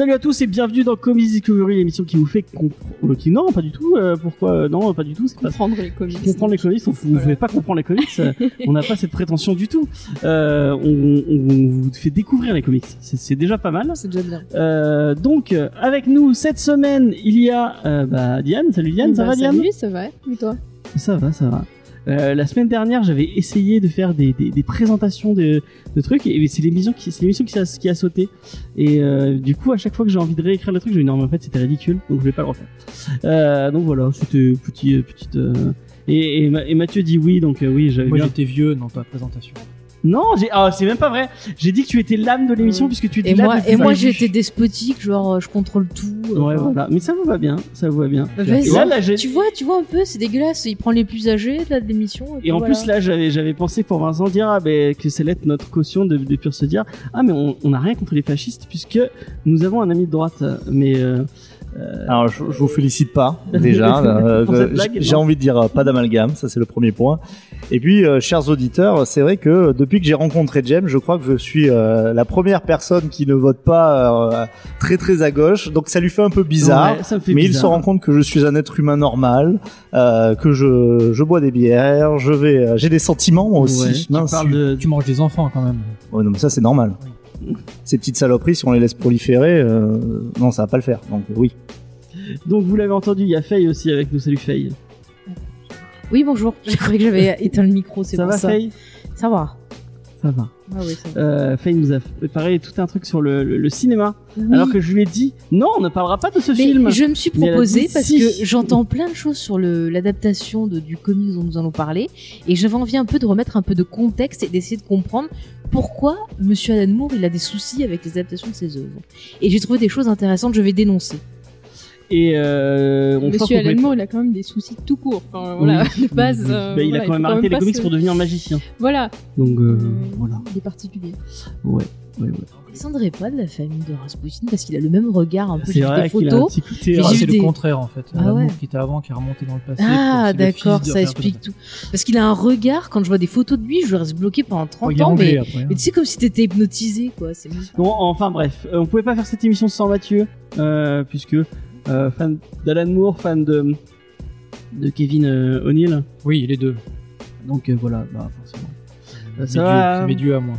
Salut à tous et bienvenue dans Comics Discovery, l'émission qui vous fait comprendre. qui non, pas du tout. euh, pourquoi euh, Non, pas du tout. C'est pas comprendre les comics. comprendre les comics. On ne fait pas comprendre les comics. euh, on n'a pas cette prétention du tout. Euh, on, on vous fait découvrir les comics. C'est déjà pas mal. C'est déjà bien. Euh, donc, euh, avec nous cette semaine, il y a euh, bah, Diane. Salut Diane, ça Bah, va Diane? Salut, ça va. Et toi? Ça va, ça va. Euh, la semaine dernière, j'avais essayé de faire des, des, des présentations de, de trucs et c'est l'émission qui, c'est l'émission qui a, qui a sauté. Et euh, du coup, à chaque fois que j'ai envie de réécrire le truc, je me dis non, mais en fait, c'était ridicule, donc je vais pas le refaire. Euh, donc voilà, c'était petit, petite. Et, et, Ma- et Mathieu dit oui, donc oui, j'avais Moi bien. j'étais vieux dans ta présentation. Non, j'ai, ah, c'est même pas vrai. J'ai dit que tu étais l'âme de l'émission Mm. puisque tu étais Et moi, et moi j'étais despotique, genre euh, je contrôle tout. euh, Ouais, voilà. Mais ça vous va bien, ça vous va bien. Bah, vas-y. Et là, là, j'ai- Tu vois, tu vois un peu, c'est dégueulasse. Il prend les plus âgés là, de l'émission. Et en voilà. plus là j'avais j'avais pensé pour Vincent dire ah, ben, que c'est l'être notre caution de, de pure se dire ah mais on on n'a rien contre les fascistes puisque nous avons un ami de droite mais euh, Alors, je, je vous félicite pas déjà. Euh, euh, j'ai envie de dire euh, pas d'amalgame, ça c'est le premier point. Et puis, euh, chers auditeurs, c'est vrai que depuis que j'ai rencontré Jem, je crois que je suis euh, la première personne qui ne vote pas euh, très très à gauche. Donc ça lui fait un peu bizarre. ouais, ça me fait mais il bizarre. se rend compte que je suis un être humain normal, euh, que je, je bois des bières, je vais, euh, j'ai des sentiments moi aussi. Ouais, tu Mince. parles de Tu manges des enfants quand même. Ouais, non, mais ça c'est normal. Ces petites saloperies, si on les laisse proliférer, euh, non, ça va pas le faire. Donc oui. donc vous l'avez entendu il y a Faye aussi avec nous salut Faye Oui, bonjour. Je croyais que j'avais éteint le micro, c'est ça pour va ça. Faye? Ça va. Ça va Ah oui, ça va. euh, Faye nous a préparé tout un truc sur le, le, le cinéma Oui. alors que je lui ai dit non on ne parlera pas de ce Mais film je me suis proposé parce si. que j'entends plein de choses sur l'adaptation du comics dont nous allons parler et j'avais envie un peu de remettre un peu de contexte et d'essayer de comprendre pourquoi Monsieur Alan Moore il a des soucis avec les adaptations de ses œuvres. Et j'ai trouvé des choses intéressantes, je vais dénoncer. Et euh, on Monsieur Alan Moore, il a quand même des soucis tout court. Enfin, voilà, Oui. de base. Oui. euh, Bah, il voilà, a quand même arrêté les comics se- pour devenir magicien Voilà. donc euh, Euh, voilà Il est particulier. ouais ouais ouais Il descendrait pas de la famille de Rasputin parce qu'il a le même regard un peu a un photos. Ah, c'est des- le contraire en fait. Ah L'amour ouais. qui était avant, qui est remonté dans le passé. Ah d'accord, ça explique tout. Parce qu'il a un regard, quand je vois des photos de lui, je reste bloqué pendant 30 Oh, il est ans, mais, après. hein. mais tu sais comme si t'étais hypnotisé quoi. Bon, enfin bref, on pouvait pas faire cette émission sans Mathieu, euh, puisque fan d'Alan Moore, fan de de Kevin euh, O'Neill. Oui, les deux. Donc euh, voilà, bah forcément. Euh, ça va, C'est mes dieux à moi.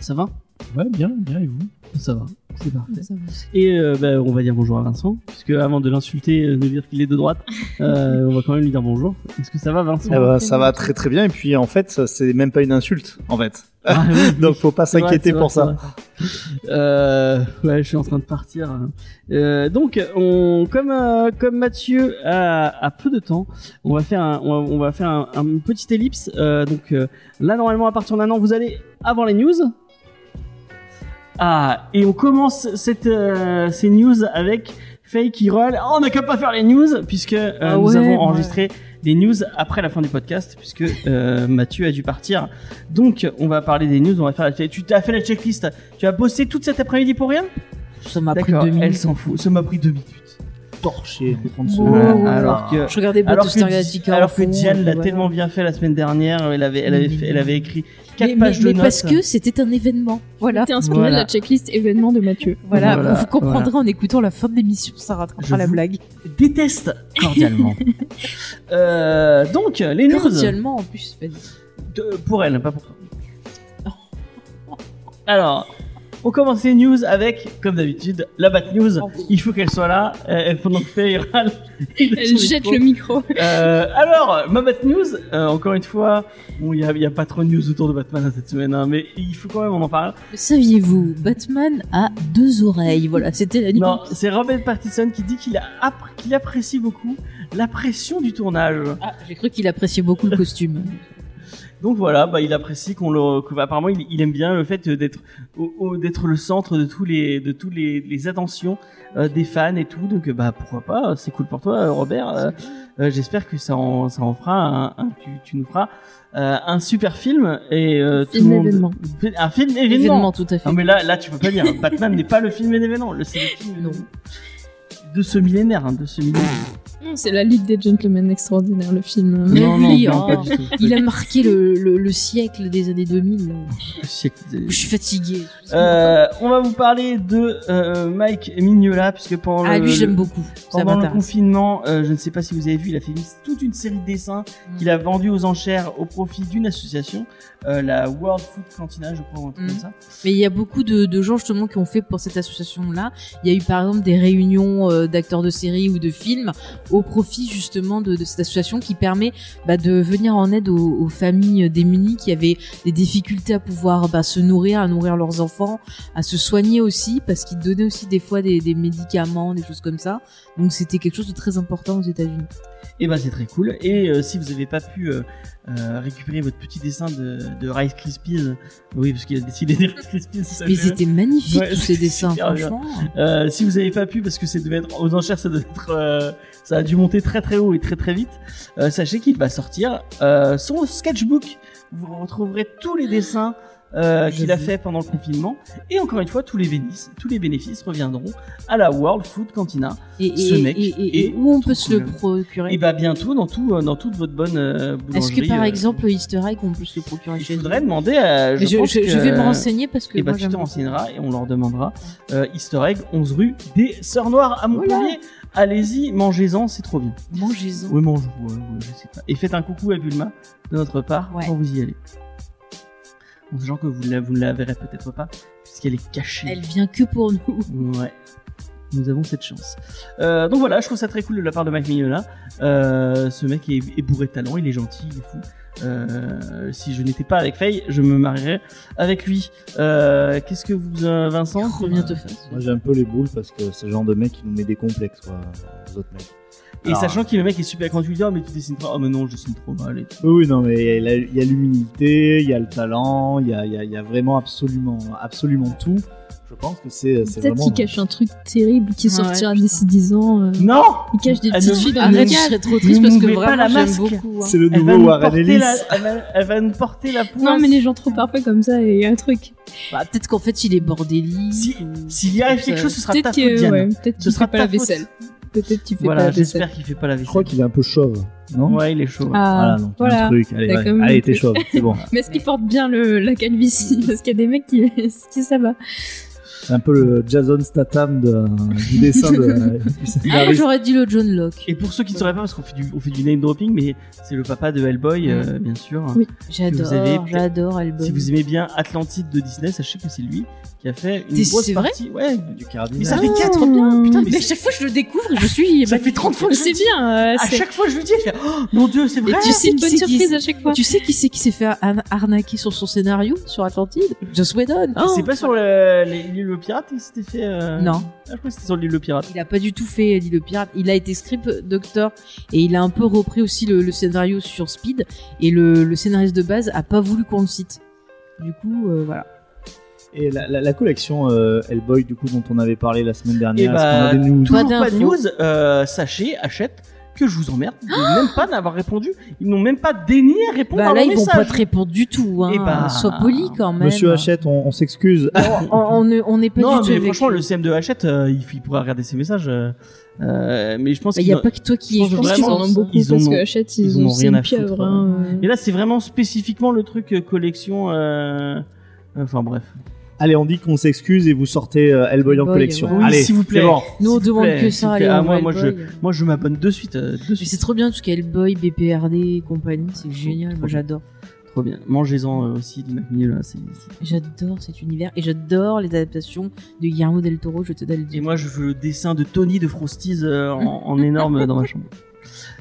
Ça va, Ouais, bien, bien et vous? Ça va, c'est parfait. Ça va. Et euh, bah, on va dire bonjour à Vincent, puisque avant de l'insulter, euh, de dire qu'il est de droite, euh, on va quand même lui dire bonjour. Est-ce que ça va, Vincent? Eh ben, ça va très très bien. Et puis en fait, c'est même pas une insulte en fait. Ah, oui. Donc faut pas s'inquiéter pour ça. Euh, ouais, je suis en train de partir. Euh, donc, on, comme euh, comme Mathieu a, a peu de temps, on va faire un, on va, on va faire un, un petit ellipse. Euh, donc euh, là, normalement, à partir d'un an, vous allez avoir les news. Ah, et on commence cette euh, ces news avec Faye qui roll. Oh, on n'a qu'à pas faire les news puisque euh, Ah nous avons ouais. Des news après la fin du podcast puisque euh, Mathieu a dû partir. Donc on va parler des news, on va faire la tu t'as fait la checklist. Tu as bossé toute cet après-midi pour rien? Ça m'a pris deux minutes. elle s'en fout. Ça m'a pris deux minutes. Torché. 30 Oh. secondes. alors que Je regardais alors que, alors en que fond, Diane l'a voilà. tellement bien fait la semaine dernière, elle avait elle avait fait- elle avait écrit quatre mais, pages mais- de mais notes. parce que c'était un événement. Voilà. T'es inspiré Voilà. de la checklist événement de Mathieu. Voilà, Voilà, vous, vous comprendrez en écoutant la fin de l'émission, ça rattrapera Je la blague. déteste cordialement. euh, donc les news Cordialement en plus. vas-y. De- pour elle, pas pour toi. Alors, on commence les news avec, comme d'habitude, la Bat News. Il faut qu'elle soit là euh, pendant que Faye râle. A Elle jette micro. le micro. Euh, alors, ma Bat News, euh, encore une fois, bon, il y a, il y a pas trop de news autour de Batman cette semaine, hein, mais il faut quand même on en parle. Saviez-vous, Batman a deux oreilles. Voilà, c'était la news. Non, c'est Robert Pattinson qui dit a qu'il apprécie beaucoup la pression du tournage. Ah, j'ai cru qu'il appréciait beaucoup le costume. Donc voilà, bah, il apprécie qu'on le, bah, apparemment il, il aime bien le fait d'être, d'être le centre de tous les, de tous les, les attentions euh, des fans et tout. Donc bah pourquoi pas, c'est cool pour toi, Robert. Euh, euh, j'espère que ça en, ça en fera un, un- tu, tu nous feras euh, un super film et euh, Film tout le monde- événement. un film événement. Événement, tout à fait. Non mais là, là tu peux pas dire. Batman n'est pas le film événement. Le c'est le film Non. de ce millénaire, hein, de ce millénaire. Non, C'est la Ligue des Gentlemen extraordinaire, le film. Mais non, non, oui, non, oh. pas du tout. Il a marqué le, le, le siècle des années 2000. là. Le siècle des- Je suis fatiguée. Euh, on va vous parler de euh, Mike Mignola puisque pendant ah, le, lui, j'aime beaucoup. Pendant le confinement, euh, je ne sais pas si vous avez vu, il a fait toute une série de dessins Mm. qu'il a vendus aux enchères au profit d'une association, euh, la World Food Cantina, je crois, ou un truc Mm. comme ça. Mais il y a beaucoup de, de gens justement qui ont fait pour cette association-là. Il y a eu par exemple des réunions euh, d'acteurs de séries ou de films au profit justement de, de cette association qui permet bah, de venir en aide aux, aux familles démunies qui avaient des difficultés à pouvoir bah, se nourrir, à nourrir leurs enfants, à se soigner aussi parce qu'ils donnaient aussi des fois des, des médicaments, des choses comme ça. Donc c'était quelque chose de très important aux États-Unis. Et bah c'est très cool. Et euh, si vous n'avez pas pu euh, euh, récupérer votre petit dessin de, de Rice Krispies, oui parce qu'il a décidé des Rice Krispies. ça Mais c'était magnifique Ouais, tous ces dessins, franchement. Si vous n'avez pas pu, parce que c'est devait être aux enchères, ça devait être, ça a dû monter très très haut et très très vite. euh, sachez qu'il va sortir euh, son sketchbook. Vous retrouverez tous les dessins euh, Je qu'il a fait pendant le confinement. Et encore une fois, tous les bénéfices, tous les bénéfices reviendront à la World Food Cantina. Et, Ce et- mec et- et- où on peut se le procurer Et bah bientôt dans tout, dans toute votre bonne euh, boulangerie. Est-ce que par euh, exemple Easter egg on peut se le procurer chez faudrait eux demander à. Je, pense je- je que- vais me renseigner parce que Et bah moi tu te renseigneras et on leur demandera. Euh, Easter egg, 11 rue des Sœurs Noires à Montpellier. Allez-y, mangez-en, c'est trop bien. Mangez-en. Oui, mange, ouais, ouais, je sais pas. Et faites un coucou à Bulma de notre part Ouais. quand vous y allez. En sachant que vous, la- vous ne la verrez peut-être pas, puisqu'elle est cachée. Elle vient que pour nous. Ouais. Nous avons cette chance. Euh, donc voilà, je trouve ça très cool de la part de Mike Mignola. Euh, ce mec est, est bourré de talent, il est gentil, il est fou. Euh, si je n'étais pas avec Faye, je me marierais avec lui. Euh, Qu'est-ce que vous, euh, Vincent Trop bien te faire. Moi j'ai un peu les boules parce que c'est le genre de mec qui nous met des complexes quoi, aux autres mecs. Et Alors, sachant que le mec est super quand tu lui dis, oh, mais tu dessines pas, oh, mais non, je dessine trop mal et tout. Oui, non, mais il y a- l'humilité, il y a le talent, il y a, y a vraiment absolument, absolument tout. Je pense que c'est c'est Peut-être vraiment. qu'il cache un truc terrible qui Ouais, sortira putain. d'ici 10 ans. euh, Non Il cache des petites filles dans le Arrête, je serais trop triste Ne parce que m'ouvrez pas la vraiment masque. beaucoup. hein. C'est le nouveau Warren Ellis. la, elle, va, elle va nous porter la poisse. Non, mais les gens trop parfaits comme ça, il y a un truc. Bah, peut-être qu'en fait il est bordélique. S'il y arrive quelque chose, ce sera ta Peut-être faute, que, Diane. ouais, peut-être Ce qu'il sera fait pas la vaisselle. Peut-être qu'il fait pas Voilà, la vaisselle. j'espère qu'il fait pas la Je vaisselle. crois qu'il est un peu chauve, non Ouais, il est chaud. ouais. Ah, Voilà, donc voilà. un truc. Allez, ouais. Allez t'es chauve, c'est bon. Mais est-ce qu'il porte bien le, la calvitie? Parce qu'il y a des mecs qui, qui ça va. C'est un peu le Jason Statham de, du dessin de. du Ah, j'aurais dit le John Locke. Et pour ceux qui ne sauraient pas, parce qu'on fait du, on fait du name dropping, mais c'est le papa de Hellboy, euh, bien sûr. Oui. J'adore, avez- j'adore Hellboy. Si vous aimez bien Atlantide de Disney, sachez que c'est lui qui a fait une C'est- grosse partie. Ouais. du Mais cardinal. ça fait Ah, 4 bien. Putain, mais, Mais chaque fois que je le découvre, je suis. ça fait 30 fois que je C'est bien. euh, À chaque fois, je le dis, je fais, oh mon dieu, c'est vrai. Et tu sais c'est une qui bonne c'est qui- surprise à chaque fois. Tu sais qui c'est qui s'est fait ar- arnaquer sur son scénario sur Atlantide? Joss Whedon. Oh. C'est pas sur le- les- l'île le pirate qu'il s'était fait. euh, Non. Ah, je crois que c'était sur l'île le pirate. Il a pas du tout fait dit le pirate. Il a été script doctor et il a un peu repris aussi le, le scénario sur Speed et le, le scénariste de base a pas voulu qu'on le cite. Du coup, euh, voilà. Et la, la, la collection euh, Hellboy, du coup, dont on avait parlé la semaine Et dernière, bah, a des news toujours Pas de news. Euh, sachez, achète que je vous emmerde de même pas n'avoir répondu. Ils n'ont même pas daigné à répondre Bah à là, mon ils vont message. pas te répondre du tout. Hein. Eh bah, Sois poli quand même. Monsieur Hachette, on, on s'excuse. on, on on n'est pas Non, du tout. mais franchement, le CM de Hachette, euh, il, il pourra regarder ses messages. euh, euh, mais je pense il qu'il y a pas que toi qui Je pense qu'ils en ont beaucoup ils parce ont- que Hachette, ils ils, ont ont c'est rien une à foutre, pieuvre. hein, Et là, c'est vraiment spécifiquement le truc euh, collection. euh, Enfin bref. Allez, on dit qu'on s'excuse et vous sortez euh, Hellboy en collection. ouais. Oui, Allez, s'il vous plaît. bon. Nous, on demande plaît, que ça. allez, Ah, moi, moi, je, moi, je m'abonne de suite. euh, de suite. c'est trop bien tout ce qui est Hellboy, BPRD et compagnie, c'est génial, moi j'adore. Trop bien. Mangez-en euh, aussi du c'est- c'est- J'adore cet univers et j'adore les adaptations de Guillermo del Toro, je te donne le Et dire. moi, je veux le dessin de Tony de Frosties euh, en, en énorme dans ma chambre.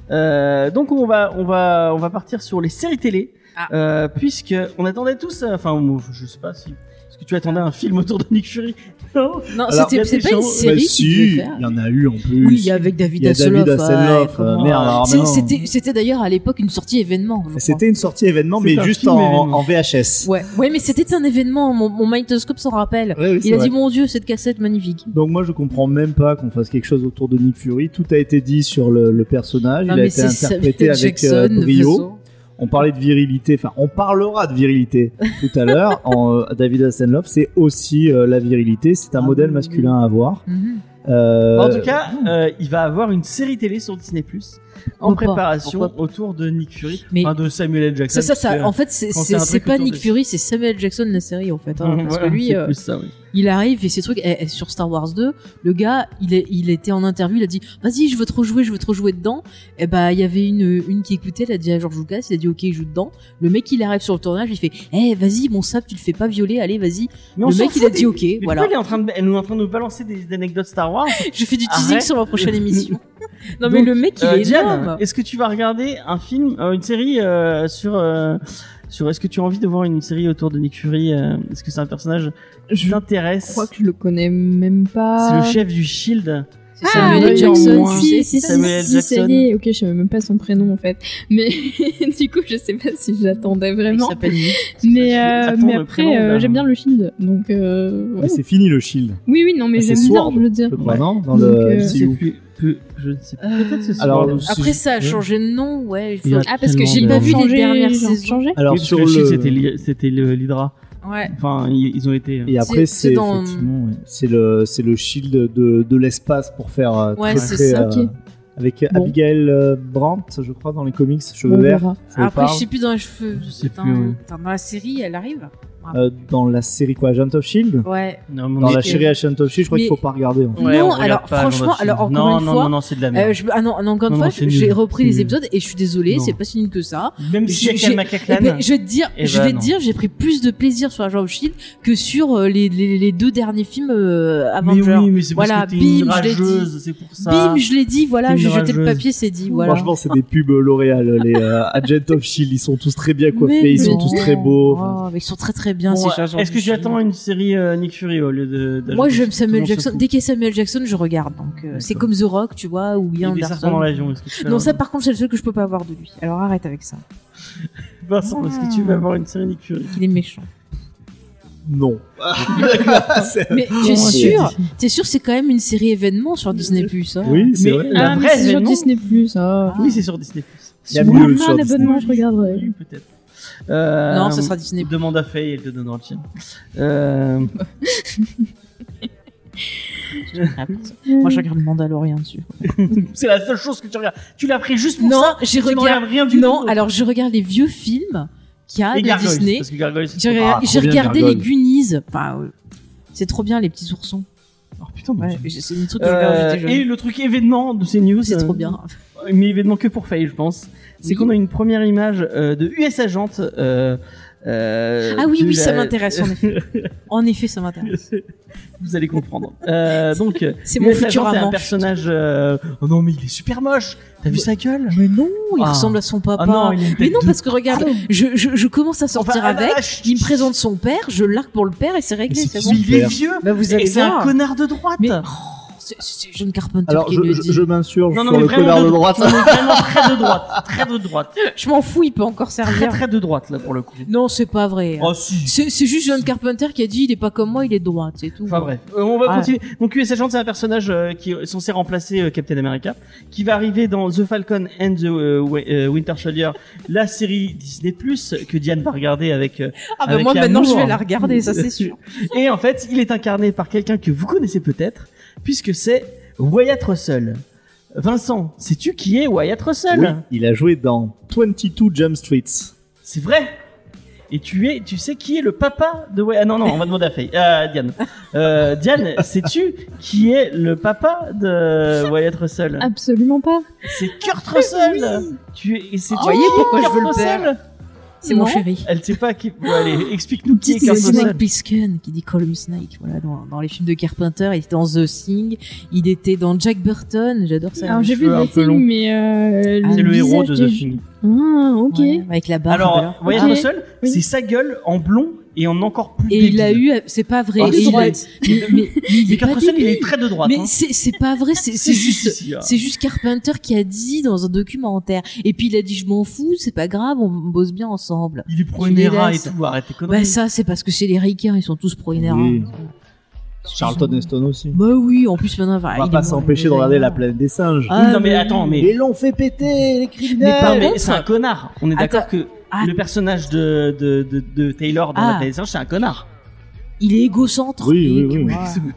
Euh, donc on va on va on va partir sur les séries télé Ah. euh, puisque on attendait tous euh, enfin je sais pas si que tu attendais un film autour de Nick Fury. Non. Non, c'était c'est pas une série Bah, si, il y en a eu en plus. Oui, avec David Il y a David Hasselhoff. Euh, C'était d'ailleurs à l'époque une sortie événement. C'était une sortie événement, mais juste en, VHS. Ouais, ouais, mais c'était un événement. Mon, mon Mindoscope s'en rappelle. Ouais, oui, c'est Il a vrai. dit mon Dieu, cette cassette magnifique. Donc moi je comprends même pas qu'on fasse quelque chose autour de Nick Fury. Tout a été dit sur le, le personnage. Non, il a été interprété avec euh, brio. On parlait de virilité. Enfin, on parlera de virilité tout à l'heure. En euh, David Hasselhoff, c'est aussi euh, la virilité. C'est un Ah modèle oui. masculin à avoir. Mhm. Euh, En tout cas, euh, il va avoir une série télé sur Disney Plus en préparation pas autour de Nick Fury, Mais- enfin, de Samuel L. Jackson. Ça, ça. En fait, c'est pas Nick Fury, c'est Samuel Jackson la série en fait. hein, parce Voilà, que lui, euh, plus ça, oui. il arrive et ces trucs eh, eh, sur Star Wars 2 le gars il est il était en interview il a dit vas-y je veux te rejouer je veux te rejouer dedans et bah il y avait une une qui écoutait elle a dit à George Lucas il a dit ok il joue dedans le mec il arrive sur le tournage il fait eh vas-y mon sable tu le fais pas violer allez vas-y le mec il a dit ok voilà il est en train de, elle est en train de nous balancer des, anecdotes Star Wars. je fais du teasing sur ma prochaine émission non mais le mec il Euh, est Diane, énorme est-ce que tu vas regarder un film, euh, une série euh, sur euh, sur Est-ce que tu as envie de voir une série autour de Nick Fury euh, Est-ce que c'est un personnage qui Je t'intéresse crois que je le connais même pas. C'est le chef du Shield. c'est Samuel Ah, L. Jackson si, si, Samuel si, Jackson. ça y est. Ok, je savais même pas son prénom en fait. Mais du coup, je sais pas si je l'attendais il vraiment. s'appelle Nick Mais, euh, le après, euh, j'aime bien le Shield. Donc, euh, ouais. mais c'est fini le Shield. oui, oui, non, mais Ah, c'est j'aime bien, je veux dire. Je Ouais. non Dans Donc, le euh, Je MCU. plus. Je ne sais pas. Peut-être que c'est Alors, sur- c'est- après ça a changé de nom ouais il Il y a faut- Ah, parce que tellement j'ai de- pas vu les Changé, dernières saisons. changé. Alors Oui, parce sur que le Shield, c'était li- c'était le- l'Hydra. ouais Enfin, ils, ils ont été. euh, et après c'est c'est dans- effectivement ouais, c'est le c'est le Shield de de l'espace pour faire euh, Ouais, c'est très, ça, euh, ok. avec Bon. Abigail euh, Brandt je crois dans les comics cheveux On verts verra. après je sais plus dans les cheveux Je sais dans, plus, ouais. dans la série elle arrive Euh, dans la série quoi Agent of Shield ouais non, dans la série Agent of Shield je crois Mais- qu'il faut pas regarder en fait. Ouais, Non, alors, pas franchement, of alors, encore non, une non, fois, non, non, c'est de la merde. Euh, je- ah non, non, encore une Non, fois, j'ai repris les épisodes et je suis désolée, Non. c'est pas si nul que ça. Même si MacLachlan. Eh ben, je vais te dire, Eh je ben, vais te non. dire, j'ai pris plus de plaisir sur Agent of Shield que sur euh, les, les, les deux derniers films euh, Mais oui, mais c'est parce Voilà, que t'es une bim, je l'ai dit. rageuse, c'est pour ça. Bim, je l'ai dit, voilà, j'ai jeté le papier, c'est dit, voilà. franchement c'est des pubs L'Oréal les Agent of Shield ils sont tous très bien coiffés ils sont tous très beaux Oh, mais ils sont très très bien Bon, Est-ce que tu attends une série euh, Nick Fury au lieu de. Moi j'aime Samuel Jackson. Dès qu'il y a Samuel Jackson, je regarde. Donc euh, c'est comme The Rock, tu vois, ou des serpents dans Anderson. l'avion. Non, ça par contre c'est le seul que je peux pas avoir de lui. Alors arrête avec ça. Vincent, est-ce que tu vas avoir une série Nick Fury? Il est méchant. non Mais tu es sûr? T'es sûr c'est quand même une série événement sur Disney Plus hein? Oui c'est vrai La Ah, mais c'est sur Disney Plus. Ah. Oui, c'est sur Disney. Il y a mieux sur un Disney. abonnement, je regarderai. Oui, peut-être. Euh, Non, ça sera Disney. Demande à Faye, elle te donnera le tien. Euh, Moi je regarde Mandalorian dessus. c'est la seule chose que tu regardes. Tu l'as pris juste pour Non, ça. regardes rien du Non, tout. alors je regarde les vieux films qu'il y a Et de Gargoyles, Disney. Parce que Gargoyles, c'est J'ai Ah, regardé les. Goonies. Enfin, euh, c'est trop bien les petits oursons. Oh putain, Ouais, c'est une truc que je Euh, et le truc événement de ces news, C'est euh, trop bien. Mais événement que pour Faye, je pense. C'est Oui. qu'on a une première image euh, de US Agent. Euh, euh, Ah oui, oui, ça la- m'intéresse en effet. En effet, ça m'intéresse. Vous allez comprendre. Euh, donc, C'est mon US futur un personnage. euh, Oh non, mais il est super moche. T'as vu sa gueule? Mais non, il Ah. ressemble à son papa. Ah non, mais non, de- parce que regarde, je, je, je commence à sortir Enfin, ah, avec, ah, il me présente son père, je l'arc pour le père et c'est réglé. Mais c'est c'est bon. Mais il est vieux. Bah, vous Et allez c'est un connard de droite. Mais oh, c'est- c'est John Carpenter alors qui je, le je, dit. je m'insurge Non, non, sur mais le vraiment connard de de droite Non, mais vraiment très de droite. Très de droite. Je m'en fous, il peut encore Très, servir. très de droite, là, pour le coup. Non, c'est pas vrai. Oh, si. C'est c'est juste John Carpenter qui a dit il est pas comme moi, il est de droite, c'est tout. Enfin bref, Euh, on va Ouais. continuer. Donc US Agent, c'est un personnage euh, qui est censé remplacer euh, Captain America, qui va arriver dans The Falcon and the euh, euh, Winter Soldier, la série Disney Plus que Diane va regarder avec. euh, Ah bah Avec moi maintenant amour. je vais la regarder, ça c'est sûr. Et en fait, il est incarné par quelqu'un que vous connaissez peut-être, puisque c'est Wyatt Russell. Vincent, sais-tu qui est Wyatt Russell? Oui, il a joué dans 22 Jump Streets C'est vrai? Et tu es, tu sais qui est le papa de Wyatt? Ah non non, on va demander à Faye. Euh, Diane. Euh, Diane, sais-tu qui est le papa de Wyatt Russell? Absolument pas. C'est Kurt Russell. Tu es, et c'est Ah, voyez pourquoi je Kurt veux le Russell? père. C'est mon chéri. Elle sait pas qui. Bon, allez, explique-nous qui est. Snake Plissken qui dit Call me Snake. Voilà, dans, dans les films de Carpenter, il était dans The Thing, il était dans Jack Burton, j'adore ça. Alors j'ai vu The. Thing, mais euh, Ah, C'est le héros de The Thing. Ah, ok. Ouais, avec la barbe. Alors. Wyatt Ok. Russell, Oui. c'est sa gueule en blond et en encore plus. Et il a eu, c'est pas vrai. Ah, il a- mais, mais- mais il Mais est pas il est très de droite. Mais hein. c'est c'est pas vrai, c'est c'est juste ah. c'est juste Carpenter qui a dit dans un documentaire. Et puis il a dit je m'en fous, c'est pas grave, on bosse bien ensemble. Il est pro et tout, arrête tes conneries. Bah ça c'est parce que chez les ricains ils sont tous pro Inera. Oui. Charlton Heston aussi. Bah oui, en plus maintenant. enfin, On va pas s'empêcher de regarder la planète des singes. Ah, non, mais mais attends, mais. Ils l'ont fait péter, les Mais criminels. mais contre- c'est un connard. On est d'accord que Ah. le personnage de, de, de, de Taylor dans Ah. la c'est un connard. Il est égocentre. Oui, oui, oui.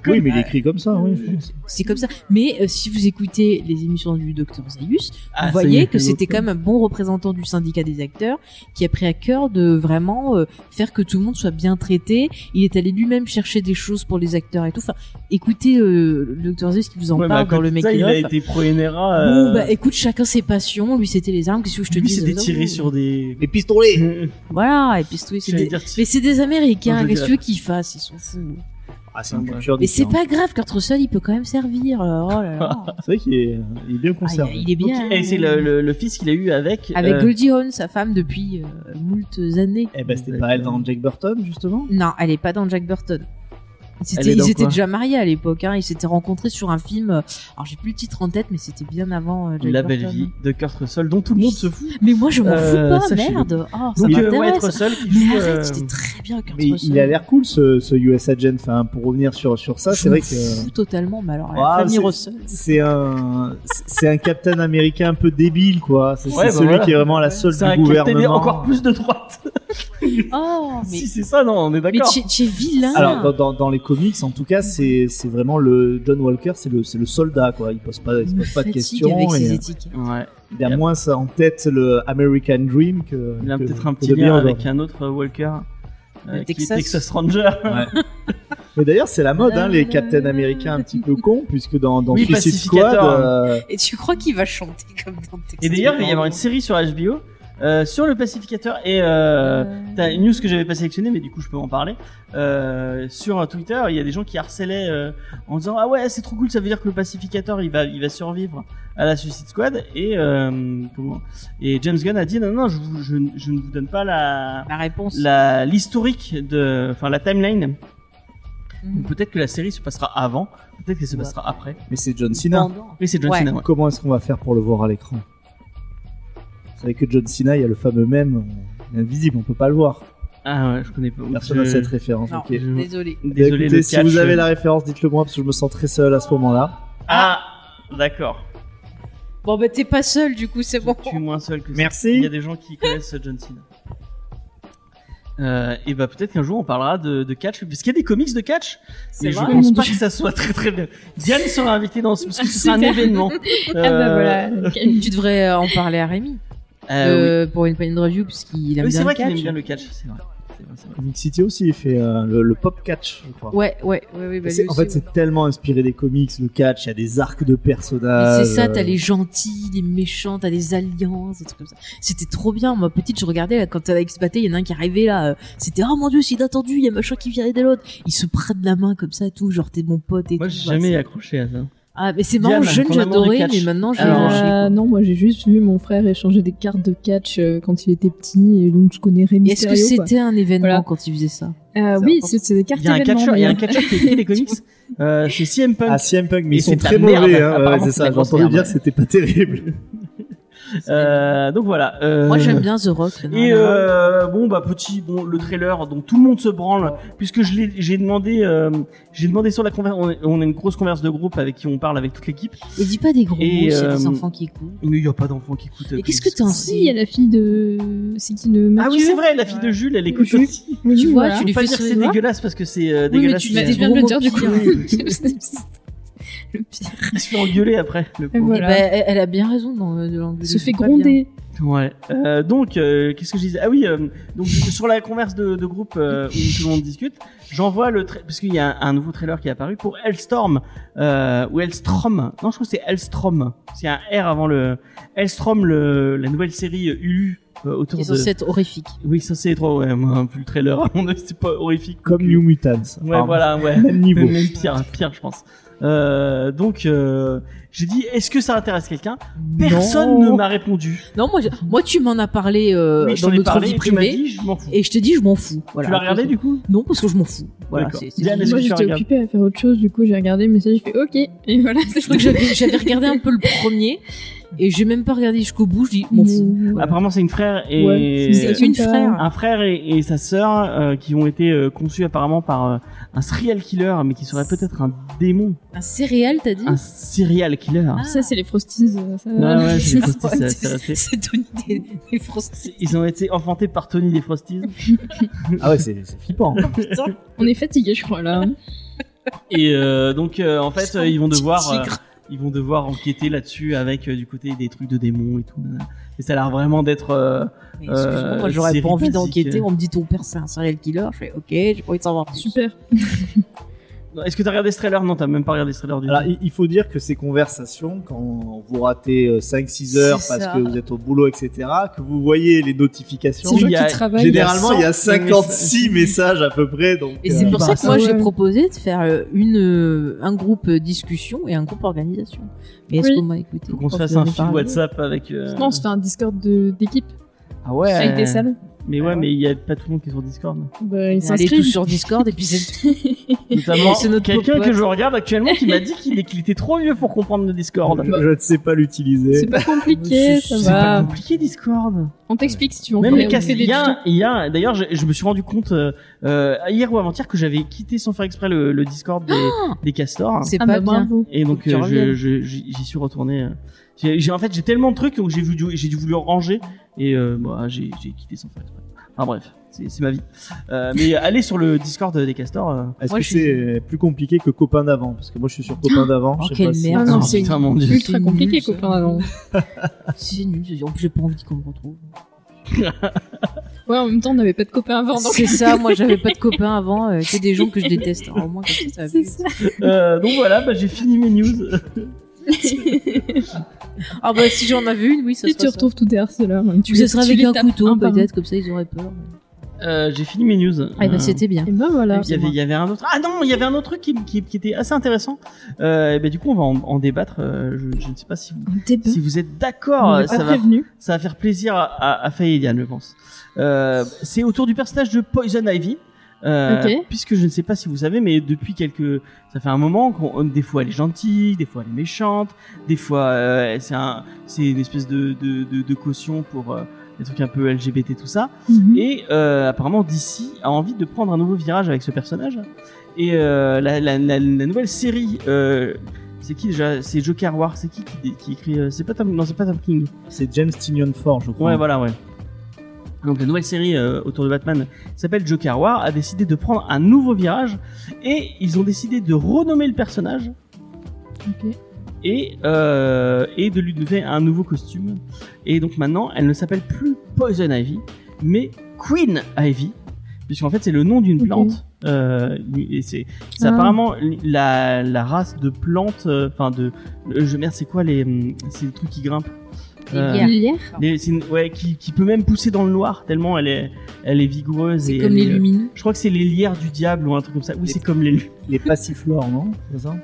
Oui, mais il écrit comme ça, oui. pense. C'est comme ça. Mais euh, si vous écoutez les émissions du Docteur Zaius, Ah, vous y voyez que c'était quand même un bon représentant du syndicat des acteurs qui a pris à cœur de vraiment euh, faire que tout le monde soit bien traité. Il est allé lui-même chercher des choses pour les acteurs et tout. Enfin, écoutez euh, le Docteur Zaius qui vous en Ouais, parle dans le ça, il a of. été pro Inera. Bon, euh, bah écoute, chacun ses passions. Lui, c'était les armes. Qu'est-ce que je te lui, dis c'était tiré sur des. Les pistolets. Voilà. Et J'allais des... dire- Mais c'est des Américains. Qu'est-ce que tu veux qu'ils fassent Ils sont fous. Ah, c'est une Ouais. culture Mais c'est différente. pas grave. Kurt Russell, il peut quand même servir. euh, Oh là là. C'est vrai qu'il est, il est bien Ah, conservé. il est bien. Et c'est le, le, le fils qu'il a eu avec. Avec euh, Goldie Hawn, sa femme, depuis euh, moult années. Eh ben, c'était pas elle dans Jack Burton, justement. Non, elle est pas dans Jack Burton. Ils étaient, ils déjà mariés à l'époque. Hein. Ils s'étaient rencontrés sur un film. euh, Alors j'ai plus le titre en tête, mais c'était bien avant euh, La Burton. belle vie de Kurt Russell, dont tout le monde se fout. Mais moi je m'en Euh, fous pas, sachez-le. merde. Oh, ça Donc, euh, Wyatt m'intéresse. Russell qui Mais joue. arrête, euh, c'était très bien Kurt Mais Russell. il a l'air cool, ce, ce US Agent. Enfin, pour revenir sur, sur ça, c'est vrai que fous totalement. Mais alors, Ah, la famille c'est- Russell. c'est un, c'est un Captain américain un peu débile, quoi. C'est Ouais, bah c'est celui voilà. qui est vraiment à la solde C'est un du gouvernement. encore plus de droite. Oh, mais, Si c'est ça, non, on est mais d'accord. tu es- tu es vilain. Alors dans, dans, dans les comics, en tout cas, c'est c'est vraiment le John Walker, c'est le c'est le soldat quoi. Il pose pas il pose pas de questions. avec ses et étiquettes. Ouais. il a moins ça en tête le American Dream que. Il a que- peut-être un petit lien bien avec un autre Walker. euh, Le qui est Texas. Texas Ranger. Ouais. Mais d'ailleurs, c'est la mode, hein, les Captain américains un petit peu cons, puisque dans, dans Oui, Suicide Squad, euh, Et tu crois qu'il va chanter comme dans Texas Et d'ailleurs, il va y avoir une série sur HBO euh, sur le pacificateur et euh, t'as une news que j'avais pas sélectionnée, mais du coup je peux en parler. Euh, sur Twitter, il y a des gens qui harcelaient euh, en disant ah ouais c'est trop cool, ça veut dire que le pacificateur il va il va survivre à la Suicide Squad et euh, comment et James Gunn a dit non non je, vous- je, je ne vous donne pas la La réponse. la l'historique de enfin la timeline. Donc, Peut-être que la série se passera avant, peut-être qu'elle se passera après. mais c'est John Cena. Oui c'est John Ouais. Cena. ouais. Comment est-ce qu'on va faire pour le voir à l'écran? Savez que John Cena, il y a le fameux même invisible, on peut pas le voir. Ah ouais je connais pas. Personne Je- n'a cette référence. Non, ok. je- désolé. Désolé Écoutez, le si catch, vous avez euh, la référence, dites-le moi parce que je me sens très seul à ce moment-là. Ah d'accord. Bon bah t'es pas seul du coup, c'est bon. Tu es moins seul que ça. Merci. Il y a des gens qui connaissent John Cena. Euh, et bah peut-être qu'un jour on parlera de, de catch, parce qu'il y a des comics de catch, mais je pense pas que ça soit très très bien. Diane sera invitée dans ce, parce que ce sera un événement. Ah bah voilà. Tu devrais euh, en parler à Rémi Euh, euh, pour une une review parce qu'il oui, aime Oui, bien c'est vrai le qu'il aime catch. bien le catch, c'est vrai. C'est vrai, c'est vrai. Comic City aussi, il fait euh, le, le pop catch, je crois. Ouais, ouais, ouais, ouais. Bah, lui en aussi, fait, ouais. c'est tellement inspiré des comics, le catch. Il y a des arcs de personnages. c'est ça, t'as euh, les gentils, les méchants, t'as des alliances, des trucs comme ça. C'était trop bien. Moi, petite, je regardais là, quand t'avais expaté, il y en a un qui arrivait là. euh, C'était oh mon dieu, c'est inattendu, il y a machin qui vient aider l'autre. Ils se prennent la main comme ça, et tout. Genre t'es mon pote et Moi tout. j'ai Bah, jamais accroché à ça. Ah, mais c'est marrant. Jeune, j'adorais, mais maintenant lâché, Euh, non, moi j'ai juste vu mon frère échanger des cartes de catch euh, quand il était petit, et donc je connais Rémi Est-ce que c'était un événement Voilà. quand il faisait ça Euh, Oui, c'est des cartes Il y a un catcheur, il y a un catcheur qui écrit des comics. Euh, c'est CM Punk. Ah, CM Punk, mais Et ils sont très merde, mauvais, hein. ouais, c'est ça. merde. dire que c'était pas terrible. Euh, donc voilà. Euh, Moi, j'aime bien The Rock. non, Et non. euh, bon bah petit bon le trailer donc tout le monde se branle puisque je l'ai j'ai demandé euh, j'ai demandé sur la converse on, est- on a une grosse converse de groupe avec qui on parle avec toute l'équipe Et dis pas des gros mots, Et, c'est euh, des enfants qui écoutent. mais il y a pas d'enfants qui écoutent. euh, Et qu'est-ce que t'en Si, il y a sais la fille de. C'est qui de Ah oui c'est vrai la fille de Jules elle écoute Oui. aussi. Oui, Tu vois, voilà. tu lui pas fais dire que c'est dégueulasse parce que c'est euh, Oui, mais dégueulasse. tu mais- bien de le dire du coup. le pire. Il se fait engueuler après. Le voilà. Ben, elle, a bien raison dans, de l'engueuler. Se fait gronder. Ouais. Euh, donc, euh, qu'est-ce que je disais? Ah oui, euh, donc sur la converse de, de groupe euh, où tout le monde discute, j'envoie le tra- parce qu'il y a un, un nouveau trailer qui est apparu pour Hellstorm euh, ou Hellstrom. Non, je crois que c'est Hellstrom. C'est un R avant le Hellstrom, le, la nouvelle série euh, autour est de. censé être horrifique. Oui, ça c'est trop. Ouais, moi, le trailer, à mon avis, c'est pas horrifique. Comme New Mutants. Ouais, voilà, ouais. Même niveau. Même pire, pire, je pense. Euh, donc, euh, j'ai dit, est-ce que ça intéresse quelqu'un? Personne Non. ne m'a répondu. Non, moi, moi tu m'en as parlé euh, oui, dans notre parlé, vie privée. dit, je m'en fous. Et je te dis, je m'en fous. Voilà. tu l'as regardé du coup? Non, parce que je m'en fous. Voilà, Diane, Moi j'étais occupée à faire autre chose, du coup j'ai regardé le message, j'ai fait ok, et voilà, Je crois que j'avais j'avais regardé un peu le premier et j'ai même pas regardé jusqu'au bout. Je dis, m'en fous. Voilà. Apparemment, c'est une frère et Ouais, C'est une frère. un frère et, et sa sœur euh, qui ont été euh, conçus apparemment par euh, un serial killer, mais qui serait peut-être un démon, Un céréal, t'as dit un serial killer. Ah. Ça c'est les frosties. euh, Ça... Ouais, ouais, c'est les Frosties, c'est- Tony des, des Frosties. Ils ont été enfantés par Tony des Frosties. Ah ouais, c'est c'est flippant. On est fatigué, je crois là. Et euh, donc, euh, en fait, euh, ils vont devoir, ils vont devoir enquêter là-dessus avec euh, du côté des trucs de démons et tout. Et ça a l'air vraiment d'être. Euh, excuse-moi, euh, moi j'aurais pas envie d'enquêter. On me dit ton père c'est un serial killer. Je fais ok, j'ai pas envie de savoir plus. Super. Est-ce que t'as regardé ce trailer Non, t'as même pas regardé ce trailer du Alors, tout. il il faut dire que ces conversations, quand vous ratez euh, 5-6 heures C'est parce ça. que vous êtes au boulot, etc., que vous voyez les notifications, C'est il y a- généralement il y a 100 56 messages à peu près. Donc, Et c'est euh, pour bah, ça que moi j'ai proposé de faire euh, une euh, un groupe euh, discussion et un groupe organisation. Mais est-ce Oui. qu'on m'a écouté Faut qu'on se fasse un fil WhatsApp avec. euh, Non, on se fait un Discord d'équipe Ah ouais. avec des salles. Mais ouais, mais il y a pas tout le monde qui est sur Discord. Bah, ils Allez tous s'inscrivent. sur Discord et puis c'est. Notamment C'est notre quelqu'un que je regarde actuellement qui m'a dit qu'il était trop vieux pour comprendre le Discord. je, je ne sais pas l'utiliser. C'est pas compliqué, ça C'est pas va. compliqué Discord. On t'explique si tu veux. Même les Il des y a, tutos. il y a- d'ailleurs, je, je me suis rendu compte euh, euh, hier ou avant-hier que j'avais quitté sans faire exprès le, le Discord des, des castors. C'est Ah pas bah bien. Et donc euh, j'y j'y suis retourné. J'ai, en fait j'ai tellement de trucs donc j'ai voulu j'ai dû voulu ranger et euh, bah, j'ai, quitté sans faire exprès. Enfin bref, c'est, ma vie. Euh, mais allez sur le Discord des castors. euh. Est-ce que suis- c'est plus compliqué que copain d'avant? Parce que moi je suis sur copain d'avant. Oh, je sais quelle si- merde. Non, Oh, c'est ultra C'est compliqué, nul, copain avant. C'est nul. En plus j'ai pas envie qu'on me retrouve. Ouais, en même temps, on n'avait pas de copains avant, donc. C'est ça. Moi j'avais pas de copains avant. euh, que des gens que je déteste. Alors au moins comme ça ça va C'est plus. ça. Euh, donc voilà, bah, j'ai fini mes news. Ah bah si j'en avais une, oui ça Et tu ça. retrouves tes harceleurs. hein. Tu Ce serait avec un couteau un peut-être comme ça ils auraient peur. Euh, j'ai fini mes news. Ah bah Euh, c'était bien. Et ben voilà. Il y, avait, il y avait un autre. Ah non, il y avait un autre truc qui, qui, qui était assez intéressant. Euh, et ben, du coup, on va en, en débattre. Euh, je, je ne sais pas si vous, si êtes d'accord. Ça va, prévenu. ça va faire plaisir à, à, à Faye et Diane, je pense. Euh, c'est autour du personnage de Poison Ivy. Euh. Puisque je ne sais pas si vous savez, mais depuis quelques, ça fait un moment qu'on, des fois elle est gentille, des fois elle est méchante, des fois euh, c'est un, c'est une espèce de, de, de, de caution pour euh, des trucs un peu LGBT tout ça. Mhm. Et euh, apparemment DC a envie de prendre un nouveau virage avec ce personnage. Et euh, la, la, la, la nouvelle série, euh, c'est qui déjà? C'est Joker War. C'est qui qui, qui écrit euh, C'est pas Tom, non, c'est pas Tom King. C'est James Tynion Ford, je crois. Ouais, voilà, ouais. Donc la nouvelle série euh, autour de Batman s'appelle Joker War a décidé de prendre un nouveau virage et ils ont décidé de renommer le personnage et euh, et de lui donner un nouveau costume. Et donc maintenant, elle ne s'appelle plus Poison Ivy, mais Queen Ivy, puisqu'en fait c'est le nom d'une plante. Euh, et c'est Ah. apparemment la, la race de plantes, enfin de, je merde, c'est quoi les, hum, c'est les trucs qui grimpent? Les Euh, lierres. Hier. les- c'est une- ouais, qui, qui peut même pousser dans le noir tellement elle est, elle est vigoureuse. C'est comme elle les est- lumineux. Je crois que c'est les lierres du diable ou un truc comme ça. Oui, Les- c'est comme les. Les passiflores, non? C'est ça?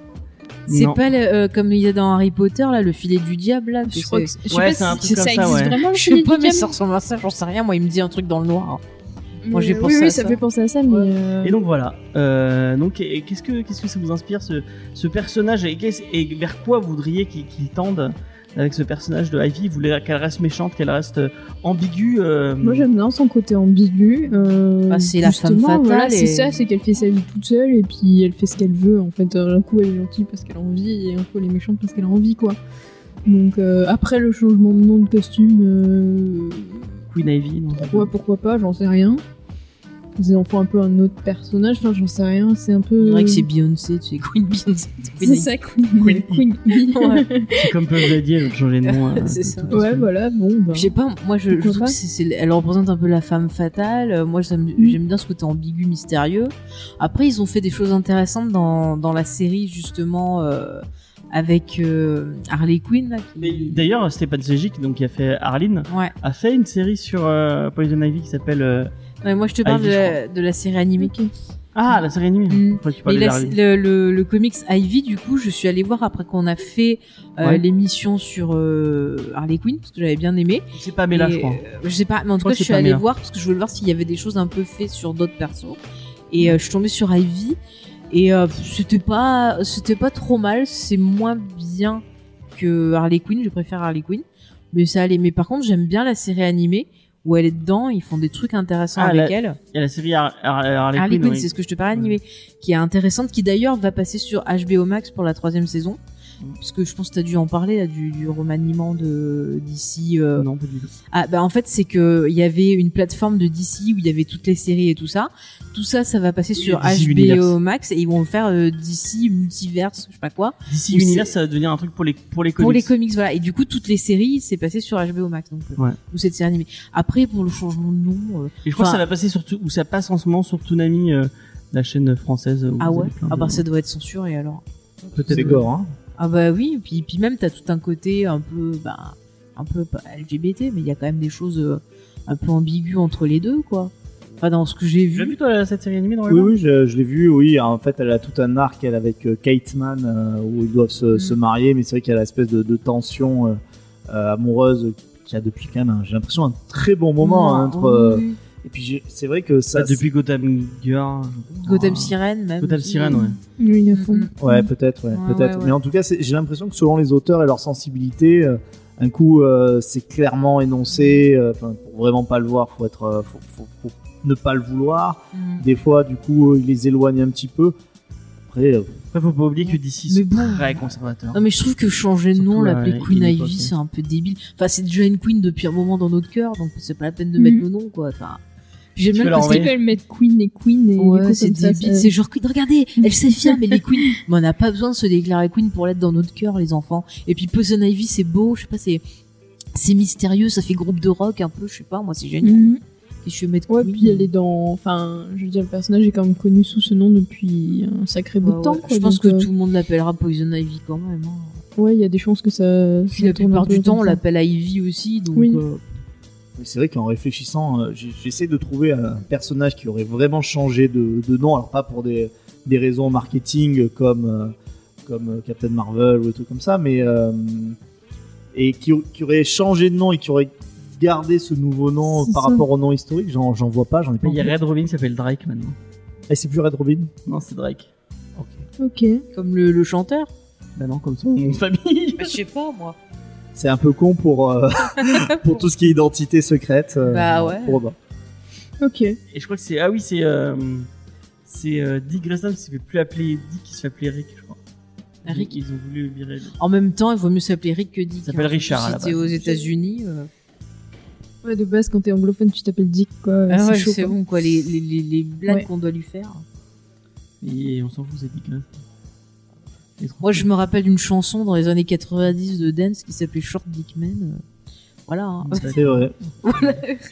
C'est Non. pas le- euh, comme il y a dans Harry Potter là, le filet du diable là. Je crois que c'est- je sais Ouais, pas c'est un si truc comme ça ça, existe ouais. vraiment. le Je sais pas, mais ça ressemble à ça, j'en sais rien. Moi, il me dit un truc dans le noir. Moi, j'ai pensé oui, à oui, ça. ça fait penser à ça, mais. euh, Et donc voilà. Euh, donc qu'est-ce que qu'est-ce que ça vous inspire ce, ce personnage? Et, vers quoi vous voudriez qu'il qu'il tende? Avec ce personnage de Ivy Vous voulez qu'elle reste méchante, qu'elle reste euh, ambiguë euh, Moi j'aime bien son côté ambigu. Euh, Bah, c'est la femme justement, voilà, fatale C'est et- ça, c'est qu'elle fait sa vie toute seule et puis elle fait ce qu'elle veut. En fait, Euh, un coup elle est gentille parce qu'elle a envie et un coup elle est méchante parce qu'elle a envie, quoi. Donc euh, après le changement de nom de costume, euh, Queen Ivy. non ouais, pourquoi pas, j'en sais rien. Ils en font un peu un autre personnage, enfin j'en sais rien, c'est un peu. On dirait que c'est Beyoncé, tu sais, Queen Beyoncé. C'est ça, Queen. Queen Queen. Ouais. C'est comme Puff Daddy, elle a changé de nom. euh, C'est ça. Ouais, voilà, bon. Bah. Je sais pas, moi je, je trouve pas que c'est, c'est- elle représente un peu la femme fatale. Euh, Moi j'aime, Mm. j'aime bien ce côté ambigu, mystérieux. Après ils ont fait des choses intéressantes dans, dans la série justement euh, avec euh, Harley Quinn. Qui... Mais D'ailleurs, Stéphane Sejic, donc qui a fait Arline, Ouais. a fait une série sur euh, Poison Ivy qui s'appelle euh, Ouais, moi, je te parle Ivy, de, la, de la série animée. Ah, la série animée. Mm. Tu la- le, le, le comics Ivy, du coup, je suis allée voir après qu'on a fait euh, Ouais. l'émission sur euh, Harley Quinn, parce que j'avais bien aimé. C'est pas Mela, je crois. euh, je sais pas, mais en tout cas, je suis allée voir parce que je voulais voir s'il y avait des choses un peu faites sur d'autres persos. Et je suis tombée sur Ivy et c'était pas, c'était pas trop mal. C'est moins bien que Harley Quinn. Je préfère Harley Quinn, mais ça allait. Mais par contre, j'aime bien la série animée où elle est dedans. Ils font des trucs intéressants Ah, avec la- elle. Il y a la série Har- Har- Harley, Harley Quinn. Oui. c'est ce que je te parlais animée, qui est intéressante, qui d'ailleurs va passer sur HBO Max pour la troisième saison. Parce que je pense que t'as dû en parler là, du, du remaniement de d'ici. euh, Non, pas du tout. ah bah en fait c'est que il y avait une plateforme de DC où il y avait toutes les séries et tout ça. Tout ça ça va passer sur DC HBO Universe. Max et ils vont faire euh, DC multiverse, je sais pas quoi. DC Universe, ça va devenir un truc pour les, pour les comics. Pour les comics voilà et du coup toutes les séries c'est passé sur HBO Max donc euh, Ouais. ou cette série animée. Après pour le changement de nom euh, Et je crois Enfin- que ça va passer sur, tout- ou ça passe en ce moment sur Toonami, euh, la chaîne française. où ah ouais ah de- bah ça doit être censuré alors. peut-être. C'est gore, hein. Ah bah oui puis puis même t'as tout un côté un peu bah un peu pas LGBT mais il y a quand même des choses euh, un peu ambiguës entre les deux quoi. Enfin dans ce que j'ai Tu l'as vu. vu toi cette série animée dans Oui, oui, je, je l'ai vu, oui. En fait, elle a tout un arc, elle, avec euh, Kate Mann, euh, où ils doivent se, Mm. se marier, mais c'est vrai qu'il y a l'espèce de, de tension euh, euh, amoureuse qu'il y a depuis quand même, un- j'ai l'impression, un très bon moment hein, entre. Oui. Et puis, c'est vrai que ça. Bah, depuis Gotham Girl. Gotham Sirène même. Gotham. Sirène, ouais. Oui, à fond. Mm, mm. Ouais, peut-être, ouais, Ouais, peut-être. ouais, ouais. Mais en tout cas, c'est- j'ai l'impression que selon les auteurs et leur sensibilité, euh, un coup, euh, c'est clairement énoncé. euh, Enfin, pour vraiment pas le voir, faut être, euh, faut, faut- faut ne pas le vouloir. Mm. Des fois, du coup, euh, ils les éloignent un petit peu. Après, euh, Après, faut pas oublier que DC Mais c'est bon. très conservateur. Non mais je trouve que changer de nom, l'appeler Queen Ivy, c'est un peu débile. Enfin, c'est déjà une Queen depuis un moment dans notre cœur, donc c'est pas la peine de mettre le nom, quoi. Enfin, j'aime bien Parce qu'ils envoyer. veulent mettre Queen et Queen et du Ouais, coup, c'est débile. C'est genre Queen. Regardez, elle s'affirme, mais les Queens. Mais on n'a pas besoin de se déclarer Queen pour l'être dans notre cœur, les enfants. Et puis Poison Ivy, c'est beau, je sais pas, c'est c'est mystérieux, ça fait groupe de rock un peu, je sais pas, moi c'est génial. Mhm. Et je vais mettre Ouais, Queen. puis elle est dans. Enfin, je veux dire, le personnage est quand même connu sous ce nom depuis un sacré bout Ouais, de temps. ouais. quoi, Je pense que euh, tout le monde l'appellera Poison Ivy quand même. hein. Ouais, il y a des chances que ça. Puis ça la plupart du temps, on l'appelle Ivy aussi, donc. Oui. euh, Mais C'est vrai qu'en réfléchissant, euh, j'essaie de trouver un personnage qui aurait vraiment changé de, de nom, alors pas pour des, des raisons marketing comme, euh, comme euh, Captain Marvel ou des trucs comme ça, mais euh, et qui, qui aurait changé de nom et qui aurait gardé ce nouveau nom par ça. rapport au nom historique, j'en j'en vois pas, j'en ai pas. Il y a. Red Robin qui s'appelle Drake maintenant. Et c'est plus Red Robin Non, c'est Drake. Ok. Comme le, le chanteur. Bah non, comme son nom de famille. je sais pas, moi. C'est un peu con pour, euh, pour tout ce qui est identité secrète. euh, Bah ouais. pour Robin. Ok. Et je crois que c'est. Ah oui, c'est. Euh, c'est euh, Dick Grayson qui se fait plus appeler Dick, qui se fait appeler Rick, je crois. Rick. Ils ont voulu virer. En même temps, il vaut mieux s'appeler Rick que Dick. Il s'appelle hein. Richard, Si t'es base. aux États-Unis. euh, Ouais, de base, quand t'es anglophone, tu t'appelles Dick, quoi. Ah ouais, chaud, c'est quoi. bon, quoi. Les, les, les, les blagues Ouais. qu'on doit lui faire. Et on s'en fout, c'est Dick Grayson. Moi, je me rappelle d'une chanson dans les années 90 de dance qui s'appelait Short Dick Man. euh, Voilà. hein. C'est vrai.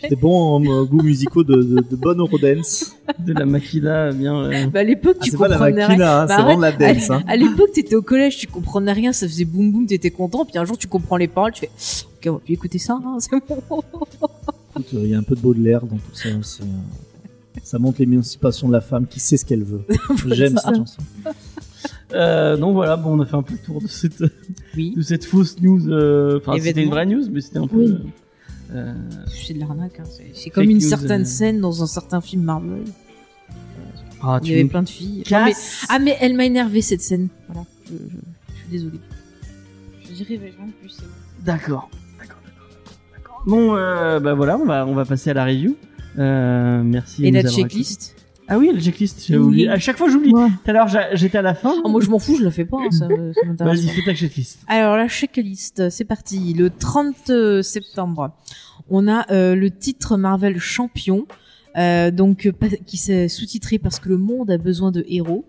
Des bons euh, goûts musicaux de, de, de bonne Eurodance. De la Makida, bien. euh, Bah, à l'époque, Ah, tu c'est pas la comprenais rien. Makina, hein, Bah, c'est vraiment de la dance. Hein. À l'époque, t'étais au collège, tu comprenais rien, ça faisait boum boum, t'étais content, puis un jour, tu comprends les paroles, tu fais, ok, on va plus écouter ça, hein, c'est bon. Écoute, euh, Il y a un peu de Baudelaire dans tout ça. Ça montre l'émancipation de la femme qui sait ce qu'elle veut. J'aime cette chanson. Euh, donc voilà, bon, on a fait un peu le tour de cette, Oui. de cette fausse news. euh, Enfin, c'était une vraie news, mais c'était un peu. Oui. euh, C'est de l'arnaque, hein. c'est- comme une news, certaine euh. scène dans un certain film Marvel. ah, Il y avait plein de filles. Non, mais-. Ah, mais elle m'a énervé cette scène. Voilà, je, je- je suis désolée. Je dirais vraiment plus. D'accord. D'accord, d'accord, d'accord. Bon, euh, bah voilà, on va, on va passer à la review. Euh, merci. Et la checklist Ah oui, la checklist, j'ai Oui. oublié. À chaque fois, j'oublie. Tout à l'heure, j'étais à la fin. Ah, Moi, je m'en fous, je la fais pas, hein, ça, ça m'intéresse Vas-y, pas. fais ta checklist. Alors la checklist, c'est parti. Le 30 septembre, on a euh, le titre Marvel Champion, euh, donc euh, qui s'est sous-titré parce que le monde a besoin de héros,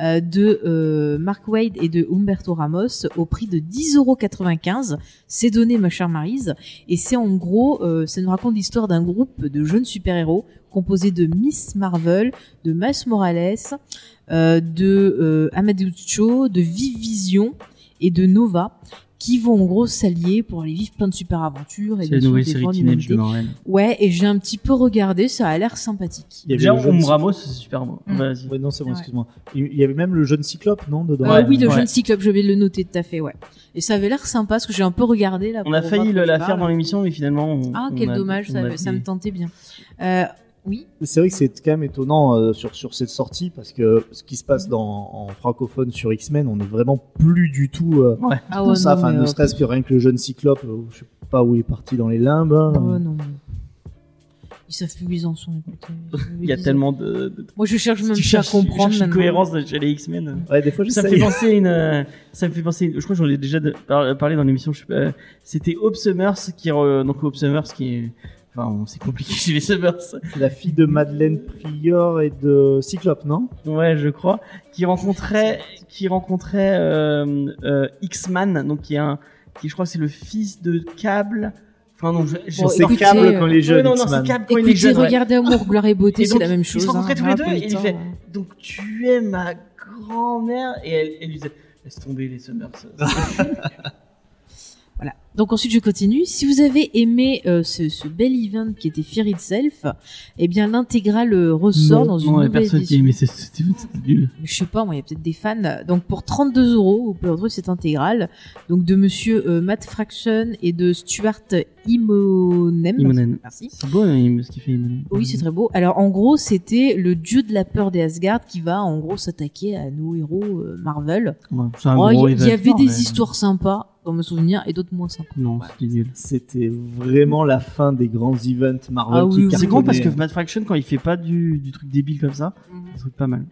euh, de Mark Wade et de Humberto Ramos au prix de 10,95€. C'est donné, ma chère Marise, et c'est en gros, ça nous raconte l'histoire d'un groupe de jeunes super-héros composé de Miss Marvel, de Miles Morales, de Amadeus Cho, de Vive Vision et de Nova qui vont en gros s'allier pour aller vivre plein de super aventures et C'est la nouvelle série Teenage de. Marvel. Ouais, et j'ai un petit peu regardé, ça a l'air sympathique. Il y avait Déjà, le jeune on Cyclope. Ramos, c'est super beau. Mm. Vas-y. Ouais, non, c'est bon, Ouais. excuse-moi. Il y avait même le jeune Cyclope, non, dedans? Euh, oui, le ouais. jeune Cyclope, je vais le noter tout à fait, ouais. Et ça avait l'air sympa parce que j'ai un peu regardé là. On a failli la faire dans l'émission, mais finalement. on- Ah, on quel a- dommage, on ça, a ça me tentait bien. Euh, oui. C'est vrai que c'est quand même étonnant euh, sur, sur cette sortie parce que ce qui se passe dans, en francophone sur X-Men, on est vraiment plus du tout euh, Ah dans ça. non, Enfin, ne euh, serait-ce que rien que le jeune Cyclope, euh, je sais pas où il est parti dans les limbes. hein. Oh non. Ils savent plus où ils en sont. écoutez. Il y a tellement de. de- Moi, je cherche même plus à comprendre tu cherches une maintenant. cohérence chez les X-Men. Ouais, des fois, Ça me fait penser à une. euh, Ça me fait penser. Je crois que j'en ai déjà de- par- parlé dans l'émission. je sais pas, C'était Hope Summers qui re- donc Hope Summers qui est. Enfin, c'est compliqué chez les Summers. C'est la fille de Madeleine Prior et de Cyclope, non? Ouais, je crois. Qui rencontrait, qui rencontrait euh, euh, X-Man, donc qui est un, qui je crois c'est le fils de Cable. Enfin non, je, je Bon, C'est Cable euh, quand il est Ouais, jeune, non, non, c'est Cable quand il est jeune. ouais. regardez Amour, Gloire et Beauté, c'est la même ils chose. se rencontraient hein, tous les deux, et il fait-. Donc tu es ma grand-mère et elle, elle lui disait laisse tomber les Summers. Voilà. Donc ensuite je continue. Si vous avez aimé euh, ce, ce bel event qui était Fear Itself, eh bien l'intégrale euh, ressort dans une non, nouvelle personne qui édition. mais c'était c'était nul. Je sais pas, moi, il y a peut-être des fans. Donc pour 32 euros, vous pouvez retrouver cette intégrale. Donc de Monsieur euh, Matt Fraction et de Stuart Immonen. Imonen. Merci. C'est beau hein, ce qu'il fait Imonen. Oui, c'est très beau. Alors en gros, c'était le dieu de la peur des Asgard qui va en gros s'attaquer à nos héros euh, Marvel. Ouais, c'est un Oh, Il gros y, il y event, avait des histoires sympas dans mes souvenirs et d'autres moins sympas. Non, c'était nul. C'était vraiment la fin des grands events Marvel Ah oui. C'est con parce que. Matt Fraction quand il fait pas du, du truc débile comme ça, c'est un truc pas mal.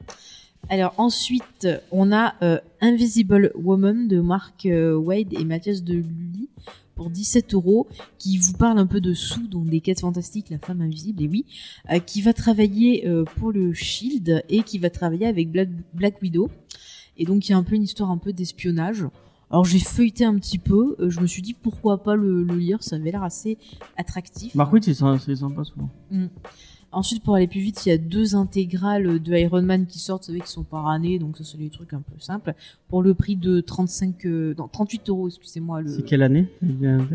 Alors ensuite, on a euh, Invisible Woman de Mark euh, Wade et Mathias de Lully pour 17 euros, qui vous parle un peu de sous, donc des quêtes fantastiques, la femme invisible, et oui, euh, qui va travailler euh, pour le Shield et qui va travailler avec Black, Black Widow. Et donc il y a un peu une histoire un peu d'espionnage. Alors j'ai feuilleté un petit peu, euh, je me suis dit pourquoi pas le, le lire, ça avait l'air assez attractif. Mark Waid, c'est sy- c'est sympa souvent. Ensuite, pour aller plus vite, il y a deux intégrales de Iron Man qui sortent, vous savez, qui sont par année, donc ça, c'est des trucs un peu simples. Pour le prix de 35, euh, non, 38 euros, excusez-moi. Le... C'est quelle année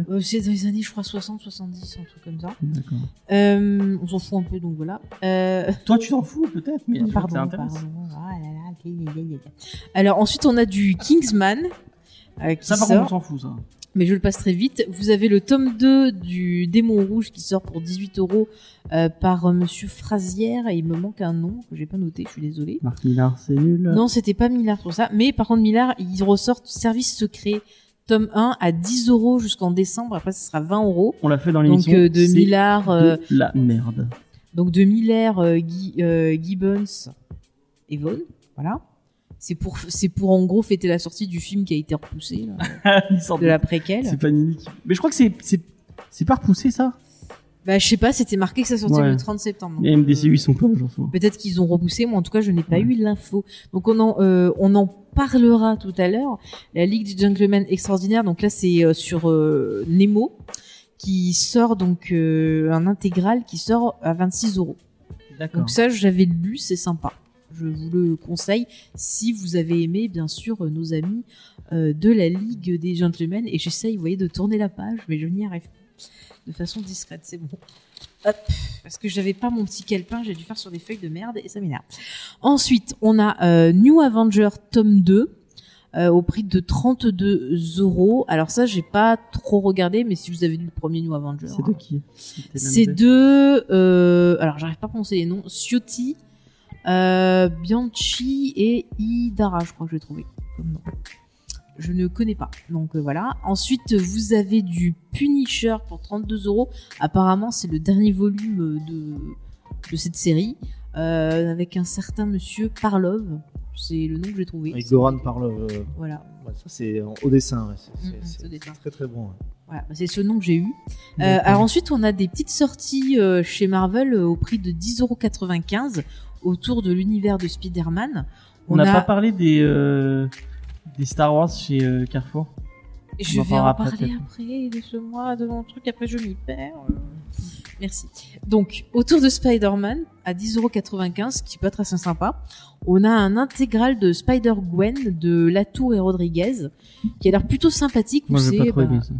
Euh, c'est dans les années, je crois, 60, 70, un truc comme ça. D'accord. On s'en fout un peu, donc voilà. Toi, tu t'en fous peut-être, mais pardon, ça pardon. Ah là là. Alors, ensuite, on a du Kingsman. Euh, qui Ça, par sort. contre, on s'en fout, ça. mais je le passe très vite. Vous avez le tome 2 du Démon Rouge qui sort pour 18 euros euh, par euh, Monsieur Frazière et il me manque un nom que j'ai pas noté, je suis désolée. Marc Millard, c'est nul. Non, c'était pas Millard pour ça. Mais par contre, Millard, il ressort Service Secret, tome 1 à 10 euros jusqu'en décembre. Après, ce sera 20 euros. On l'a fait dans Donc l'émission. euh, de Millard, euh, de la merde. donc de euh, Guy- euh, Gibbons et Vaughn. Voilà. C'est pour, c'est pour en gros fêter la sortie du film qui a été repoussé, là, de la préquelle. C'est Panini qui... Mais je crois que c'est c'est c'est pas repoussé ça. Bah, je sais pas, c'était marqué que ça sortait Ouais. le 30 septembre. donc, Les euh, ils sont pas jour souvent. Peut-être qu'ils ont repoussé, moi en tout cas je n'ai pas Ouais. eu l'info. Donc on en, euh, on en parlera tout à l'heure. La Ligue des Gentlemen extraordinaire, donc là c'est euh, sur euh, Nemo, qui sort donc euh, un intégral qui sort à 26 euros. D'accord. Donc ça j'avais lu, c'est sympa. Je vous le conseille si vous avez aimé bien sûr nos amis euh, de la Ligue des Gentlemen. Et j'essaye, vous voyez, de tourner la page, mais je n'y arrive pas. De façon discrète, c'est bon. Hop, parce que j'avais pas mon petit calepin, j'ai dû faire sur des feuilles de merde et ça m'énerve. Ensuite, on a euh, New Avenger tome 2 euh, au prix de 32 euros. Alors ça, j'ai pas trop regardé, mais si vous avez lu le premier New Avenger, C'est de qui? C'était c'est de euh, alors j'arrive pas à prononcer les noms, Ciotti, euh, Bianchi et Idara, je crois que j'ai trouvé comme nom. Je ne connais pas. Donc euh, voilà. Ensuite, vous avez du Punisher pour 32 euros. Apparemment, c'est le dernier volume de, de cette série. euh, avec un certain monsieur Parlov. C'est le nom que j'ai trouvé. Avec Goran parle. euh, Voilà. ouais, ça, c'est au dessin. ouais, c'est- très très bon. ouais. Voilà, bah, c'est ce nom que j'ai eu. Euh, alors ensuite, on a des petites sorties euh, chez Marvel euh, au prix de 10,95€ autour de l'univers de Spider-Man. On n'a pas parlé des euh, des Star Wars chez euh, Carrefour. Je vais en après, parler après de ce mois, de mon truc. Après, je m'y perds. Euh, Merci. Donc, autour de Spider-Man, à 10,95€, ce qui peut être assez sympa, on a un intégral de Spider-Gwen de Latour et Rodriguez, qui a l'air plutôt sympathique. Moi, j'ai pas trop bah, aimé ça.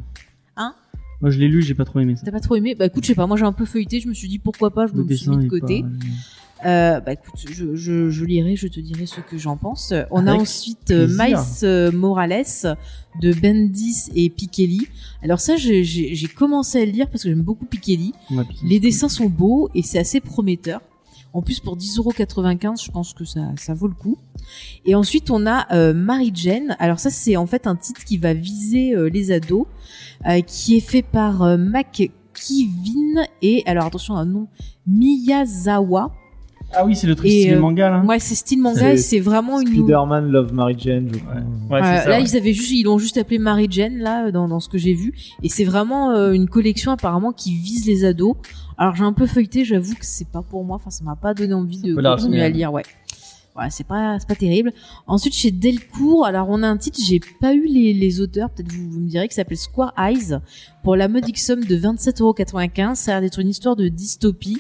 Hein? Moi, je l'ai lu, j'ai pas trop aimé ça. T'as pas trop aimé? Bah écoute, je sais pas, moi j'ai un peu feuilleté, je me suis dit pourquoi pas, je Le me suis mis de côté. pas- Euh, bah écoute, je, je, je lirai, je te dirai ce que j'en pense. On a ensuite euh, plaisir. Miles euh, Morales de Bendis et Pikeli. Alors ça, j'ai- commencé à le lire parce que j'aime beaucoup. Ouais, puis- Les dessins sont beaux et c'est assez prometteur. En plus, pour 10,95€, je pense que ça, ça vaut le coup. Et ensuite, on a euh, Mary Jane. Alors ça, c'est en fait un titre qui va viser euh, les ados, euh, qui est fait par euh, Mac Kivin et alors attention un nom Miyazawa. Ah oui, c'est le truc Et, style euh, manga là. Ouais, c'est style manga C'est et c'est vraiment une. Spider-Man Love Mary Jane, je crois. Ouais, Euh, c'est ça, là, ouais. ils avaient juste, ils l'ont juste appelé Mary Jane là dans, dans ce que j'ai vu, et c'est vraiment euh, une collection apparemment qui vise les ados. Alors j'ai un peu feuilleté, j'avoue que c'est pas pour moi, enfin ça m'a pas donné envie de continuer à lire, ouais. Voilà, c'est pas c'est pas terrible. Ensuite chez Delcourt, alors on a un titre, j'ai pas eu les, les auteurs, peut-être vous, vous me direz, qui s'appelle Square Eyes pour la modique somme de 27,95€. Ça a l'air d'être une histoire de dystopie.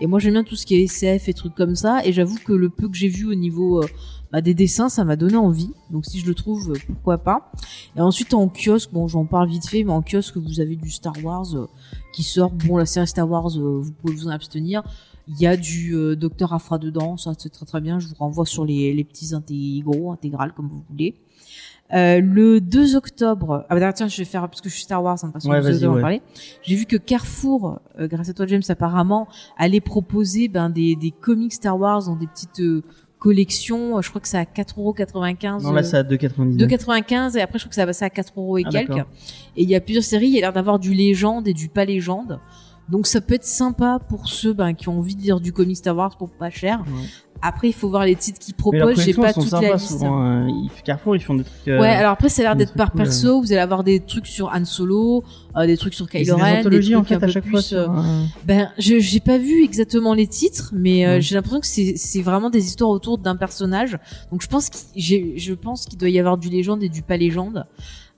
Et moi j'aime bien tout ce qui est SF et trucs comme ça. Et j'avoue que le peu que j'ai vu au niveau euh, bah, des dessins, ça m'a donné envie. Donc si je le trouve, euh, pourquoi pas. Et ensuite en kiosque, bon j'en parle vite fait, mais en kiosque vous avez du Star Wars euh, qui sort. Bon la série Star Wars, vous pouvez vous en abstenir. Il y a du Docteur Afra dedans, ça c'est très très bien. Je vous renvoie sur les, les petits intégraux, intégrales comme vous voulez. Euh, le 2 octobre, ah bah tiens, je vais faire parce que je suis Star Wars, hein, parce que Ouais, vous en ouais. parler. J'ai vu que Carrefour, euh, grâce à toi James, apparemment, allait proposer ben des, des comics Star Wars dans des petites euh, collections. Je crois que c'est à 4,95€. Non, là, c'est à 2,99. 2,95 et après je crois que ça va passer à 4 euros et Ah, quelques. Et il y a plusieurs séries, il y a l'air d'avoir du légende et du pas légende. Donc ça peut être sympa pour ceux ben, qui ont envie de lire du comic Star Wars pour pas cher. Ouais. Après il faut voir les titres qu'ils proposent, j'ai pas toute la liste. souvent. Ils- Carrefour, ils font des trucs. euh, Ouais, alors après ça a l'air des d'être par cool, perso, vous allez avoir des trucs sur Han Solo, euh, des trucs sur Kylo des Ren, des anthologies, trucs en fait, un à peu chaque fois. sur, euh, euh, ben, je j'ai pas vu exactement les titres, mais euh, Ouais. j'ai l'impression que c'est vraiment des histoires autour d'un personnage. Donc je pense qu'il je pense qu'il doit y avoir du légende et du pas légende.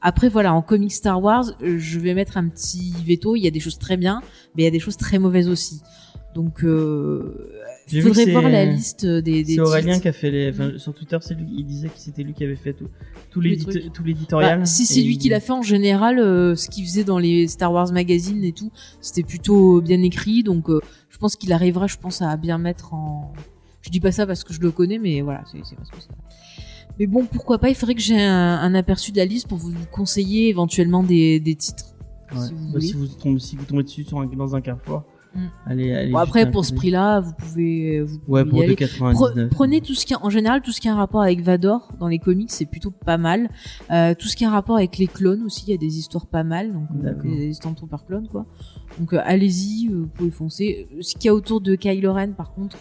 Après voilà, en comics Star Wars, je vais mettre un petit veto. Il y a des choses très bien, mais il y a des choses très mauvaises aussi. Donc euh, vu faudrait voir la liste des. des C'est Aurélien titres. qui a fait les. enfin, sur Twitter, c'est lui. Il disait que c'était lui qui avait fait tout, tout l'éditorial. Bah, si c'est lui il- qui l'a fait en général, euh, ce qu'il faisait dans les Star Wars magazines et tout, c'était plutôt bien écrit. Donc, euh, je pense qu'il arrivera, je pense, à bien mettre en. Je dis pas ça parce que je le connais, mais voilà, c'est c'est parce que ça. Mais bon, pourquoi pas Il faudrait que j'ai un, un aperçu de la liste pour vous conseiller éventuellement des, des titres. Ouais. si vous Bah, si vous tombez, si vous tombez dessus sur un- dans un carrefour, Mm. allez, allez. Bon, après, pour ce prix-là, vous pouvez, vous pouvez Ouais, y pour aller. 2,99. Pre- prenez tout ce qui a, en général, tout ce qui a un rapport avec Vador dans les comics, c'est plutôt pas mal. Euh, tout ce qui a un rapport avec les clones aussi, il y a des histoires pas mal, donc euh, des histoires de par clone quoi. Donc euh, allez-y, euh, vous pouvez foncer. Euh, Ce qu'il y a autour de Kylo Ren, par contre,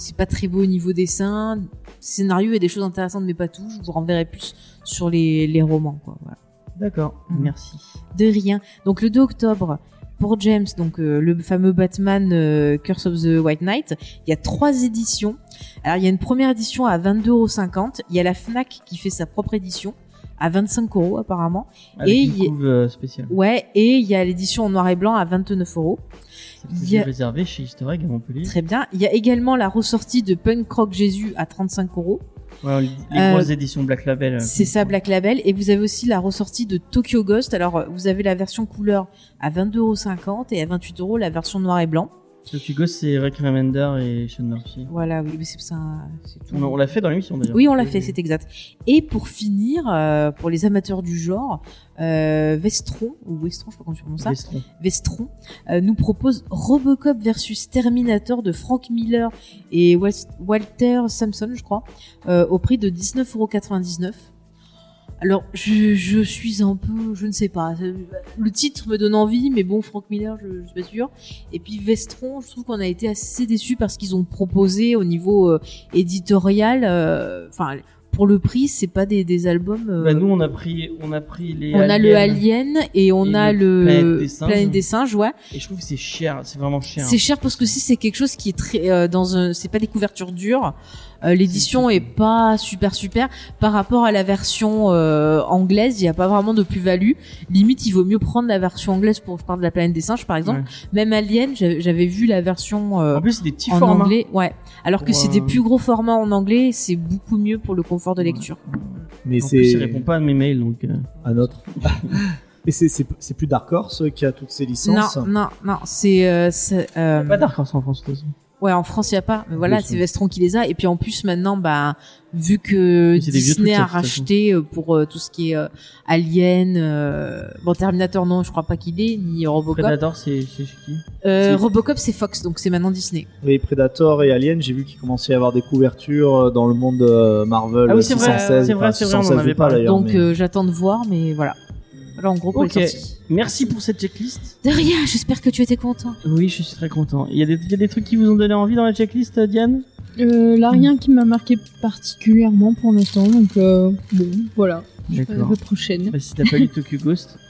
c'est pas très beau au niveau dessin. Scénario, a des choses intéressantes, mais pas tout. Je vous renverrai plus sur les, les romans, quoi. Voilà. D'accord, Mm. merci. De rien. Donc le 2 octobre, pour James, donc euh, le fameux Batman euh, Curse of the White Knight, il y a trois éditions. Alors il y a une première édition à 22,50€. Il y a la Fnac qui fait sa propre édition à 25 euros apparemment. Avec Et une couve euh, spéciale. Ouais, et il y a l'édition en noir et blanc à 29 euros. C'est a- réservé chez Easter Egg à Montpellier. Très bien. Il y a également la ressortie de Punk Rock Jésus à 35 euros. Ouais, les Euh, grosses éditions Black Label. euh, C'est ça, Black Label. Et vous avez aussi la ressortie de Tokyo Ghost. Alors, euh, vous avez la version couleur à 22,50€ et à 28 euros la version noir et blanc. Tokyo Ghost, c'est Rick Remender et Sean Murphy. Voilà, oui, mais c'est ça, tout. On, on l'a fait dans l'émission d'ailleurs. Oui, on l'a fait, c'est exact. Et pour finir, euh, pour les amateurs du genre, euh, Vestron, ou Westron, je sais pas comment tu prononces ça, Vestron. Vestron, euh, nous propose Robocop versus Terminator de Frank Miller et Wal- Walter Sampson, je crois, au prix de 19,99€. Alors, je, je suis un peu, je ne sais pas. Le titre me donne envie, mais bon, Frank Miller, je, suis pas sûre. Et puis Vestron, je trouve qu'on a été assez déçus parce qu'ils ont proposé au niveau euh, éditorial, euh, enfin, pour le prix, c'est pas des, des albums. euh, Bah, nous, on a pris, on a pris les. on a le Alien et on et a le le Planète des Singes. Planète des Singes, ouais. Et je trouve que c'est cher, c'est vraiment cher. C'est cher parce que si c'est quelque chose qui est très euh, dans un, c'est pas des couvertures dures. Euh, L'édition est pas super super par rapport à la version euh, anglaise. Il y a pas vraiment de plus-value. Limite, il vaut mieux prendre la version anglaise pour je parle de la planète des singes par exemple. Ouais. Même Alien, j'a- j'avais vu la version euh, En plus, c'est des petits en formats. anglais. Ouais. Alors que c'est des euh, plus gros formats en anglais, c'est beaucoup mieux pour le confort de lecture. Mais c'est répond pas à mes mails, donc. euh, un autre. Et c'est c'est c'est plus Dark Horse qui a toutes ces licences. Non, non, non, c'est euh, c'est, euh, Pas Dark Horse en France, de toute façon. Ouais, en France, il y a pas. Mais voilà, c'est Vestron qui les a. Et puis en plus, maintenant, bah, vu que Disney trucs, a racheté euh, pour euh, tout ce qui est euh, Alien, euh, bon, Terminator, non, je crois pas qu'il est, ni Robocop. Predator, c'est chez qui? Euh, Robocop, c'est Fox, donc c'est maintenant Disney. Les Predator et Alien, j'ai vu qu'il commençait à y avoir des couvertures dans le monde Marvel Ah oui, c'est vrai, 616, c'est vrai, enfin, c'est vrai, on en 616 avait pas d'ailleurs. Donc mais- euh, j'attends de voir, mais voilà. Voilà, en gros, pour Ok. les sorties. Merci pour cette checklist. De rien, j'espère que tu étais content. Oui, je suis très content. Il y, a des, il y a des trucs qui vous ont donné envie dans la checklist, euh, Diane? Euh, là, rien qui m'a marqué particulièrement pour l'instant, donc euh, bon, voilà. La D'accord. prochaine. Bah, si t'as pas lu Tokyo Ghost,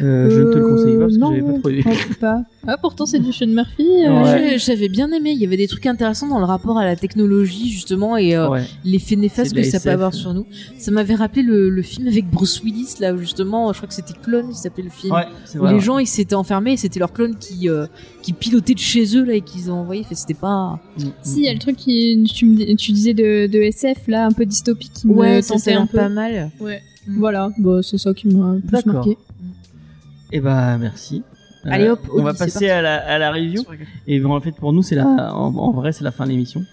euh, je ne te le conseille pas parce que non, j'avais pas trop aimé. pas. Ah, pourtant, c'est du Sean Murphy. euh, Ouais. J'avais bien aimé. Il y avait des trucs intéressants dans le rapport à la technologie, justement, et euh, Ouais. l'effet néfaste que ça peut SF. avoir sur nous. Ça m'avait rappelé le, le film avec Bruce Willis, là, où justement, je crois que c'était Clone, qui s'appelait le film. Ouais, Où vrai. les ouais. gens ils s'étaient enfermés et c'était leur clone qui euh, qui pilotait de chez eux là et qu'ils ont envoyé c'était pas Mm, mm. Si, il y a le truc qui, tu, me tu disais de, de SF, là, un peu dystopique, qui me ça tentait un peu. pas mal Ouais. Mm. Voilà, bah, c'est ça qui m'a le plus marqué. Eh bah merci. Euh, Allez, hop, on va passer à la, à la review. Et ben, en fait pour nous c'est la, en, en vrai c'est la fin de l'émission.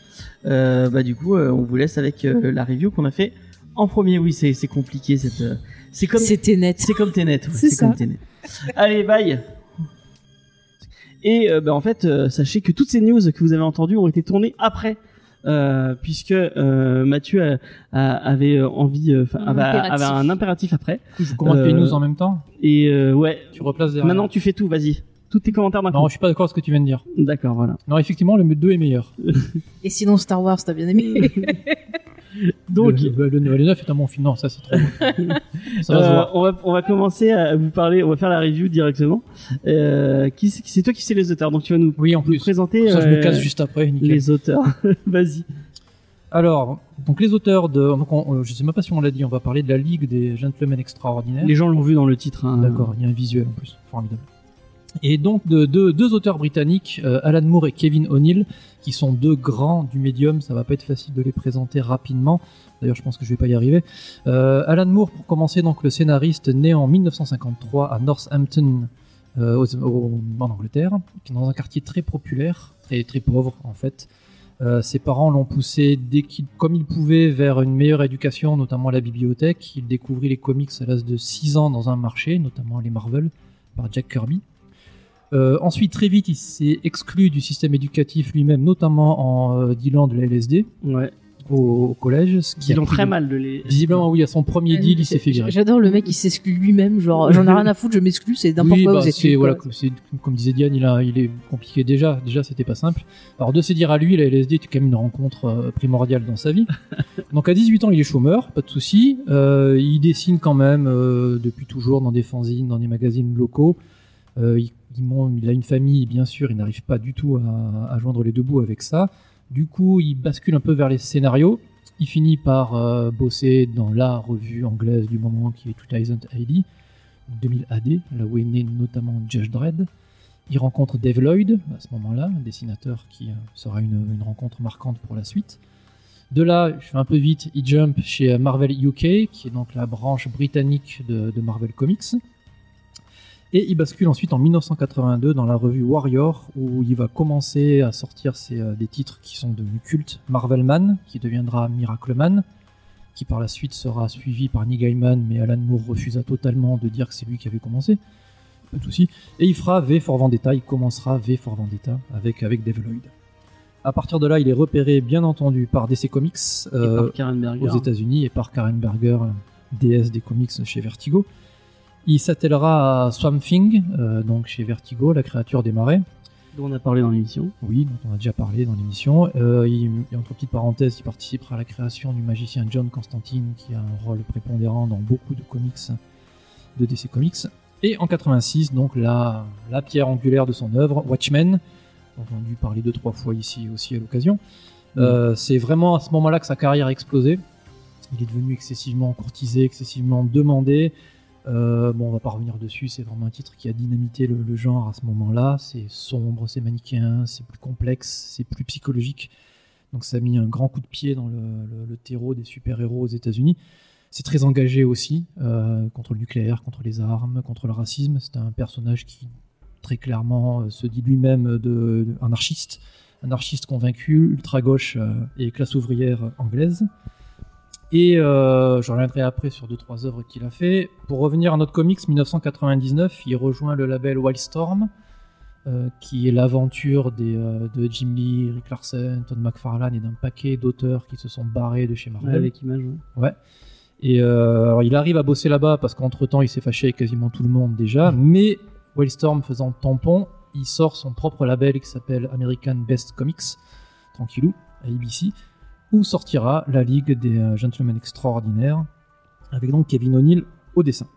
Euh, bah du coup euh, on vous laisse avec euh, la review qu'on a fait en premier. Oui c'est c'est compliqué cette. euh, c'est comme c'était net c'est comme ouais, C'est c'est ça. comme. Allez bye. Et euh, bah, en fait euh, sachez que toutes ces news que vous avez entendues ont été tournées après. Euh, puisque euh, Mathieu a- a- avait euh, envie, euh, avait, un impératif après. Je commente Euh, les news en même temps. Et euh, ouais, Tu replaces derrière. maintenant tu fais tout, vas-y. Tous tes commentaires d'un Non, coup. je suis pas d'accord avec ce que tu viens de dire. D'accord, voilà. Non, effectivement, le 2 est meilleur. et sinon Star Wars t'as bien aimé Donc, le, le, le 9 est un bon film. Non, ça c'est trop. bon. ça va se Euh, voir. on va on va commencer à vous parler, on va faire la review directement. Euh, qui c'est toi qui sais les auteurs, donc tu vas nous, Oui, en nous plus. présenter Ça, je me euh, casse juste après. nickel. les auteurs. Vas-y. Alors, donc les auteurs de. Donc on- je sais même pas si on l'a dit, on va parler de la Ligue des Gentlemen Extraordinaires. Les gens l'ont vu dans le titre. Hein. D'accord, il y a un visuel en plus, formidable. Et donc de, de- deux auteurs britanniques, euh, Alan Moore et Kevin O'Neill, qui sont deux grands du médium, ça va pas être facile de les présenter rapidement. D'ailleurs, je pense que je vais pas y arriver. Euh, Alan Moore, pour commencer, donc le scénariste, né en 1953 à Northampton, euh, aux- au- en Angleterre, dans un quartier très populaire, très très pauvre en fait. Euh, ses parents l'ont poussé comme il pouvait vers une meilleure éducation, notamment à la bibliothèque. Il découvrit les comics à l'âge de 6 ans dans un marché, notamment les Marvel, par Jack Kirby. Euh, ensuite, très vite, il s'est exclu du système éducatif lui-même, notamment en euh, dealant de la LSD Ouais. au, au collège. Ce qui ont très mal de les. Visiblement, oui, à son premier deal, il s'est fait virer. J'adore le mec qui s'exclut lui-même, genre j'en ai rien à foutre, je m'exclus, c'est n'importe Oui, quoi bah, vous êtes voilà, quoi. comme, c'est- comme disait Diane, il, a, il est compliqué déjà. Déjà, c'était pas simple. Alors de se dire à lui, la LSD était quand même une rencontre euh, primordiale dans sa vie. Donc à 18 ans, il est chômeur, pas de souci. Euh, il dessine quand même euh, depuis toujours dans des fanzines, dans des magazines locaux. Euh, il, il a une famille, bien sûr, il n'arrive pas du tout à, joindre les deux bouts avec ça. Du coup, il bascule un peu vers les scénarios. Il finit par euh, bosser dans la revue anglaise du moment qui est 2000 AD. 2000 AD, là où est né notamment Judge Dredd. Il rencontre Dave Lloyd à ce moment-là, un dessinateur qui euh, sera une, rencontre marquante pour la suite. De là, je fais un peu vite, il jump chez Marvel UK, qui est donc la branche britannique de Marvel Comics. Et il bascule ensuite en 1982 dans la revue Warrior, où il va commencer à sortir ses, euh, des titres qui sont devenus cultes. Marvel Man, qui deviendra Miracle Man, qui par la suite sera suivi par Neil Gaiman, mais Alan Moore refusa totalement de dire que c'est lui qui avait commencé. Pas de souci. Et il fera V for Vendetta, il commencera V for Vendetta avec, avec Dave Lloyd. À partir de là, il est repéré, bien entendu, par DC Comics euh, par aux États-Unis et par Karen Berger, déesse des comics chez Vertigo. Il s'attellera à Swamp Thing, euh, donc chez Vertigo, la créature des marais. dont on a parlé dans l'émission. Oui, dont on a déjà parlé dans l'émission. Euh, il, et entre petites parenthèses, il participera à la création du magicien John Constantine, qui a un rôle prépondérant dans beaucoup de comics de DC Comics. Et en 86, donc la, la pierre angulaire de son œuvre, Watchmen, on a dû parler deux trois fois ici aussi à l'occasion. Euh, c'est vraiment à ce moment-là que sa carrière a explosé. Il est devenu excessivement courtisé, excessivement demandé. Euh, bon, on va pas revenir dessus, c'est vraiment un titre qui a dynamité le, genre à ce moment-là. C'est sombre, c'est manichéen, c'est plus complexe, c'est plus psychologique. Donc ça a mis un grand coup de pied dans le, terreau des super-héros aux États-Unis. C'est très engagé aussi euh, contre le nucléaire, contre les armes, contre le racisme. C'est un personnage qui très clairement euh, se dit lui-même de- anarchiste, anarchiste convaincu, ultra gauche euh, et classe ouvrière anglaise. Et euh, je reviendrai après sur deux trois œuvres qu'il a fait. Pour revenir à notre comics 1999, il rejoint le label Wildstorm, euh, qui est l'aventure des, euh, de Jim Lee, Rick Larsen, Todd McFarlane et d'un paquet d'auteurs qui se sont barrés de chez Marvel. Ouais, avec image. ouais. Et euh, alors il arrive à bosser là-bas parce qu'entre temps il s'est fâché avec quasiment tout le monde déjà, mais Wildstorm faisant tampon, il sort son propre label qui s'appelle American Best Comics, tranquillou, à ABC, sortira la Ligue des euh, Gentlemen Extraordinaires, avec donc Kevin O'Neill au dessin.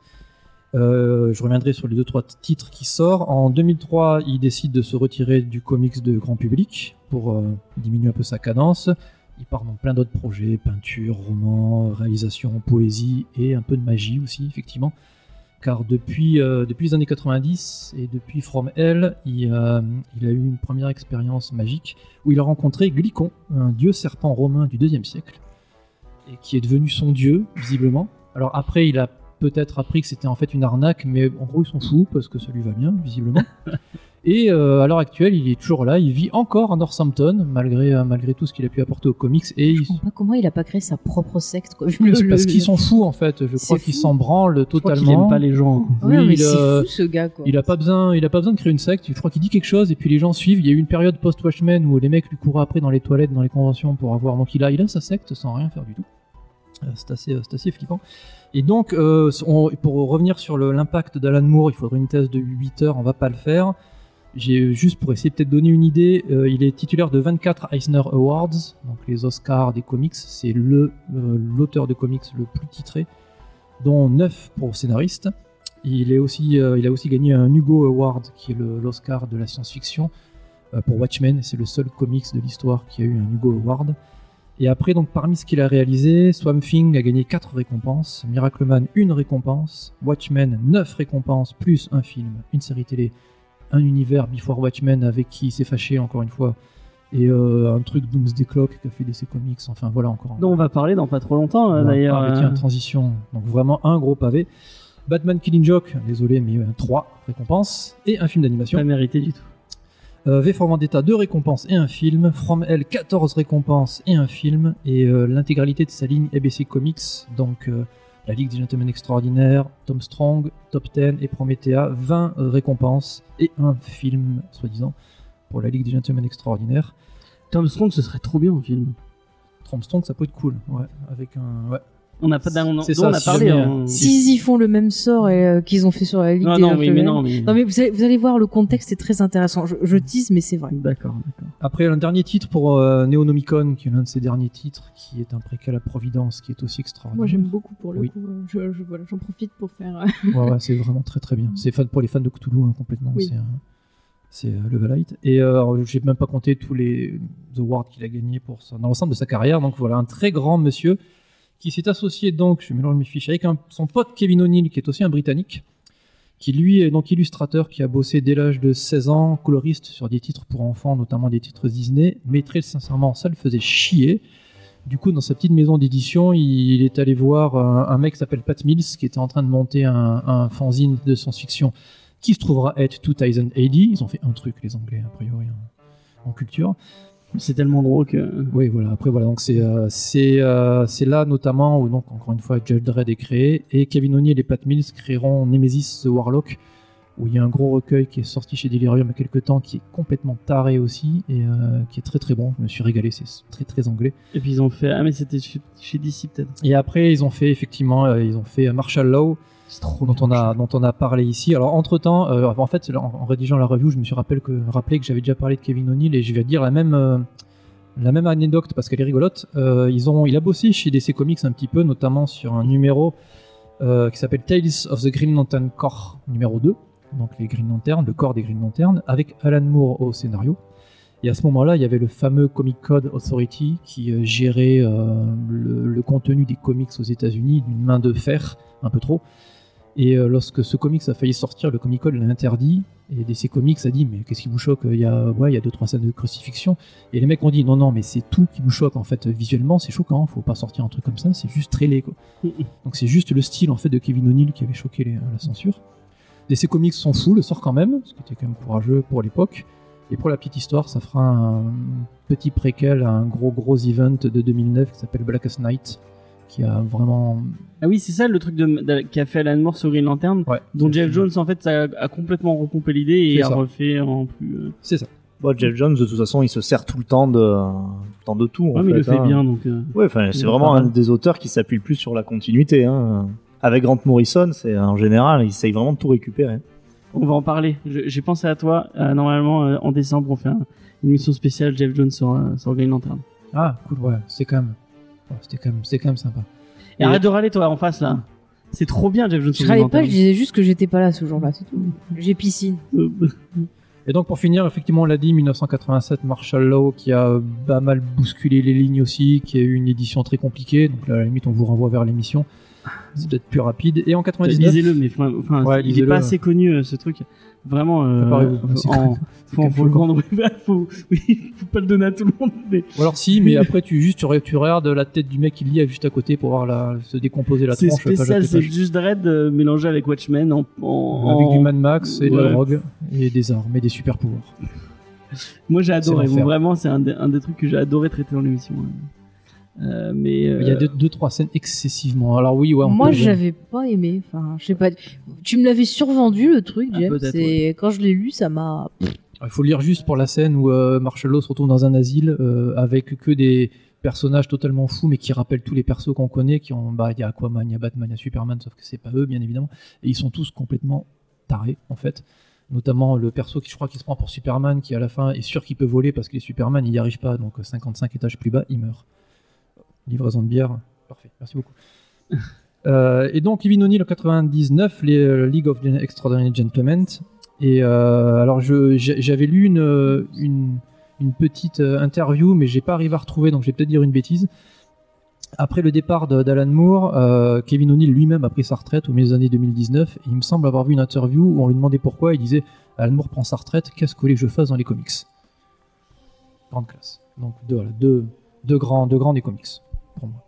Euh, je reviendrai sur les deux trois titres qui sortent. En 2003, il décide de se retirer du comics de grand public pour euh, diminuer un peu sa cadence. Il part dans plein d'autres projets, peinture, roman, réalisation, poésie et un peu de magie aussi, effectivement. Car depuis, euh, depuis les années 90 et depuis From Hell, il, euh, il a eu une première expérience magique où il a rencontré Glycon, un dieu serpent romain du deuxième siècle, et qui est devenu son dieu, visiblement. Alors après, il a peut-être appris que c'était en fait une arnaque, mais en gros, ils s'en fout parce que ça lui va bien, visiblement. Et euh, à l'heure actuelle, il est toujours là, il vit encore à Northampton, malgré, euh, malgré tout ce qu'il a pu apporter aux comics. Et il, Je comprends pas comment il a pas créé sa propre secte, quoi. vu le- parce qu'ils s'en fout en fait. Je crois qu'il fou. s'en branle Je crois totalement. aime pas les gens. Ouais, Oui, mais il, euh, fou ce gars, quoi. Il a pas besoin, il a pas besoin de créer une secte. Je crois qu'il dit quelque chose et puis les gens suivent. Il y a eu une période post Watchmen où les mecs lui couraient après dans les toilettes, dans les conventions pour avoir. Donc il a, il a sa secte sans rien faire du tout. C'est assez, c'est assez flippant. Et donc, euh, on- pour revenir sur l'impact d'Alan Moore, il faudrait une thèse de 8 heures. On va pas le faire. J'ai juste pour essayer peut-être donner une idée. euh, il est titulaire de 24 Eisner Awards, donc les Oscars des comics. C'est le euh, l'auteur de comics le plus titré, dont 9 pour scénariste. Il, est aussi, euh, il a aussi gagné un Hugo Award, qui est l'Oscar de la science-fiction, euh, pour Watchmen. C'est le seul comics de l'histoire qui a eu un Hugo Award. Et après, donc, parmi ce qu'il a réalisé, Swamp Thing a gagné 4 récompenses, Miracle Man, une récompense, Watchmen, 9 récompenses, plus un film, une série télé, un univers Before Watchmen avec qui il s'est fâché, encore une fois, et euh, un truc Doomsday Clock qui a fait DC Comics, enfin voilà encore. dont on va parler dans pas trop longtemps euh, On va d'ailleurs. parler, euh, tiens, transition. Donc vraiment un gros pavé. Batman Killing Joke, désolé, mais 3 récompenses. Et un film d'animation. pas mérité du tout. Euh, v for Vendetta, 2 récompenses et un film. From Hell, 14 récompenses et un film. Et euh, l'intégralité de sa ligne ABC Comics, donc euh, la Ligue des Gentlemen Extraordinaires, Tom Strong, Top 10 et Promethea, 20 récompenses et un film, soi-disant, pour la Ligue des Gentlemen Extraordinaires. Tom Strong, ce serait trop bien en film. Tom Strong, ça peut être cool, ouais, avec un... Ouais. On n'a pas, on, ça, on a si parlé. jamais, hein. S'ils y font le même sort et, euh, qu'ils ont fait sur la Ligue Non, des non, mais, mais non, mais. Non, mais vous allez, vous allez voir, le contexte est très intéressant. Je, je tease, mais c'est vrai. D'accord, d'accord. Après, un dernier titre pour euh, Neonomicon, qui est l'un de ses derniers titres, qui est un préquel à Providence, qui est aussi extraordinaire. Moi j'aime beaucoup pour le Oui. coup. Je, je- voilà, j'en profite pour faire. euh, Ouais, ouais, c'est vraiment très très bien. C'est fan pour les fans de Cthulhu hein, complètement. Oui. C'est euh, euh, Levelite. Et euh, alors, j'ai même pas compté tous les awards qu'il a gagnés pour ça, dans l'ensemble de sa carrière. Donc voilà, un très grand monsieur qui s'est associé donc, je mélange mes fiches, avec son pote Kevin O'Neill, qui est aussi un Britannique, qui lui est donc illustrateur, qui a bossé dès l'âge de 16 ans, coloriste sur des titres pour enfants, notamment des titres Disney. Mais très sincèrement, ça le faisait chier. Du coup, dans sa petite maison d'édition, il, est allé voir un, un mec qui s'appelle Pat Mills, qui était en train de monter un, fanzine de science-fiction qui se trouvera être 2000 AD. Ils ont fait un truc, les Anglais, a priori, en culture. C'est tellement drôle que. Oui, voilà. Après, voilà. Donc, c'est euh, c'est euh, c'est là notamment où, donc, encore une fois, Judge Dredd est créé et Kevin O'Neill et Pat Mills créeront Nemesis the Warlock, où il y a un gros recueil qui est sorti chez Delirium il y a quelques temps, qui est complètement taré aussi et euh, qui est très très bon. Je me suis régalé. C'est très très anglais. Et puis ils ont fait. Ah, mais c'était chez, DC peut-être. Et après, ils ont fait effectivement, ils ont fait Marshall Law, trop dont on a dont on a parlé ici. Alors entre temps, en fait, en, en rédigeant la review, je me suis rappelé que rappelé que j'avais déjà parlé de Kevin O'Neill et je vais dire la même euh, la même anecdote parce qu'elle est rigolote. Euh, ils ont, il a bossé chez DC Comics un petit peu, notamment sur un numéro euh, qui s'appelle Tales of the Green Lantern Corps numéro 2, donc les Green Lanterns, le corps des Green Lanterns, avec Alan Moore au scénario. Et à ce moment-là, il y avait le fameux Comic Code Authority qui euh, gérait euh, le, le contenu des comics aux États-Unis d'une main de fer, un peu trop. Et euh, lorsque ce comics a failli sortir, le Comic Code l'a interdit. Et DC Comics a dit mais qu'est-ce qui vous choque? Il y a ouais, il y a deux trois scènes de crucifixion. Et les mecs ont dit non non mais c'est tout qui vous choque en fait visuellement c'est choquant. Faut pas sortir un truc comme ça. C'est juste très laid quoi. Donc c'est juste le style en fait de Kevin O'Neill qui avait choqué les- la censure. DC Comics s'en fout, le sort quand même, ce qui était quand même courageux pour l'époque. Et pour la petite histoire, ça fera un petit préquel à un gros gros event de 2009 qui s'appelle Blackest Night, qui a vraiment Ah oui, c'est ça le truc de, de- qu'a fait Alan Moore sur Green Lantern, ouais, dont c'est- Jeff Jones en fait a, a complètement repompé l'idée et C'est a ça. refait en plus. euh, C'est ça. Bon, Jeff Jones, de toute façon, il se sert tout le temps de, temps de tout. en Ouais, mais il le fait, hein. bien donc. euh, Ouais, enfin, c'est vraiment un des auteurs qui s'appuie le plus sur la continuité. Hein. Avec Grant Morrison, c'est en général, il essaye vraiment de tout récupérer. On va en parler. Je- J'ai pensé à toi. Euh, normalement, euh, en décembre, on fait un- une émission spéciale Jeff Jones sur, euh, sur Green Lantern. Ah cool, ouais, c'était quand même, ouais, c'était quand même, c'était quand même sympa. Et Et- arrête de râler, toi, en face là. C'est trop bien, Jeff Jones. Je râlais pas, je disais juste que j'étais pas là ce jour-là, c'est tout. J'ai piscine. Et donc pour finir, effectivement, on l'a dit, 1987, Marshall Law qui a pas mal bousculé les lignes aussi, qui a eu une édition très compliquée. Donc là, à la limite, on vous renvoie vers l'émission. C'est peut-être plus rapide. Et en 99, Lisez-le, mais enfin, enfin, Ouais, il est lisez-le. pas assez connu euh, ce truc. Vraiment, euh, c'est en, faut, faut, le vendre. faut, oui, faut pas le donner à tout le monde. Mais Ou alors si, mais après tu juste tu, re- tu regardes la tête du mec qui lit juste à côté pour voir la, se décomposer la c'est tronche. page spécial, c'est page. juste Dread euh, mélangé avec Watchmen en, en- avec en- du Mad Max et de Ouais. la drogue et des armes et des super pouvoirs. Moi, j'ai adoré. Vraiment, c'est un, des- un des trucs que j'ai adoré traiter dans l'émission. Euh, mais euh, Il y a deux, deux trois scènes excessivement. Alors oui, ouais. on Moi, j'avais pas aimé. Enfin, je sais pas. Tu me l'avais survendu le truc, Ah, C'est quand je l'ai lu, ça m'a. Il faut lire juste pour la scène où euh, Marshall Law se retrouve dans un asile euh, avec que des personnages totalement fous mais qui rappellent tous les persos qu'on connaît qui ont bah il y a Aquaman, il y a Batman, il y a Superman sauf que c'est pas eux bien évidemment et ils sont tous complètement tarés en fait. Notamment le perso qui je crois qui se prend pour Superman qui à la fin est sûr qu'il peut voler parce qu'il est Superman, il y arrive pas donc 55 étages plus bas, il meurt. Livraison de bière, parfait, merci beaucoup. Euh, et donc Kevin O'Neill en 99, les euh, League of Extraordinary Gentlemen. Et euh, alors j'avais lu une, une, une petite interview, mais j'ai pas arrivé à retrouver, donc je vais peut-être dire une bêtise. Après le départ d'Alan Moore, euh, Kevin O'Neill lui-même a pris sa retraite au milieu des années 2019. Et il me semble avoir vu une interview où on lui demandait pourquoi. Il disait Alan Moore prend sa retraite, qu'est-ce que vous voulez que je fasse dans les comics? Grande classe. Donc deux, voilà, deux, deux grands, deux grands des comics pour moi.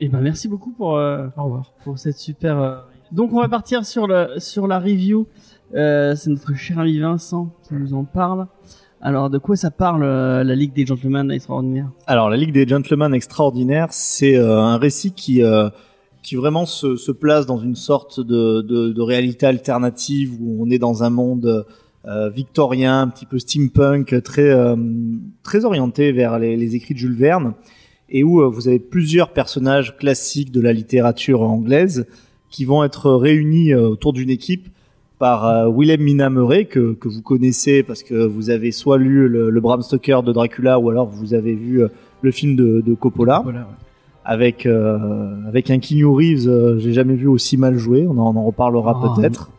eh ben, merci beaucoup pour, euh, Au revoir. pour cette super. euh, Donc, on va partir sur, le, sur la review. Euh, c'est notre cher ami Vincent qui nous en parle. Alors, de quoi ça parle euh, la Ligue des Gentlemen Extraordinaires? Alors, la Ligue des Gentlemen Extraordinaires, c'est euh, un récit qui euh, qui vraiment se, se place dans une sorte de, de, de réalité alternative où on est dans un monde euh, victorien, un petit peu steampunk, très euh, très orienté vers les, les écrits de Jules Verne, et où euh, vous avez plusieurs personnages classiques de la littérature anglaise qui vont être réunis euh, autour d'une équipe par euh, Willem Minamere que, que vous connaissez parce que vous avez soit lu le, le Bram Stoker de Dracula ou alors vous avez vu euh, le film de, de Coppola Voilà, ouais. avec euh, avec un Keanu Reeves euh, j'ai jamais vu aussi mal joué on en, on en reparlera Oh. peut-être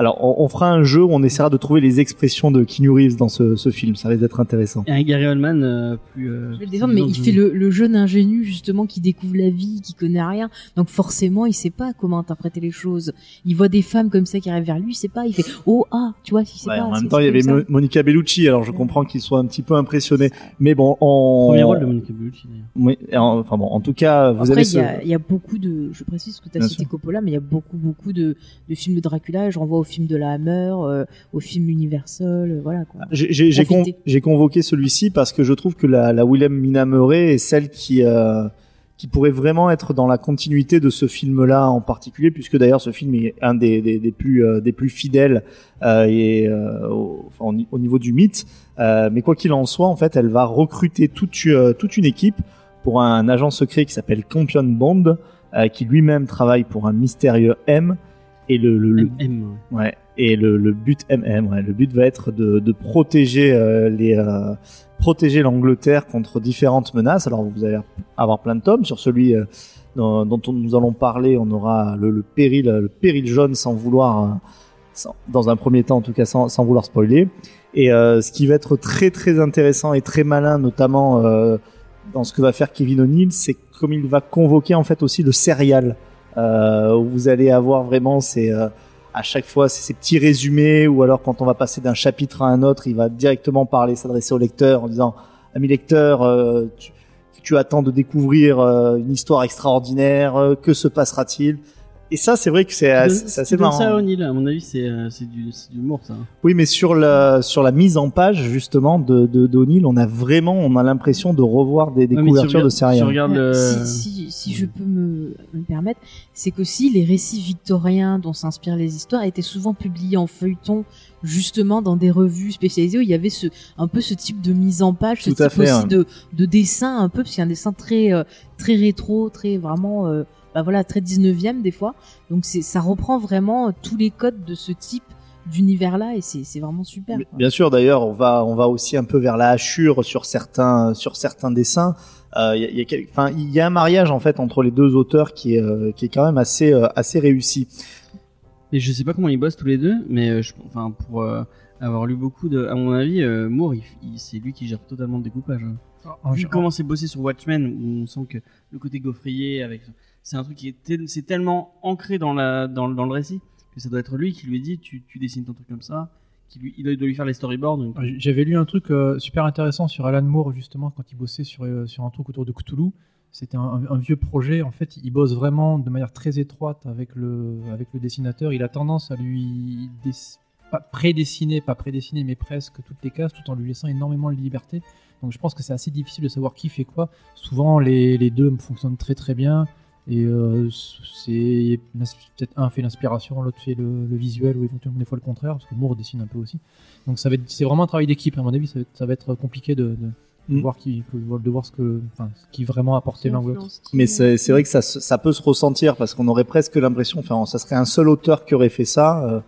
alors on, on fera un jeu où on essaiera de trouver les expressions de Keanu Reeves dans ce, ce film ça risque d'être intéressant Et un Gary Oldman euh, plus. euh, Je vais le descendre, mais il fait le, le jeune ingénu justement qui découvre la vie, qui connaît rien. Donc forcément, il sait pas comment interpréter les choses. Il voit des femmes comme ça qui arrivent vers lui, il sait pas. Il fait oh ah, tu vois, il sait Ouais, pas. en même temps il y avait Mo-. Monica Bellucci alors je comprends qu'il soit un petit peu impressionné mais bon on Premier rôle de Monica Bellucci d'ailleurs. Oui, enfin bon en tout cas vous Après, avez il ce... y, a, il y a beaucoup de. Je précise que tu as Bien cité sûr. Coppola, mais il y a beaucoup, beaucoup de, de films de Dracula. Je renvoie au film de la Hammer, euh, au film Universal, euh, voilà quoi. J'ai- con- convoqué celui-ci parce que je trouve que la, la Willem Minamere est celle qui euh, qui pourrait vraiment être dans la continuité de ce film-là en particulier, puisque d'ailleurs ce film est un des, des, des plus euh, des plus fidèles et au, enfin, niveau du mythe. Mais quoi qu'il en soit, en fait, elle va recruter toute toute une équipe pour un agent secret qui s'appelle Campion Bond, qui lui-même travaille pour un mystérieux M. Et le, le, le- MM. ouais. Et le, le but MM, ouais, le but va être de, de protéger euh, les euh, protéger l'Angleterre contre différentes menaces. Alors vous allez avoir plein de tomes sur celui euh, dont, dont on- nous allons parler. On aura le, le péril le péril jaune sans vouloir sans- dans un premier temps en tout cas sans, sans vouloir spoiler. Et ce qui va être très très intéressant et très malin, notamment dans ce que va faire Kevin O'Neill, c'est comme il va convoquer en fait aussi le serial, où vous allez avoir vraiment ces euh, à chaque fois ces petits résumés, ou alors quand on va passer d'un chapitre à un autre, il va directement parler, s'adresser au lecteur en disant ami lecteur, euh, tu, tu attends de découvrir euh, une histoire extraordinaire, euh, que se passera-t-il? Et ça, c'est vrai que c'est assez, assez marrant. ça O'Neill, à mon avis, c'est euh, c'est du, c'est de l'humour, ça. Oui, mais sur la sur la mise en page justement de de d'O'Neill, on a vraiment, on a l'impression de revoir des, des Ouais, mais si couvertures regarde- de séries. si regarde le- Si, si, si je peux me, me permettre, c'est qu'aussi les récits victoriens dont s'inspirent les histoires étaient souvent publiés en feuilleton, justement dans des revues spécialisées où il y avait ce, un peu ce type de mise en page, ce Tout type fait, aussi ouais. de, de dessin un peu, parce qu'il y a un dessin très, euh, très rétro, très vraiment, euh, bah voilà, très 19e des fois. Donc c'est, ça reprend vraiment euh, tous les codes de ce type d'univers-là et c'est, c'est vraiment super. Quoi. Bien sûr, d'ailleurs, on va on va aussi un peu vers la hachure sur certains sur certains dessins. Euh, Il y, a, il y a quel- enfin, il y a un mariage en fait entre les deux auteurs qui est euh, qui est quand même assez euh, assez réussi. Et je sais pas comment ils bossent tous les deux, mais je, enfin pour euh, avoir lu beaucoup de, à mon avis, euh, Moore, il- il- c'est lui qui gère totalement le découpage. hein. En Vu comment c'est bossé sur Watchmen, où on sent que le côté gaufrier, avec, c'est un truc qui est, tel- c'est tellement ancré dans la, dans, dans le récit que ça doit être lui qui lui dit, tu, tu dessines ton truc comme ça, qui lui, il doit lui faire les storyboards. J'avais lu un truc euh, super intéressant sur Alan Moore justement quand il bossait sur, euh, sur un truc autour de Cthulhu. C'était un, vieux projet. En fait, il bosse vraiment de manière très étroite avec le, avec le dessinateur. Il a tendance à lui pas prédessiner, pas prédessiner, mais presque toutes les cases, tout en lui laissant énormément de liberté. Donc, je pense que c'est assez difficile de savoir qui fait quoi. Souvent, les, les deux fonctionnent très très bien. Et euh, c'est peut-être un fait l'inspiration, l'autre fait le, visuel, ou éventuellement des fois le contraire, parce que Moore dessine un peu aussi. Donc ça c'est vraiment un travail d'équipe. À mon avis, ça va être, compliqué de, de Mm. voir qui, de voir ce que, enfin, ce qui vraiment l'un l'autre. Mais c'est c'est vrai que ça, se- ça peut se ressentir parce qu'on aurait presque l'impression, enfin, ça serait un seul auteur qui aurait fait ça. euh,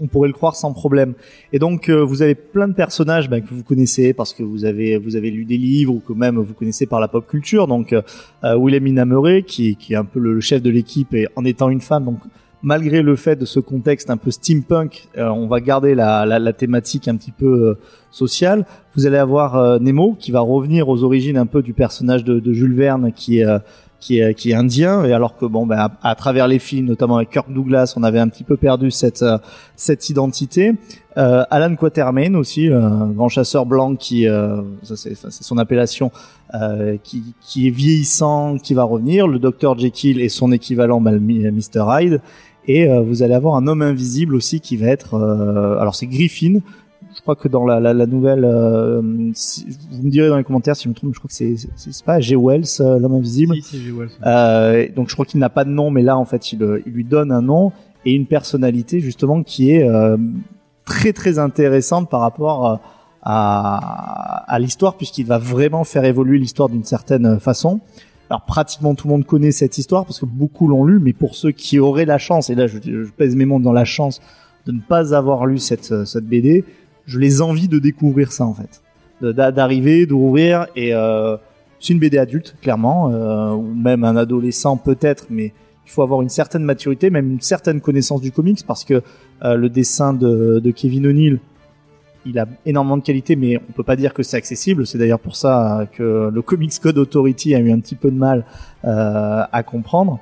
on, pourrait le croire sans problème. Et donc, euh, vous avez plein de personnages bah, que vous connaissez parce que vous avez vous avez lu des livres ou que même vous connaissez par la pop culture. Donc, euh, euh, Willem Inameure, qui, qui est un peu le chef de l'équipe et en étant une femme, donc malgré le fait de ce contexte un peu steampunk, euh, on va garder la, la, la thématique un petit peu euh, sociale. Vous allez avoir euh, Nemo qui va revenir aux origines un peu du personnage de, de Jules Verne qui est euh, qui est qui est indien. Et alors que bon ben à, travers les films notamment avec Kirk Douglas on avait un petit peu perdu cette euh, cette identité. Euh, Alan Quatermain aussi un grand chasseur blanc qui euh, ça c'est son appellation euh, qui qui est vieillissant qui va revenir. Le docteur Jekyll et son équivalent ben, Mr Hyde et euh, vous allez avoir un homme invisible aussi qui va être euh, alors c'est Griffin je crois que dans la, la, la nouvelle, euh, si- vous me direz dans les commentaires si je me trompe, je crois que c'est c'est pas G. Wells, euh, l'homme invisible. Si, c'est G. Wells. Euh, donc je crois qu'il n'a pas de nom, mais là en fait il, il lui donne un nom et une personnalité justement qui est euh, très très intéressante par rapport à, à l'histoire puisqu'il va vraiment faire évoluer l'histoire d'une certaine façon. Alors pratiquement tout le monde connaît cette histoire parce que beaucoup l'ont lu, mais pour ceux qui auraient la chance, et là je, pèse mes mots dans la chance de ne pas avoir lu cette, cette BD, je les envie de découvrir ça en fait, De- d'a- d'arriver, d'ouvrir et euh, c'est une BD adulte clairement, euh, ou même un adolescent peut-être, mais il faut avoir une certaine maturité, même une certaine connaissance du comics parce que euh, le dessin de, de Kevin O'Neill, il a énormément de qualité, mais on peut pas dire que c'est accessible. C'est d'ailleurs pour ça euh, que le Comics Code Authority a eu un petit peu de mal euh, à comprendre.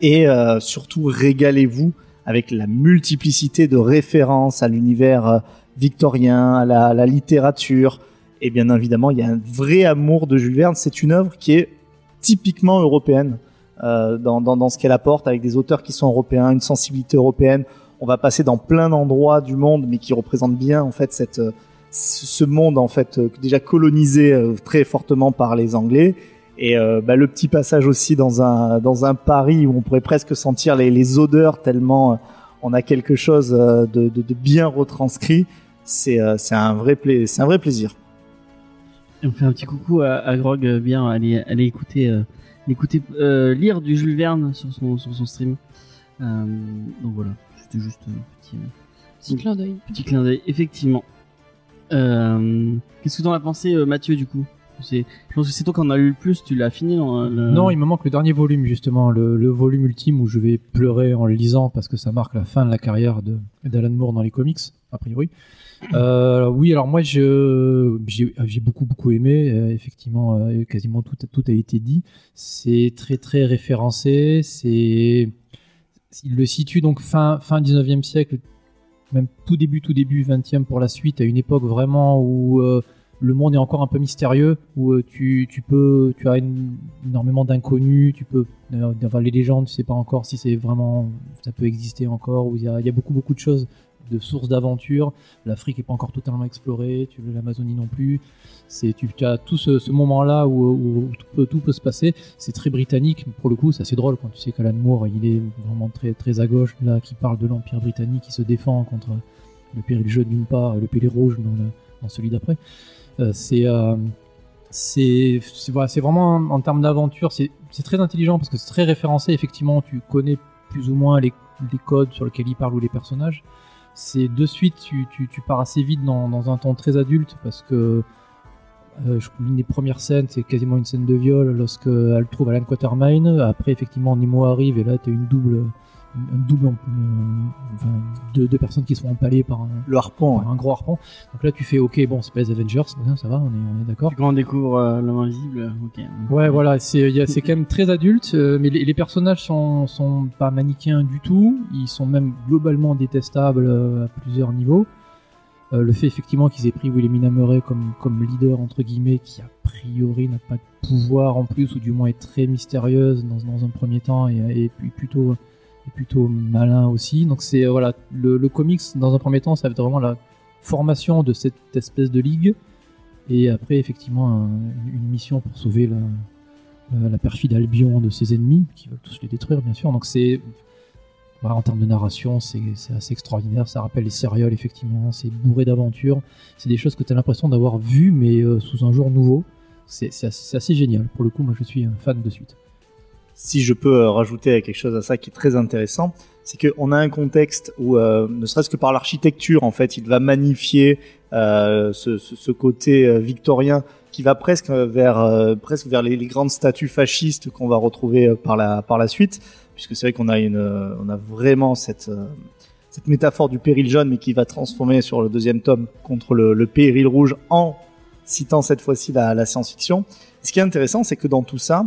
Et euh, surtout, régalez-vous avec la multiplicité de références à l'univers victorien, à la, littérature. Et bien évidemment, il y a un vrai amour de Jules Verne. C'est une œuvre qui est typiquement européenne dans ce qu'elle apporte, avec des auteurs qui sont européens, une sensibilité européenne. On va passer dans plein d'endroits du monde, mais qui représentent bien en fait euh, ce monde en fait euh, déjà colonisé euh, très fortement par les Anglais. Et bah, le petit passage aussi dans un dans un Paris où on pourrait presque sentir les, odeurs tellement on a quelque chose de, bien retranscrit. C'est c'est un vrai plaisir. On fait un petit coucou à, Grog, bien, allez, allez écouter, lire du Jules Verne sur son, sur son stream. Donc voilà, c'était juste un petit, euh, Petit clin d'œil. petit clin d'œil, effectivement. Euh, Qu'est-ce que t'en as pensé, euh, Mathieu, du coup? Je pense que c'est toi qui en as lu le plus. Tu l'as fini dans le... Non, il me manque le dernier volume justement, le, le volume ultime où je vais pleurer en le lisant parce que ça marque la fin de la carrière de d'Alan Moore dans les comics, a priori. Euh, oui, alors moi je j'ai beaucoup beaucoup aimé. euh, effectivement, euh, quasiment tout a- tout a été dit. C'est très très référencé. C'est il le situe donc fin fin 19e siècle, même tout début tout début 20e pour la suite, à une époque vraiment où euh, le monde est encore un peu mystérieux, où euh, tu, tu peux, tu as énormément d'inconnus, tu peux, enfin, les légendes, tu sais pas encore si c'est vraiment, ça peut exister encore, où il y a beaucoup beaucoup de choses, de sources d'aventure. L'Afrique est pas encore totalement explorée, l'Amazonie non plus. C'est, tu, as tout ce, moment-là où, tout, peut, se passer. C'est très britannique, pour le coup, c'est assez drôle quand tu sais qu'Alan Moore, il est vraiment très très à gauche là, qui parle de l'Empire britannique, qui se défend contre le péril jaune d'une part et le péril rouge dans, le- dans celui d'après. Euh, c'est euh, c'est vraiment en, termes d'aventure, c'est c'est très intelligent parce que c'est très référencé. Effectivement, tu connais plus ou moins les, les codes sur lesquels il parle ou les personnages. C'est de suite, tu, tu, pars assez vite dans, un ton très adulte parce que euh, je l'une des premières scènes, c'est quasiment une scène de viol lorsque elle trouve Alan Quatermain. Après, effectivement, Nemo arrive et là, tu as une double, un double, euh, enfin, deux, deux personnes qui sont empalées par un, Le harpon. par un gros harpon. Donc là, tu fais, ok, bon, c'est pas les Avengers, ça va, on est, on est d'accord. Quand on découvre euh, l'homme invisible, ok. Ouais, voilà, c'est il y a- c'est quand même très adulte, euh, mais les, les personnages sont, sont pas manichéens du tout. Ils sont même globalement détestables euh, à plusieurs niveaux. Euh, le fait effectivement qu'ils aient pris Wilhelmina Murray comme, comme leader, entre guillemets, qui a priori n'a pas de pouvoir en plus, ou du moins est très mystérieuse dans, dans un premier temps, et, et puis plutôt, plutôt malin aussi. Donc c'est euh, voilà, le, comics dans un premier temps, ça va être vraiment la formation de cette espèce de ligue, et après effectivement un- une, mission pour sauver la, la, perfide Albion de ses ennemis, qui veulent tous les détruire bien sûr. Donc c'est en termes de narration, c'est assez extraordinaire. Ça rappelle les sérioles, effectivement. C'est bourré d'aventures. C'est des choses que tu as l'impression d'avoir vues, mais euh, sous un jour nouveau. C'est assez, assez génial. Pour le coup, moi, je suis un fan de suite. Si je peux euh, rajouter quelque chose à ça qui est très intéressant, c'est qu'on a un contexte où, euh, ne serait-ce que par l'architecture, en fait, il va magnifier euh, ce, ce, ce côté euh, victorien qui va presque vers euh, presque vers les, grandes statues fascistes qu'on va retrouver euh, par la par la suite, puisque c'est vrai qu'on a une euh, on a vraiment cette euh, cette métaphore du péril jaune, mais qui va transformer sur le deuxième tome contre le, le péril rouge en citant cette fois-ci la, la science-fiction. Ce qui est intéressant, c'est que dans tout ça,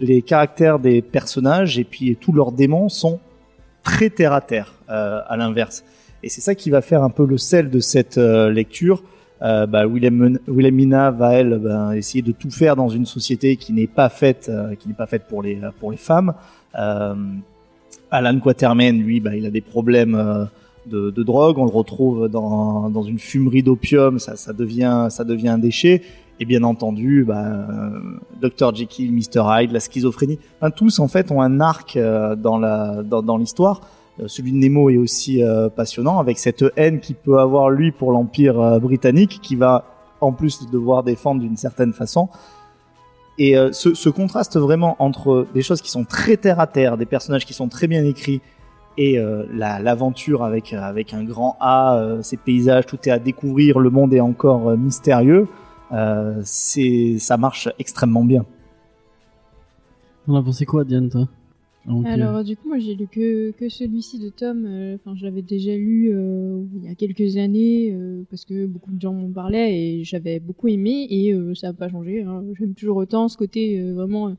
les caractères des personnages et puis tous leurs démons sont très terre à terre euh, à l'inverse. Et c'est ça qui va faire un peu le sel de cette euh, lecture. Euh, bah, Wilhelmina va elle ben, essayer de tout faire dans une société qui n'est pas faite qui n'est pas faite pour les pour les femmes. Alan Quatermain lui bah, il a des problèmes de, de drogue. On le retrouve dans, dans une fumerie d'opium. Ça, ça devient ça devient un déchet et bien entendu bah, euh, Dr Jekyll, Mr Hyde, la schizophrénie. Enfin, tous en fait ont un arc euh, dans la dans, dans l'histoire. Euh, celui de Nemo est aussi passionnant avec cette haine qu'il peut avoir lui pour l'empire britannique, qui va en plus devoir défendre d'une certaine façon. Et euh, ce, ce contraste vraiment entre des choses qui sont très terre à terre, des personnages qui sont très bien écrits et euh, la- l'aventure avec avec un grand A, euh, ces paysages, tout est à découvrir, le monde est encore mystérieux. Euh, c'est ça marche extrêmement bien. On a pensé quoi, Diane, toi Donc, euh, Alors, du coup, moi, j'ai lu que, que celui-ci de Tom. euh, Enfin, je l'avais déjà lu euh, il y a quelques années euh, parce que beaucoup de gens m'en parlaient et j'avais beaucoup aimé et euh, ça n'a pas changé. hein. J'aime toujours autant ce côté euh, vraiment euh,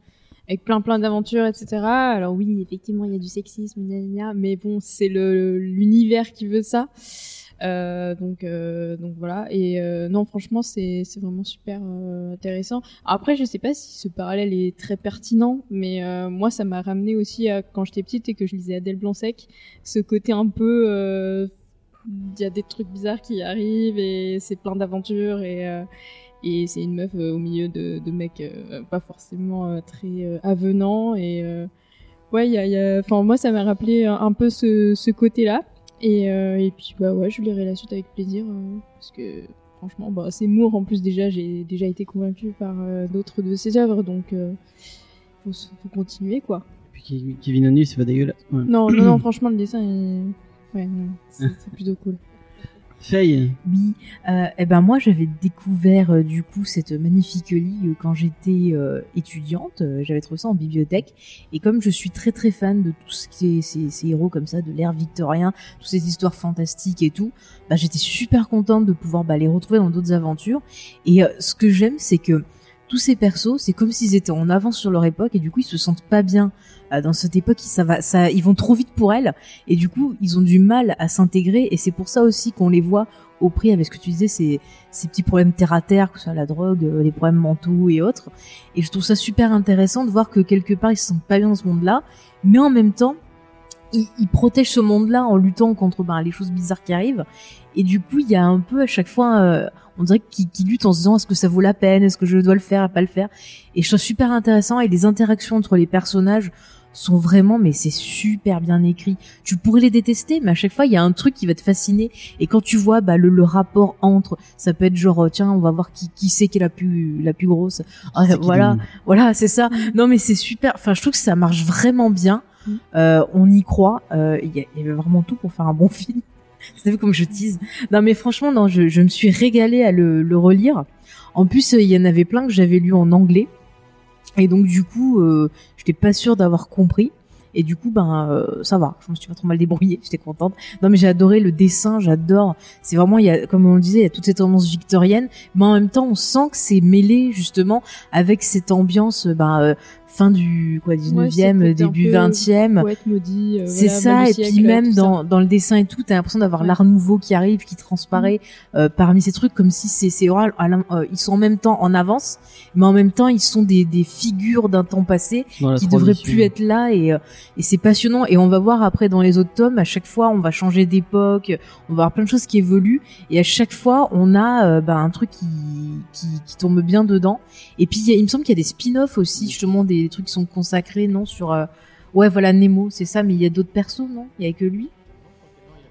avec plein plein d'aventures, etc. Alors oui, effectivement, il y a du sexisme, gna, gna, gna, mais bon, c'est le l'univers qui veut ça. Euh, donc euh, donc voilà. Et euh, non franchement c'est vraiment super intéressant. Après je sais pas si ce parallèle est très pertinent mais moi ça m'a ramené aussi à quand j'étais petite et que je lisais Adèle Blanc-Sec ce côté un peu il y a des trucs bizarres qui arrivent et c'est plein d'aventures et c'est une meuf au milieu de, mecs pas forcément très avenants et ouais moi ça m'a rappelé un, peu ce, ce côté là et, euh, et puis bah ouais, je lirai la suite avec plaisir euh, parce que franchement, bah c'est Moore en plus déjà, j'ai déjà été convaincue par euh, d'autres de ses œuvres, donc faut, faut continuer quoi. puis Ke- Kevin O'Neill, c'est pas dégueulasse. Ouais. Non, non, non, franchement le dessin est, ouais, c'est plutôt cool. Faye. Oui, euh, eh ben moi j'avais découvert euh, du coup cette magnifique ligue quand j'étais euh, étudiante. Euh, J'avais trouvé ça en bibliothèque et comme je suis très très fan de tout ce qui est ces, héros comme ça, de l'ère victorien, toutes ces histoires fantastiques et tout, bah j'étais super contente de pouvoir bah, les retrouver dans d'autres aventures. Et euh, ce que j'aime, c'est que tous ces persos, c'est comme s'ils étaient en avance sur leur époque et du coup ils se sentent pas bien euh, dans cette époque. Ça va, ça, ils vont trop vite pour elles et du coup ils ont du mal à s'intégrer et c'est pour ça aussi qu'on les voit au prix avec ce que tu disais, ces, ces petits problèmes terre à terre, que ce soit la drogue, euh, les problèmes mentaux et autres. Et je trouve ça super intéressant de voir que quelque part ils se sentent pas bien dans ce monde-là, mais en même temps ils, ils protègent ce monde-là en luttant contre ben, les choses bizarres qui arrivent. Et du coup il y a un peu à chaque fois euh, on dirait qu'ils qu'ils luttent en se disant est-ce que ça vaut la peine, est-ce que je dois le faire, pas le faire? Et je trouve super intéressant et les interactions entre les personnages sont vraiment, mais c'est super bien écrit. Tu pourrais les détester, mais à chaque fois il y a un truc qui va te fasciner. Et quand tu vois bah, le, le rapport entre, ça peut être genre euh, tiens on va voir qui qui c'est qui est la plus la plus grosse. Ah, qui voilà, voilà c'est ça. Non mais c'est super. Enfin je trouve que ça marche vraiment bien. Mm. Euh, on y croit. Euh, Il y, y avait vraiment tout pour faire un bon film. Vous vu comme je tease. Non mais franchement, non, je, je me suis régalée à le, relire. En plus, euh, il y en avait plein que j'avais lu en anglais. Et donc du coup, euh, j'étais pas sûre d'avoir compris. Et du coup, ben euh, ça va. Je me suis pas trop mal débrouillée. J'étais contente. Non mais j'ai adoré le dessin. J'adore. C'est vraiment, il y a, comme on le disait, il y a toutes ces tendances victoriennes. Mais en même temps, on sent que c'est mêlé justement avec cette ambiance, euh, ben fin du quoi 19e, Ouais, c'est peut-être un début peu 20e. Poète maudit. euh, C'est voilà, ça, et siècle, puis même dans, dans le dessin et tout, t'as l'impression d'avoir Ouais. l'art nouveau qui arrive, qui transparaît euh, parmi ces trucs, comme si c'est c'est oral. euh, ils sont en même temps en avance, mais en même temps ils sont des, des figures d'un temps passé qui devraient plus être là, et, euh, et c'est passionnant. Et on va voir après dans les autres tomes, à chaque fois on va changer d'époque, on va avoir plein de choses qui évoluent, et à chaque fois on a euh, bah, un truc qui, qui, qui tombe bien dedans. Et puis il y a- il me semble qu'il y a des spin-offs aussi, justement des trucs qui sont consacrés, non, sur euh, Ouais, voilà, Nemo, c'est ça, mais il y a d'autres persos, non? Il y avait que lui?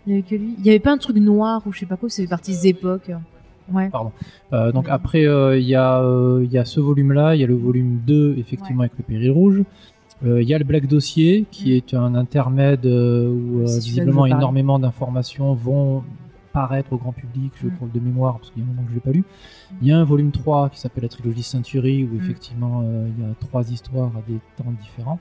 Il y avait que lui? Il y avait pas un truc noir ou je sais pas quoi, c'est parti des époques. Ouais. Euh, donc après, euh, il y, a, euh, il y a ce volume-là, il y a le volume 2, effectivement, avec le péril rouge. Euh, Il y a le Black Dossier, qui est un intermède euh, où euh, visiblement énormément d'informations vont paraître au grand public, je Mm. crois de mémoire, parce qu'il y a un moment que je l'ai pas lu. Il y a un volume 3 qui s'appelle la trilogie Century, où Mm. effectivement euh, il y a trois histoires à des temps différents.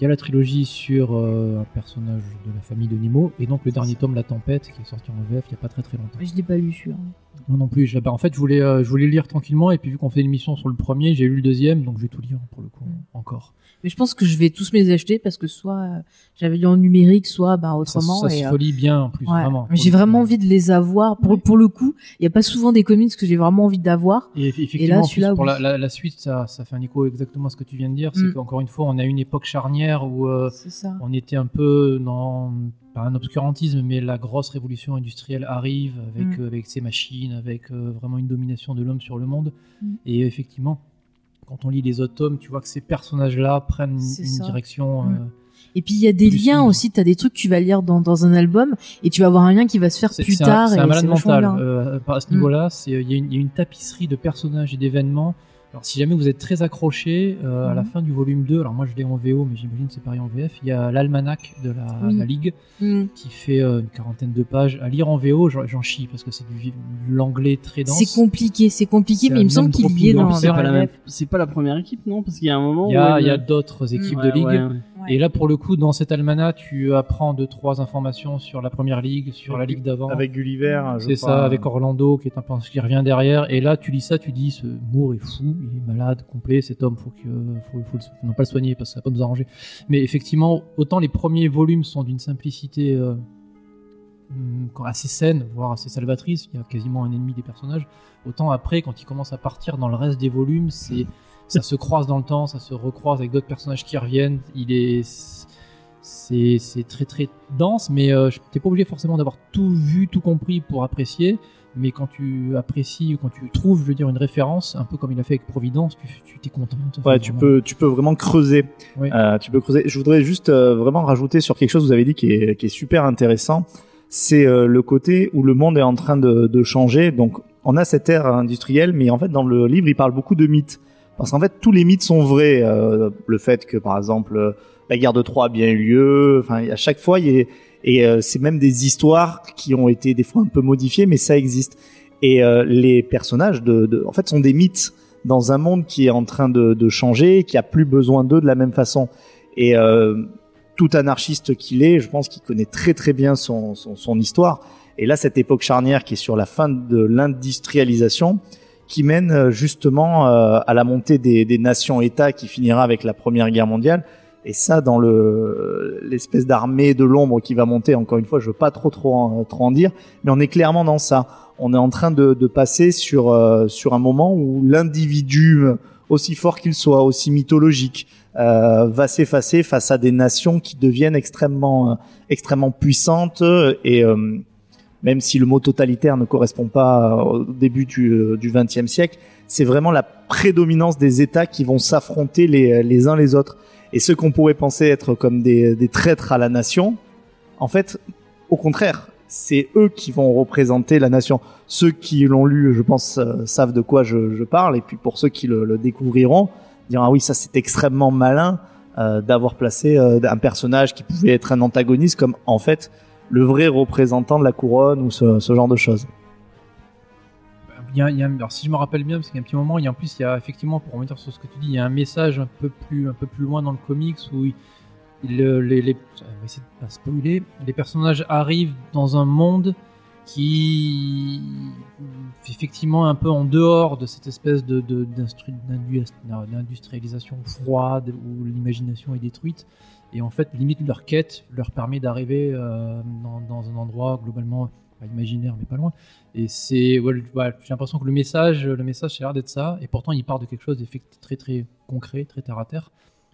Il y a la trilogie sur euh, un personnage de la famille de Nemo, et donc le dernier tome, La Tempête, qui est sorti en VF il y a pas très très longtemps. Je l'ai pas lu celui-là. Moi non plus. je- bah, en fait, je voulais, euh, je voulais lire tranquillement, et puis vu qu'on fait une mission sur le premier, j'ai lu le deuxième, donc je vais tout lire pour le coup Mm. encore. Mais je pense que je vais tous me les acheter parce que soit euh, j'avais en numérique, soit bah, autrement. ça et, se euh, relie bien en plus, ouais. vraiment. Mais j'ai vraiment envie de les avoir. Pour, pour le coup, il y a pas souvent des comics que j'ai vraiment envie d'avoir. Et eff- effectivement, en plus, celui-là, pour oui. la, la- la suite, ça, ça fait un écho exactement à ce que tu viens de dire. C'est Mm. qu'encore une fois, on a une époque charnière où euh, on était un peu dans pas un obscurantisme, mais la grosse révolution industrielle arrive avec Mm. euh, avec ses machines, avec euh, vraiment une domination de l'homme sur le monde. Mm. Et effectivement, quand on lit les autres tomes, tu vois que ces personnages-là prennent une, ça. direction. Mm. euh, Et puis il y a des liens aussi. T'as des trucs que tu vas lire dans, dans un album et tu vas avoir un lien qui va se faire plus un- tard. C'est et un malade mental. euh, à ce Mm. niveau-là, il y, une- il y a une tapisserie de personnages et d'événements. Alors, si jamais vous êtes très accroché, euh, à la Mhm. fin du volume 2, alors moi je l'ai en VO, mais j'imagine que c'est pareil en VF, il y a l'almanach de la, Oui. la Ligue Mm. qui fait euh, une quarantaine de pages. À lire en VO, j'en chie parce que c'est du de l'anglais très dense. C'est compliqué, c'est compliqué, mais il me semble qu'il y est dans, C'est pas, la pas la première équipe, non? Parce qu'il y a un moment Il y a, où il y a d'autres équipes Ouais, de ligue. ouais, ouais. Ouais. Et là, pour le coup, dans cet almanach, tu apprends deux, trois informations sur la première ligue, sur la ligue d'avant. Avec Gulliver, C'est ça, avec Orlando qui est un personnage qui revient derrière. Et là, tu lis ça, tu dis ce Moore est fou, il est malade, complet. Cet homme, faut que, faut, faut le- non pas le soigner parce que ça va pas nous arranger. Mais effectivement, autant les premiers volumes sont d'une simplicité euh, hum, assez saine, voire assez salvatrice. Il y a quasiment un ennemi des personnages. Autant après, quand il commence à partir dans le reste des volumes, c'est ça se croise dans le temps, ça se recroise avec d'autres personnages qui reviennent. Il est c'est c'est très très dense, mais euh, t'es pas obligé forcément d'avoir tout vu, tout compris pour apprécier. Mais quand tu apprécies, quand tu trouves, je veux dire, une référence, un peu comme il a fait avec Providence, tu tu t'es content. Ouais, tu vraiment- peux, tu peux vraiment creuser. Oui. Euh, tu peux creuser. Je voudrais juste euh, vraiment rajouter sur quelque chose que vous avez dit qui est, qui est super intéressant. C'est euh, le côté où le monde est en train de, de changer. Donc, on a cette ère industrielle, mais en fait, dans le livre, il parle beaucoup de mythes. Parce qu'en fait, tous les mythes sont vrais. Euh, le fait que, par exemple, la guerre de Troie a bien eu lieu. Enfin, à chaque fois, il y a, et euh, c'est même des histoires qui ont été des fois un peu modifiées, mais ça existe. Et euh, les personnages, de, de, en fait, sont des mythes dans un monde qui est en train de, de changer, qui a plus besoin d'eux de la même façon. Et euh, tout anarchiste qu'il est, je pense qu'il connaît très très bien son, son, son histoire. Et là, cette époque charnière qui est sur la fin de l'industrialisation, qui mène euh, justement euh, à la montée des, des nations-États qui finira avec la Première Guerre mondiale. Et ça, dans le l'espèce d'armée de l'ombre qui va monter, encore une fois, je veux pas trop trop en, trop en dire, mais on est clairement dans ça. On est en train de, de passer sur euh, sur un moment où l'individu, aussi fort qu'il soit, aussi mythologique, euh, va s'effacer face à des nations qui deviennent extrêmement euh, extrêmement puissantes et même si le mot totalitaire ne correspond pas au début du du XXe siècle, c'est vraiment la prédominance des États qui vont s'affronter les les uns les autres. Et ceux qu'on pourrait penser être comme des, des traîtres à la nation, en fait, au contraire, c'est eux qui vont représenter la nation. Ceux qui l'ont lu, je pense, euh, savent de quoi je, je, parle. Et puis pour ceux qui le, le découvriront, diront ah oui, ça c'est extrêmement malin euh, d'avoir placé euh, un personnage qui pouvait être un antagoniste comme en fait le vrai représentant de la couronne ou ce, genre de choses. Il il y a, alors si je me rappelle bien, parce qu'il y a un petit moment, il y a en plus, il y a effectivement, pour revenir sur ce que tu dis, il y a un message un peu plus, un peu plus loin dans le comics où il, il, les, de pas spoiler, les personnages arrivent dans un monde qui effectivement un peu en dehors de cette espèce d'industrialisation froide où l'imagination est détruite et en fait limite leur quête leur permet d'arriver euh, dans, dans, un endroit globalement pas imaginaire mais pas loin et c'est ouais, ouais, j'ai l'impression que le message le message c'est l'air d'être ça et pourtant il part de quelque chose de très très concret très terre à terre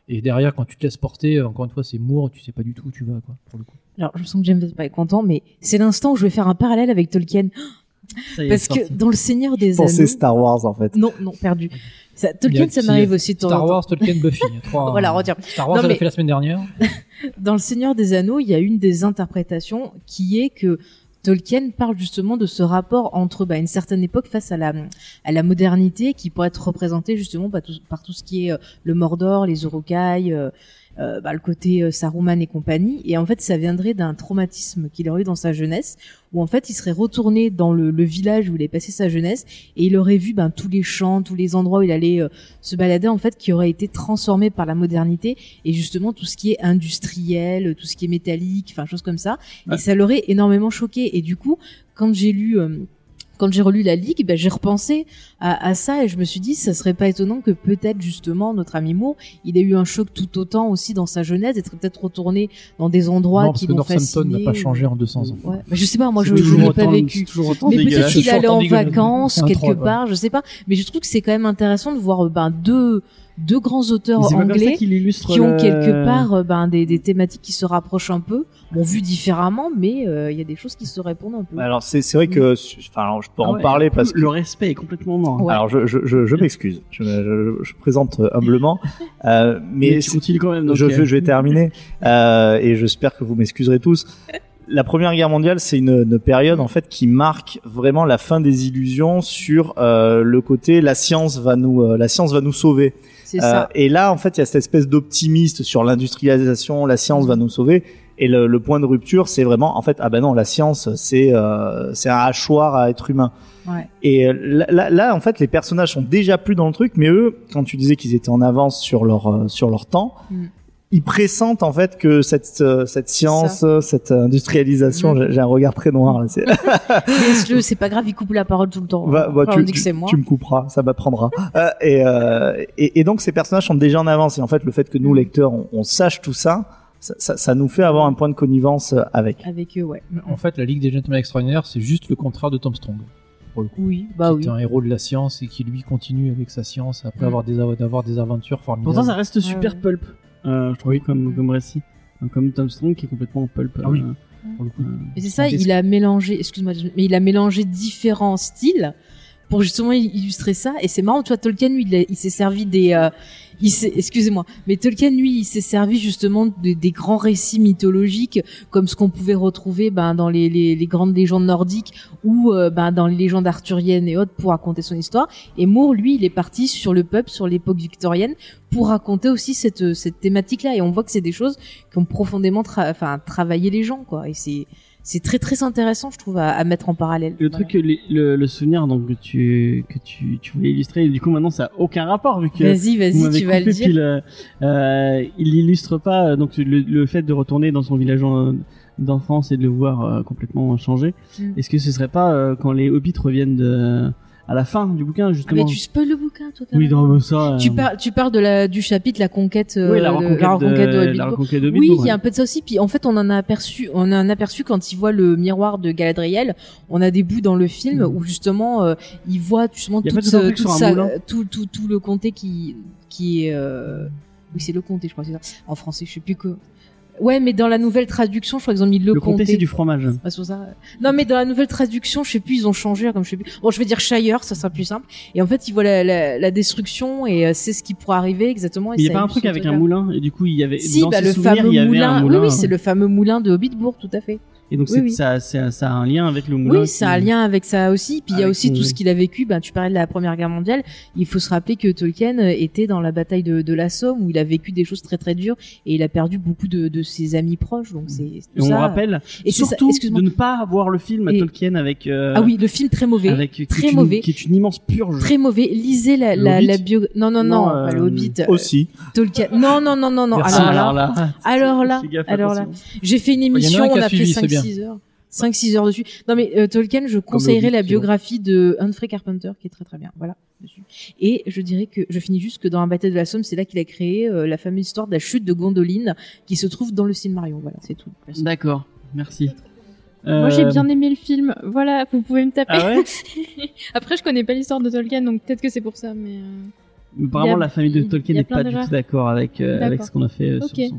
et derrière, quand tu te laisses porter, encore une fois, c'est mour, tu sais pas du tout où tu vas, quoi, pour le coup. Alors, je sens que James pas être content, mais c'est l'instant où je vais faire un parallèle avec Tolkien. Ça y est, Parce sorti. que dans Le Seigneur des Pensez Anneaux. Star Wars en fait. Non, non, perdu. Ça, Tolkien, ça m'arrive aussi de temps Star. Wars, Tolkien, Buffy. trois- Voilà, retire. Star Wars, Non, mais- fait la semaine dernière. Dans Le Seigneur des Anneaux, il y a une des interprétations qui est que Tolkien parle justement de ce rapport entre bah, une certaine époque face à la à la modernité qui pourrait être représentée justement par tout, par tout ce qui est euh, le Mordor, les Uruk-hai, euh, euh, bah, le côté euh, Saruman et compagnie. Et en fait, ça viendrait d'un traumatisme qu'il aurait eu dans sa jeunesse, où en fait, il serait retourné dans le, le village où il a passé sa jeunesse et il aurait vu ben, tous les champs, tous les endroits où il allait euh, se balader, en fait, qui auraient été transformés par la modernité et justement tout ce qui est industriel, tout ce qui est métallique, enfin choses comme ça. Ouais. Et ça l'aurait énormément choqué. Et du coup, quand j'ai lu euh, quand j'ai relu la Ligue, ben, j'ai repensé à, à ça et je me suis dit, ça serait pas étonnant que peut-être justement notre ami Moore, il ait eu un choc tout autant aussi dans sa jeunesse, être peut-être retourné dans des endroits non, parce qui que l'ont Northampton fasciné. n'a pas changé en 200 ans. Ouais, bah, je sais pas, moi je je l'ai pas vécu. Mais peut-être qu'il allait en vacances quelque troll, ouais. part, je sais pas. Mais je trouve que c'est quand même intéressant de voir euh, ben deux deux grands auteurs anglais qui ont le- quelque part euh, ben des, des thématiques qui se rapprochent un peu, bon vu différemment, mais euh, il y a des choses qui se répondent un peu. Alors c'est c'est vrai que enfin alors, je peux Ah en ouais, parler parce que le respect est complètement mort. Ouais. alors je je je, je m'excuse. Je, je, je présente euh, humblement euh, mais, Mais tu quand même. donc, je, je vais terminer euh, et j'espère que vous m'excuserez tous. La Première Guerre mondiale, c'est une, une période en fait qui marque vraiment la fin des illusions sur euh, le côté la science va nous euh, la science va nous sauver. c'est Euh, ça. et là, en fait, il y a cette espèce d'optimiste sur l'industrialisation, la science va nous sauver. Et le, le point de rupture, c'est vraiment, en fait, ah ben non, la science, c'est euh, c'est un hachoir à être humain. Ouais. Et euh, là, en fait, les personnages sont déjà plus dans le truc, mais eux, quand tu disais qu'ils étaient en avance sur leur euh, sur leur temps, Mm. Ils pressentent en fait que cette euh, cette science, euh, cette industrialisation, Mm. j'ai- un regard très noir là. c'est- Laisse-le, c'est pas grave, il coupe la parole tout le temps. Tu, on dit que c'est moi. tu me couperas, ça m'apprendra. Euh, et, euh, et, et donc ces personnages sont déjà en avance. Et en fait, le fait que nous Mm. lecteurs, on, on sache tout ça, ça, ça, ça nous fait avoir un point de connivence euh, avec. Avec eux, ouais. En fait, la Ligue des Gentlemen Extraordinaires, c'est juste le contraire de Tom Strong. Pour le coup. Oui, bah qui oui. est un héros de la science et qui lui continue avec sa science après Mm. avoir des, des aventures formidables. Pourtant, ça reste super Ouais. pulp. Euh, je trouve comme comme récit, comme Tom Strong qui est complètement pulp. Ah oui. euh, pour le coup. Et c'est ça, il a mélangé, excuse-moi, mais il a mélangé différents styles pour justement illustrer ça. Et c'est marrant, tu vois, Tolkien, lui, il, s'est servi des, euh, excusez-moi, mais Tolkien, lui, il s'est servi justement de- des grands récits mythologiques, comme ce qu'on pouvait retrouver ben, dans les, les, les grandes légendes nordiques ou euh, ben, dans les légendes arthuriennes et autres pour raconter son histoire. Et Moore, lui, il est parti sur le peuple, sur l'époque victorienne, pour raconter aussi cette, cette thématique-là. Et on voit que c'est des choses qui ont profondément travaillé les gens, quoi. Et c'est, c'est très très intéressant, je trouve, à, à mettre en parallèle. Le Voilà. truc, les- le, le souvenir donc que tu que tu, tu voulais illustrer, du coup maintenant ça a aucun rapport vu que Vas-y, vas-y, tu vas le dire. euh, euh, il illustre pas euh, donc le, le fait de retourner dans son village en- d'enfance et de le voir euh, complètement changé. Mm. Est-ce que ce serait pas euh, quand les hobbits reviennent de, à la fin du bouquin Ah, justement mais tu spoil le bouquin, toi. Oui, carrément. dans ça. euh, Tu parles, tu parles de la, du chapitre, la conquête, euh, oui, la de- reconquête, la reconquête de, de, la reconquête de Oui, il y a un peu de ça aussi. Puis en fait, on en a aperçu, on a un aperçu quand il voit le miroir de Galadriel. On a des bouts dans le film Mhm. où justement, euh, il voit justement tout sa- tout, tout, tout le comté qui, qui est, euh, oui, c'est le comté, je crois, c'est ça. En français, je sais plus que. Ouais, mais dans la nouvelle traduction, je crois qu'ils ont mis le, Le comté, c'est du fromage. Ah, pour ça. Non, mais dans la nouvelle traduction, je sais plus, ils ont changé, comme je sais plus. Bon, je vais dire Shire, ça sera plus simple. Et en fait, ils voient la, la, la destruction et euh, c'est ce qui pourrait arriver exactement. et Mais il y a pas un truc avec un moulin et du coup il y avait Si, dans bah, le fameux il y avait moulin. un Oui, moulin. oui, c'est le fameux moulin de Hobbitbourg, tout à fait. Et donc Oui, c'est oui. ça, ça, ça a un lien avec le moulin. Oui, ça a un lien avec ça aussi. Puis il y a aussi tout ce qu'il a vécu. Ben, tu parlais de la Première Guerre mondiale. Il faut se rappeler que Tolkien euh, était dans la bataille de, de la Somme où il a vécu des choses très très dures et il a perdu beaucoup de, de ses amis proches. Donc c'est on ça. rappelle Et surtout de ne pas voir le film à Et- Tolkien avec. euh, Ah oui, le film très mauvais. avec qui est très une- mauvais. qui est une immense purge. Très mauvais. Lisez la, la, bio. Non, non, non, Non, pas le euh, Hobbit. Aussi. Tolkien. Non, non, non, non, non. Alors là, alors là, alors là. j'ai fait une émission, on a fait suivi, c'est bien. 5-6 heures. 5-6 heures dessus. Non mais euh, Tolkien, je conseillerais Hobbit, la biographie de Humphrey Carpenter qui est très très bien. Voilà. Dessus. Et je dirais que je finis juste que dans la bataille de la Somme, c'est là qu'il a créé euh, la fameuse histoire de la chute de Gondoline qui se trouve dans le Silmarillion. Voilà, c'est tout. D'accord, merci. Moi j'ai Euh, bien aimé le film. Voilà, vous pouvez me taper. Ah ouais Après je connais pas l'histoire de Tolkien donc peut-être que c'est pour ça mais euh, Apparemment, la famille de Tolkien n'est pas du tout d'accord avec, euh, avec ce qu'on a fait euh, sur son.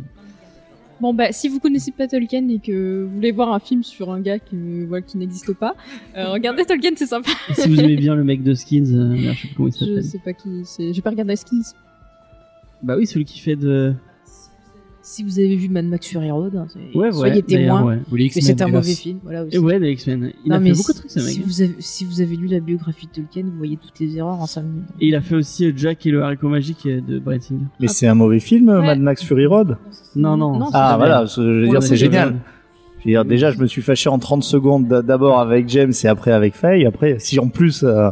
Bon bah si vous connaissez pas Tolkien et que vous voulez voir un film sur un gars qui, voilà, qui n'existe pas, euh, regardez Tolkien c'est sympa. Et si vous aimez bien le mec de Skins, euh, je sais plus comment il Je s'appelle. sais pas qui c'est, j'ai pas regardé Skins. Bah oui, celui qui fait de. Si vous avez vu Mad Max Fury Road, hein, c'est- Ouais, ouais. soyez ouais. Ou les que X-Men, c'est un mauvais film. Voilà aussi. Et ouais, des X-Men. Il Non, a mais fait beaucoup de si- trucs, ce mec. Si vous, avez, si vous avez lu la biographie de Tolkien, vous voyez toutes les erreurs en 5 minutes. Et il a fait aussi euh, Jack et le haricot magique euh, de Bryan Singer. Mais c'est un mauvais film, Ouais. Mad Max Fury Road? Non, non. Ah voilà, bien. ce- je veux dire, c'est génial. Je veux dire, déjà, je me suis fâché en 30 secondes d'abord avec James et après avec Faye. Après, si en plus euh,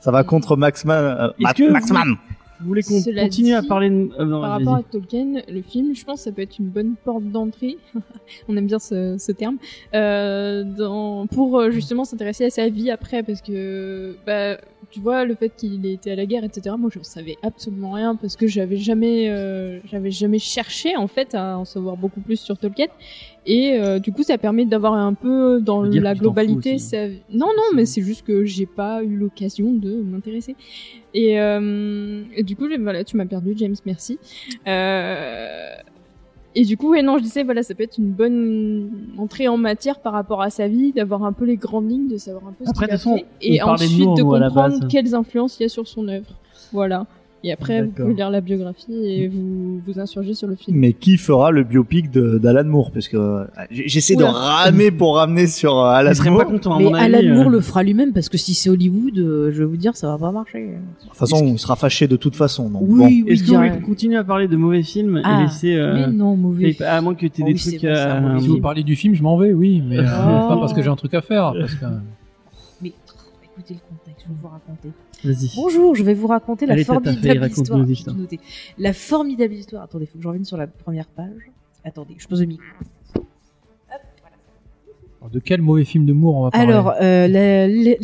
ça va contre Maxman, euh, Est-ce Ma- que vous- Maxman. Vous voulez qu'on continue à parler de. euh, non, Par rapport à Tolkien, le film, je pense que ça peut être une bonne porte d'entrée. On aime bien ce, ce terme. Euh, dans, pour euh, justement s'intéresser à sa vie après, parce que bah, tu vois le fait qu'il ait été à la guerre, etc. Moi, je savais absolument rien parce que j'avais jamais, euh, j'avais jamais cherché en fait à en savoir beaucoup plus sur Tolkien. Et euh, du coup, ça permet d'avoir un peu dans la globalité. aussi. sa- Non, non, mais c'est juste que j'ai pas eu l'occasion de m'intéresser. Et, euh, et du coup, voilà, tu m'as perdu, James, merci. Euh, et du coup, ouais, non, je disais, voilà, ça peut être une bonne entrée en matière par rapport à sa vie, d'avoir un peu les grandes lignes, de savoir un peu Après, ce qu'il a façon, fait, et de ensuite nous, de comprendre base. quelles influences il y a sur son œuvre. Voilà. Et après, vous pouvez lire la biographie et vous vous insurger sur le film. Mais qui fera le biopic d'Alan Moore? Parce que euh, j'essaie de ramer pour ramener sur euh, Alan Moore. pas content, à Mais mon avis. Alan Moore euh, le fera lui-même parce que si c'est Hollywood, euh, je vais vous dire, ça va pas marcher. De toute façon, il sera fâché de toute façon. Donc, Oui, bon. oui, Est-ce que vous à parler de mauvais films Ah, et laisser. euh, Mais non, mauvais. à moins que tu aies Oh des oui, trucs. vrai, euh, Si vous parlez du film, je m'en vais, oui, mais euh, Oh. pas parce que j'ai un truc à faire. Parce que... Mais écoutez le contexte, je vais vous raconter. Bonjour, je vais vous raconter la Allez, formidable histoire. La formidable histoire. Attendez, faut que je revienne sur la première page. Attendez, je pose le micro. De quel mauvais film de Moore on va parler Alors, euh, la, la- la Ligue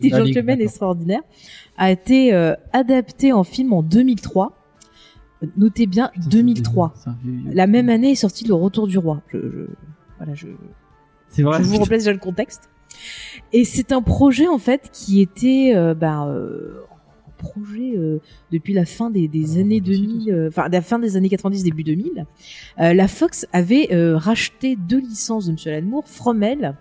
des La Ligue, Gentlemen d'accord. Extraordinaires a été euh, adaptée en film en 2003. Euh, Notez bien Putain, c'est 2003. vieux, c'est un vieux- vieux. La même année est sorti Le Retour du Roi. Je, je- voilà, je, C'est vrai. je vous replace déjà le contexte. Et c'est un projet en fait qui était euh, bah, euh, en projet euh, depuis la fin des, des Alors, années on va essayer 2000, euh, enfin la fin des années 90, début 2000. Euh, la Fox avait racheté deux licences de Monsieur Alan Moore, Fromel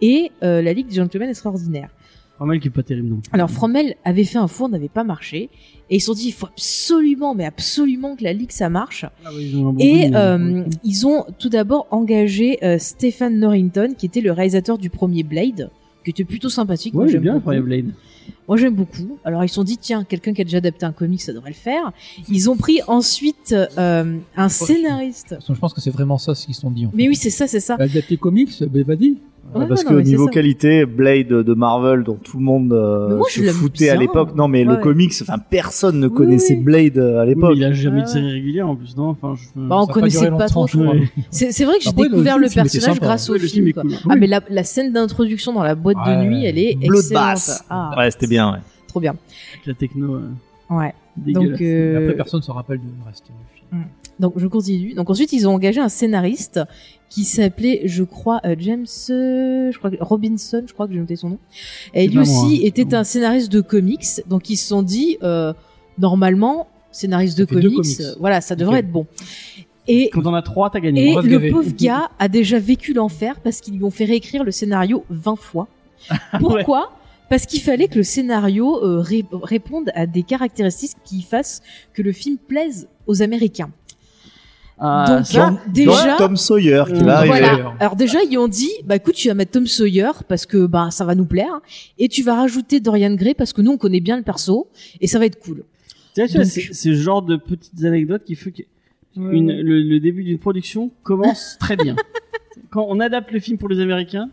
et la Ligue des Gentlemen Extraordinaires. Fromel qui est pas terrible non. plus. Alors Fromel avait fait un four, n'avait pas marché, et ils se sont dit il faut absolument, mais absolument que la ligue ça marche. Ah ils ont Et euh, ils ont tout d'abord engagé euh, Stephen Norrington, qui était le réalisateur du premier Blade, qui était plutôt sympathique. Moi, Ouais, j'aime j'aime bien beaucoup. Fire Blade. Moi j'aime beaucoup. Alors ils se sont dit tiens quelqu'un qui a déjà adapté un comic ça devrait le faire. Ils ont pris ensuite euh, un scénariste. Je pense que c'est vraiment ça ce qu'ils se sont dit. En fait. Mais oui c'est ça c'est ça. Adapter comics, ben vas-y. Ouais, parce non, que niveau qualité, Blade de Marvel, dont tout le monde euh, moi, se foutait à l'époque. Non, mais le comics, enfin personne ne Oui, connaissait oui. Blade euh, à l'époque. il a jamais de série régulière en plus, non Enfin, je... Bah, on pas connaissait pas trop. C'est vrai que j'ai le découvert film, le personnage sympa. grâce au film. cool. Ah mais la, la scène d'introduction dans la boîte de nuit elle est excellente. Ah, Ouais, c'était bien. Ouais. trop bien. Avec la techno euh, Ouais. Donc euh, Après, personne ne se rappelle du reste du film. Donc je continue. Donc ensuite ils ont engagé un scénariste qui s'appelait, je crois, euh, James, euh, je crois que Robinson, je crois que j'ai noté son nom. Et lui moi, aussi hein. était Non. un scénariste de comics. Donc ils se sont dit, euh, normalement, scénariste de comics, comics. euh, voilà, ça devrait être bon. Et Quand on a trois, t'as gagné. et le gavé. pauvre gars a déjà vécu l'enfer parce qu'ils lui ont fait réécrire le scénario 20 fois. Pourquoi? Parce qu'il fallait que le scénario euh, ré- réponde à des caractéristiques qui fassent que le film plaise aux Américains. Ah, Donc là, déjà, Donc, Tom Sawyer qui Euh, va arriver. voilà. d'ailleurs. Alors déjà, ils ont dit, bah écoute, tu vas mettre Tom Sawyer parce que bah ça va nous plaire, et tu vas rajouter Dorian Gray parce que nous on connaît bien le perso et ça va être cool. Tu vois, tu vois, Donc- c'est ce genre de petites anecdotes qui fait que une, le, le début d'une production commence très bien. Quand on adapte le film pour les Américains,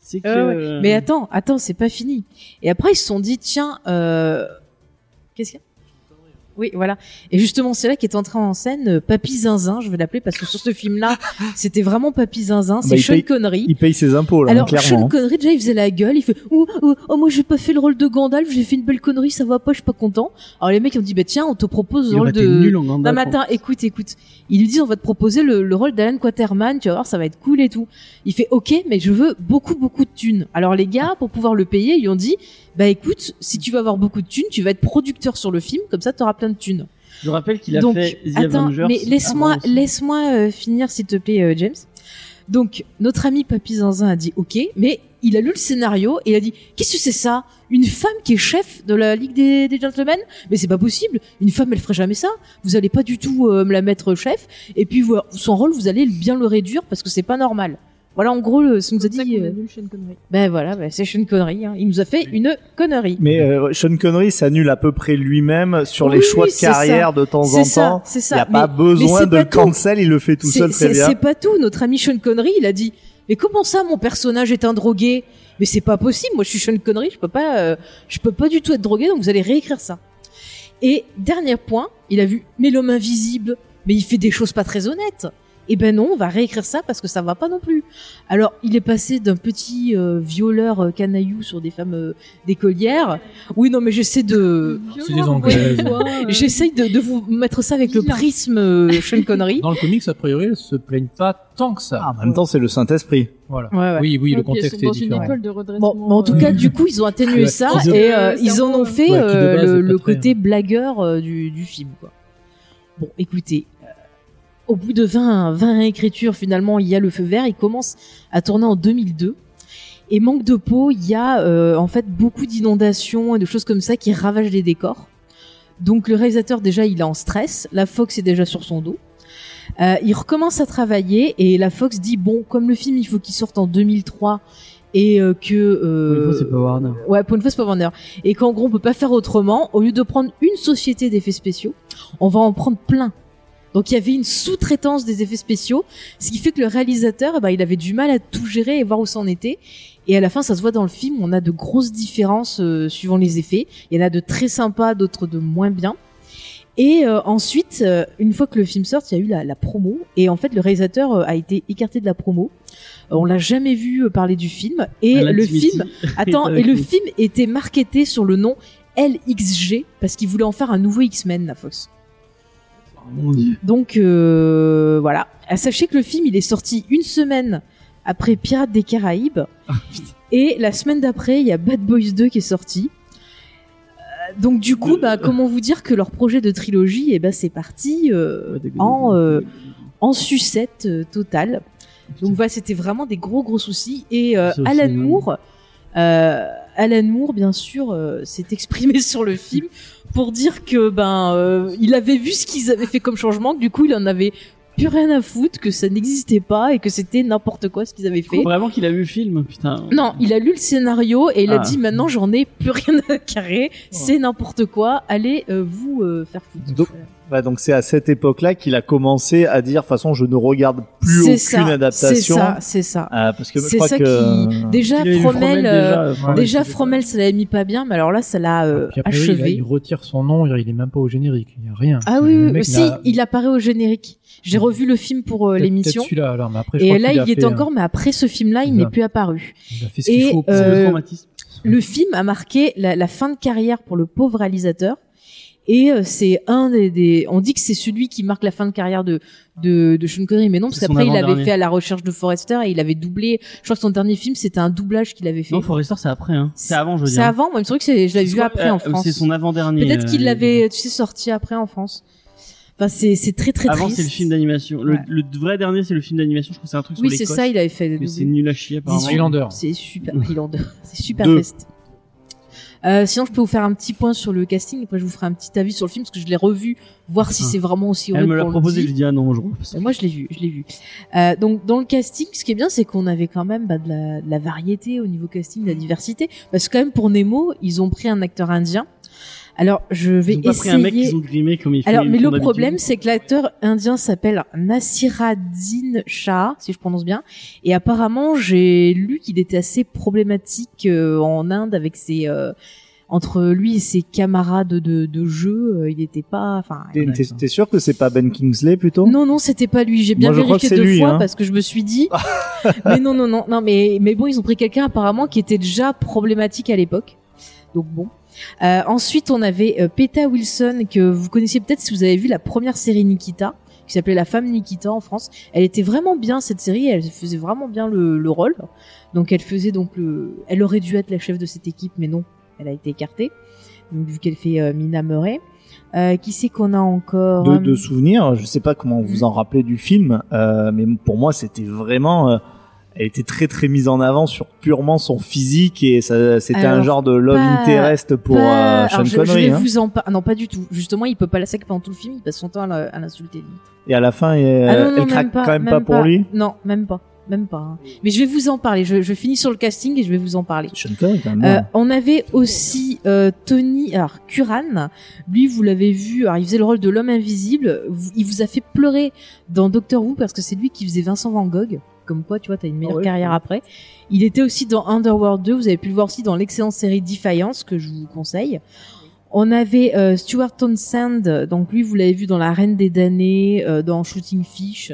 c'est que. Euh, ouais. euh, Mais attends, attends, c'est pas fini. Et après ils se sont dit, tiens, euh... qu'est-ce qu'il y a? Oui, voilà. Et justement, c'est là qu'est entré en scène euh, Papy Zinzin, je vais l'appeler parce que sur ce film-là, c'était vraiment Papy Zinzin. C'est Bah, il Sean paye- Connery. Il paye ses impôts là, hein, Alors, Sean clairement. Connery, déjà, il faisait la gueule, il fait, oh, oh, oh, moi, j'ai pas fait le rôle de Gandalf, j'ai fait une belle connerie, ça va pas, je suis pas content. Alors, les mecs, ils ont dit, bah, tiens, on te propose le rôle de... Gandalf. mais attends, écoute, écoute. Ils lui disent, on va te proposer le, le rôle d'Alan Quaterman, tu vas voir, ça va être cool et tout. Il fait, ok, mais je veux beaucoup, beaucoup de thunes. Alors, les gars, pour pouvoir le payer, ils ont dit, bah, écoute, si tu veux avoir beaucoup de thunes, tu vas être producteur sur le film, comme ça, t'auras plein de thunes. Je rappelle qu'il a Donc, fait The attends, Avengers. mais laisse-moi, avant aussi. laisse-moi euh, finir, s'il te plaît, euh, James. Donc, notre ami Papy Zinzin a dit OK, mais il a lu le scénario et il a dit Qu'est-ce que c'est ça? Une femme qui est chef de la Ligue des, des Gentlemen? Mais c'est pas possible. Une femme, elle ferait jamais ça. Vous allez pas du tout euh, me la mettre chef. Et puis, vous- son rôle, vous allez bien le réduire parce que c'est pas normal. Voilà, en gros, ce nous a ça dit. euh, Sean Connery. ben voilà, ben c'est une connerie. Hein. Il nous a fait une connerie. Mais euh, Sean Connery s'annule à peu près lui-même sur Oui, les choix oui, de carrière de temps en ça, temps. c'est Il ça. n'y a Mais- pas besoin de pas le tout. cancel, il le fait tout seul très c'est- bien. C'est pas tout. Notre ami Sean Connery, il a dit Mais comment ça, mon personnage est un drogué? Mais c'est pas possible. Moi, je suis Sean Connery. Je peux pas, euh, je peux pas du tout être drogué. Donc, vous allez réécrire ça. Et dernier point, il a vu Mais l'homme invisible, mais il fait des choses pas très honnêtes. Eh ben non, on va réécrire ça parce que ça va pas non plus. Alors, il est passé d'un petit euh, violeur euh, canaillou sur des femmes euh, d'écolières. Oui, non, mais j'essaie de, C'est des Anglaises. j'essaye de, de vous mettre ça avec le prisme euh, Sean Connery. Dans le comics, a priori, elles se plaignent pas tant que ça. Ah, en même temps, c'est le Saint-Esprit. Voilà. Ouais, ouais. Oui, oui, le Ouais, contexte sont dans est une différent. école de redressement. Bon, mais en tout cas, du coup, ils ont atténué Ouais, ça ils ont- et ils en ont fait euh, base le, côté blagueur euh, du, du film. Quoi. Bon, écoutez, au bout de 20, 20 écritures, finalement, il y a le feu vert. Il commence à tourner en 2002. Et manque de peau, il y a euh, en fait beaucoup d'inondations et de choses comme ça qui ravagent les décors. Donc le réalisateur déjà il est en stress, la Fox est déjà sur son dos. Euh, il recommence à travailler et la Fox dit bon comme le film il faut qu'il sorte en 2003 et euh, que euh, Pour une fois, c'est pas Warner. Ouais, pour une fois, c'est pas Warner. Et qu'en gros, on peut pas faire autrement. Au lieu de prendre une société d'effets spéciaux, on va en prendre plein. Donc il y avait une sous-traitance des effets spéciaux, ce qui fait que le réalisateur, ben, il avait du mal à tout gérer et voir où ça en était. Et à la fin, ça se voit dans le film, on a de grosses différences euh, suivant les effets. Il y en a de très sympas, d'autres de moins bien. Et euh, ensuite, euh, une fois que le film sort, il y a eu la, la promo. Et en fait, le réalisateur euh, a été écarté de la promo. On l'a jamais vu parler du film. Et le film Attends, et le film était marketé sur le nom LXG parce qu'il voulait en faire un nouveau X-Men, la Fox. Mon dieu. Donc euh, voilà. Ah, Sachez que le film il est sorti une semaine après Pirates des Caraïbes et la semaine d'après il y a Bad Boys 2 qui est sorti. Euh, Donc du coup, bah, comment vous dire que leur projet de trilogie, eh ben c'est parti euh, en euh, en sucette euh, totale. Donc voilà, c'était vraiment des gros gros soucis. Et euh, Alan. Moore, euh, Alan Moore, bien sûr, euh, s'est exprimé sur le film pour dire que ben euh, il avait vu ce qu'ils avaient fait comme changement, que du coup il en avait plus rien à foutre, que ça n'existait pas et que c'était n'importe quoi ce qu'ils avaient fait. Vraiment qu'il a vu le film, putain. Non, il a lu le scénario et il a Ah. dit maintenant j'en ai plus rien à carrer, c'est n'importe quoi, allez euh, vous euh, faire foutre. Donc, Ouais, donc c'est à cette époque-là qu'il a commencé à dire, de toute façon, je ne regarde plus aucune ça, c'est adaptation. ça, c'est ça. Ah, parce que je C'est crois ça que qui déjà Il Fromel, euh, déjà, déjà c'était- Fromel ça l'avait mis pas bien, mais alors là ça l'a euh, là, achevé. il retire son nom, il est même pas au générique, il y a rien. Ah oui, oui, mec si, n'a- il apparaît au générique. J'ai revu le film pour euh, l'émission. peut-être celui-là alors, mais après, je Et crois là, il a y est fait, euh, encore, mais après ce film-là, il il n'est a- plus apparu. Il a fait ce qu'il faut. pour- C'est euh, le traumatisme. Le film a marqué la, la fin de carrière pour le pauvre réalisateur. Et euh, c'est un des, des- on dit que c'est celui qui marque la fin de carrière de de, de Sean Connery, mais non parce C'est qu'après il avait fait à la recherche de Forrester et il avait doublé. Je crois que son dernier film c'était un doublage qu'il avait fait. Non, Forrester, c'est après, hein. C'est avant, je veux C'est dire. avant, moi il me semble que c'est- je l'avais C'est vu quoi, après euh, en France. C'est son avant-dernier. Peut-être qu'il euh, l'avait, tu sais, sorti après en France. Enfin, c'est c'est très très Avant, c'est le film d'animation. Le, Ouais. le vrai dernier, c'est le film d'animation. Je crois que c'est un truc Oui, sur c'est l'Écosse. ça, il avait fait. C'est nul à chier, apparemment. Highlander. C'est super Highlander. C'est super Deux. triste. Euh, sinon, je peux vous faire un petit point sur le casting. Après, je vous ferai un petit avis sur le film parce que je l'ai revu, voir si Ah. c'est vraiment aussi Elle me l'a proposé, je dis ah non, je refuse. Mais moi, je l'ai vu, je l'ai vu. Euh, donc, dans le casting, ce qui est bien, c'est qu'on avait quand même bah, de, la, de la variété au niveau casting, de la diversité. Parce que quand même, pour Nemo, ils ont pris un acteur indien. Alors, je vais Ils ont pas essayer. pris un mec qu'ils ont grimé comme il fait. Alors, mais le problème, c'est que l'acteur indien s'appelle Nasiruddin Shah, si je prononce bien. Et apparemment, j'ai lu qu'il était assez problématique euh, en Inde avec ses euh, entre lui et ses camarades de, de jeu. euh, il n'était pas, enfin. T'es sûr que c'est pas Ben Kingsley plutôt? Non, non, c'était pas lui. J'ai bien Moi, vérifié deux lui, fois hein. parce que je me suis dit. mais non, non, non, non, mais mais bon, ils ont pris quelqu'un apparemment qui était déjà problématique à l'époque. Donc bon. Euh, ensuite, on avait euh, Peta Wilson que vous connaissiez peut-être si vous avez vu la première série Nikita qui s'appelait La femme Nikita en France. Elle était vraiment bien cette série, elle faisait vraiment bien le, le rôle. Donc elle faisait donc le, elle aurait dû être la chef de cette équipe, mais non, elle a été écartée. Donc vu qu'elle fait euh, Mina Murray. Euh, qui c'est qu'on a encore de, euh, de souvenirs. Je sais pas comment vous en rappelez du film, euh, mais pour moi c'était vraiment. Euh, elle était très très mise en avant sur purement son physique et ça, c'était un genre de love pas- interest pour Pas- euh, Sean alors, je, je Connery. hein. vous en Non, pas du tout. Justement, il peut pas la sac pendant tout le film. Il passe son temps à l'insulter. Et à la fin, elle, Ah non, non, elle même craque pas, quand même, pas pour lui? Non, même pas. Même pas. hein. Mais je vais vous en parler. Je, je finis sur le casting et je vais vous en parler. Sean Connery quand même. Euh, non. on avait aussi euh, Tony, alors Curran, lui vous l'avez vu, alors il faisait le rôle de l'homme invisible, il vous a fait pleurer dans Doctor Who parce que c'est lui qui faisait Vincent Van Gogh, comme quoi tu vois t'as une meilleure Ah carrière après. Il était aussi dans Underworld 2, vous avez pu le voir aussi dans l'excellente série Defiance que je vous conseille. On avait euh, Stuart Townsend, donc lui vous l'avez vu dans La Reine des damnés, euh, dans Shooting Fish.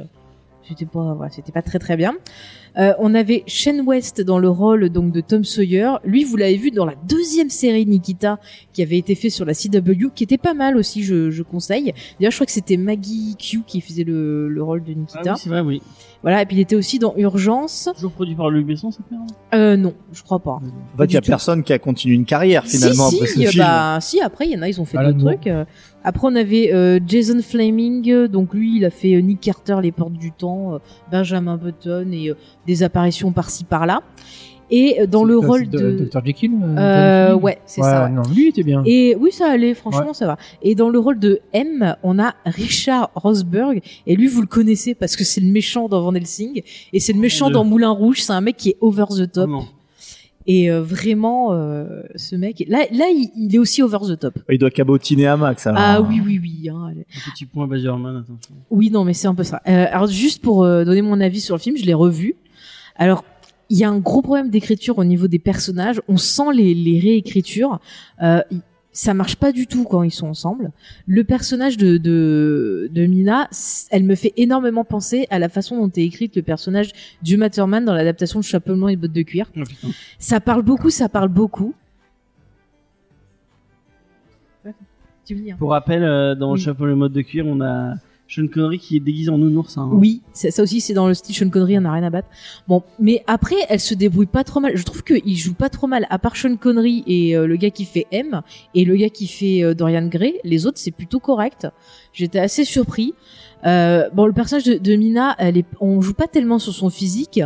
C'était pas, voilà, c'était pas très très bien. Euh, on avait Shane West dans le rôle donc de Tom Sawyer. Lui, vous l'avez vu dans la deuxième série Nikita qui avait été fait sur la CW, qui était pas mal aussi, je, je conseille. D'ailleurs, je crois que c'était Maggie Q qui faisait le, le rôle de Ah Nikita. oui, c'est vrai, oui. Voilà, et puis il était aussi dans Urgence. Toujours produit par Luc Besson, hein Euh, non, je crois pas. en fait, il y a tout. personne qui a continué une carrière finalement si, après si, ce film. bah, si, après, il y en a, ils ont fait d'autres trucs. euh. Après, on avait euh, Jason Fleming, euh, donc lui, il a fait euh, Nick Carter, Les Portes du Temps, euh, Benjamin Button et euh, des apparitions par-ci par-là. Et euh, dans le rôle de... Dr. Jekyll euh, Euh, ouais, c'est ça. ouais. Non, lui était bien. Et oui, ça allait, franchement, ça va. Et dans le rôle de M, on a Richard Rosberg. Et lui, vous le connaissez parce que c'est le méchant dans Van Helsing. Et c'est le méchant dans Moulin Rouge. C'est un mec qui est over the top. Et euh, vraiment, euh, ce mec, là, là, il, il est aussi over the top. Il doit cabotiner à max. alors. Ah oui, oui, oui. hein, Un petit point Bazerman, attention. oui, non, mais c'est un peu ça. Euh, alors, juste pour euh, donner mon avis sur le film, je l'ai revu. Alors, il y a un gros problème d'écriture au niveau des personnages. On sent les, les réécritures. Euh, ça marche pas du tout quand ils sont ensemble. Le personnage de, de, de Mina, elle me fait énormément penser à la façon dont est écrite le personnage du Matterman dans l'adaptation de Chapeau blanc et bottes de cuir. Oh, putain. Ça parle beaucoup, ça parle beaucoup. Tu veux dire Pour rappel, euh, dans Oui. chapeau le mode de cuir, on a Sean Connery qui est déguisé en nounours. Hein. Oui, ça, aussi c'est dans le style Sean Connery, on a rien à battre. Bon, mais après elle se débrouille pas trop mal. Je trouve qu'il joue pas trop mal, à part Sean Connery et euh, le gars qui fait M et le gars qui fait euh, Dorian Gray. Les autres c'est plutôt correct. J'étais assez surpris. Euh, bon, le personnage de, de Mina, elle est, on joue pas tellement sur son physique.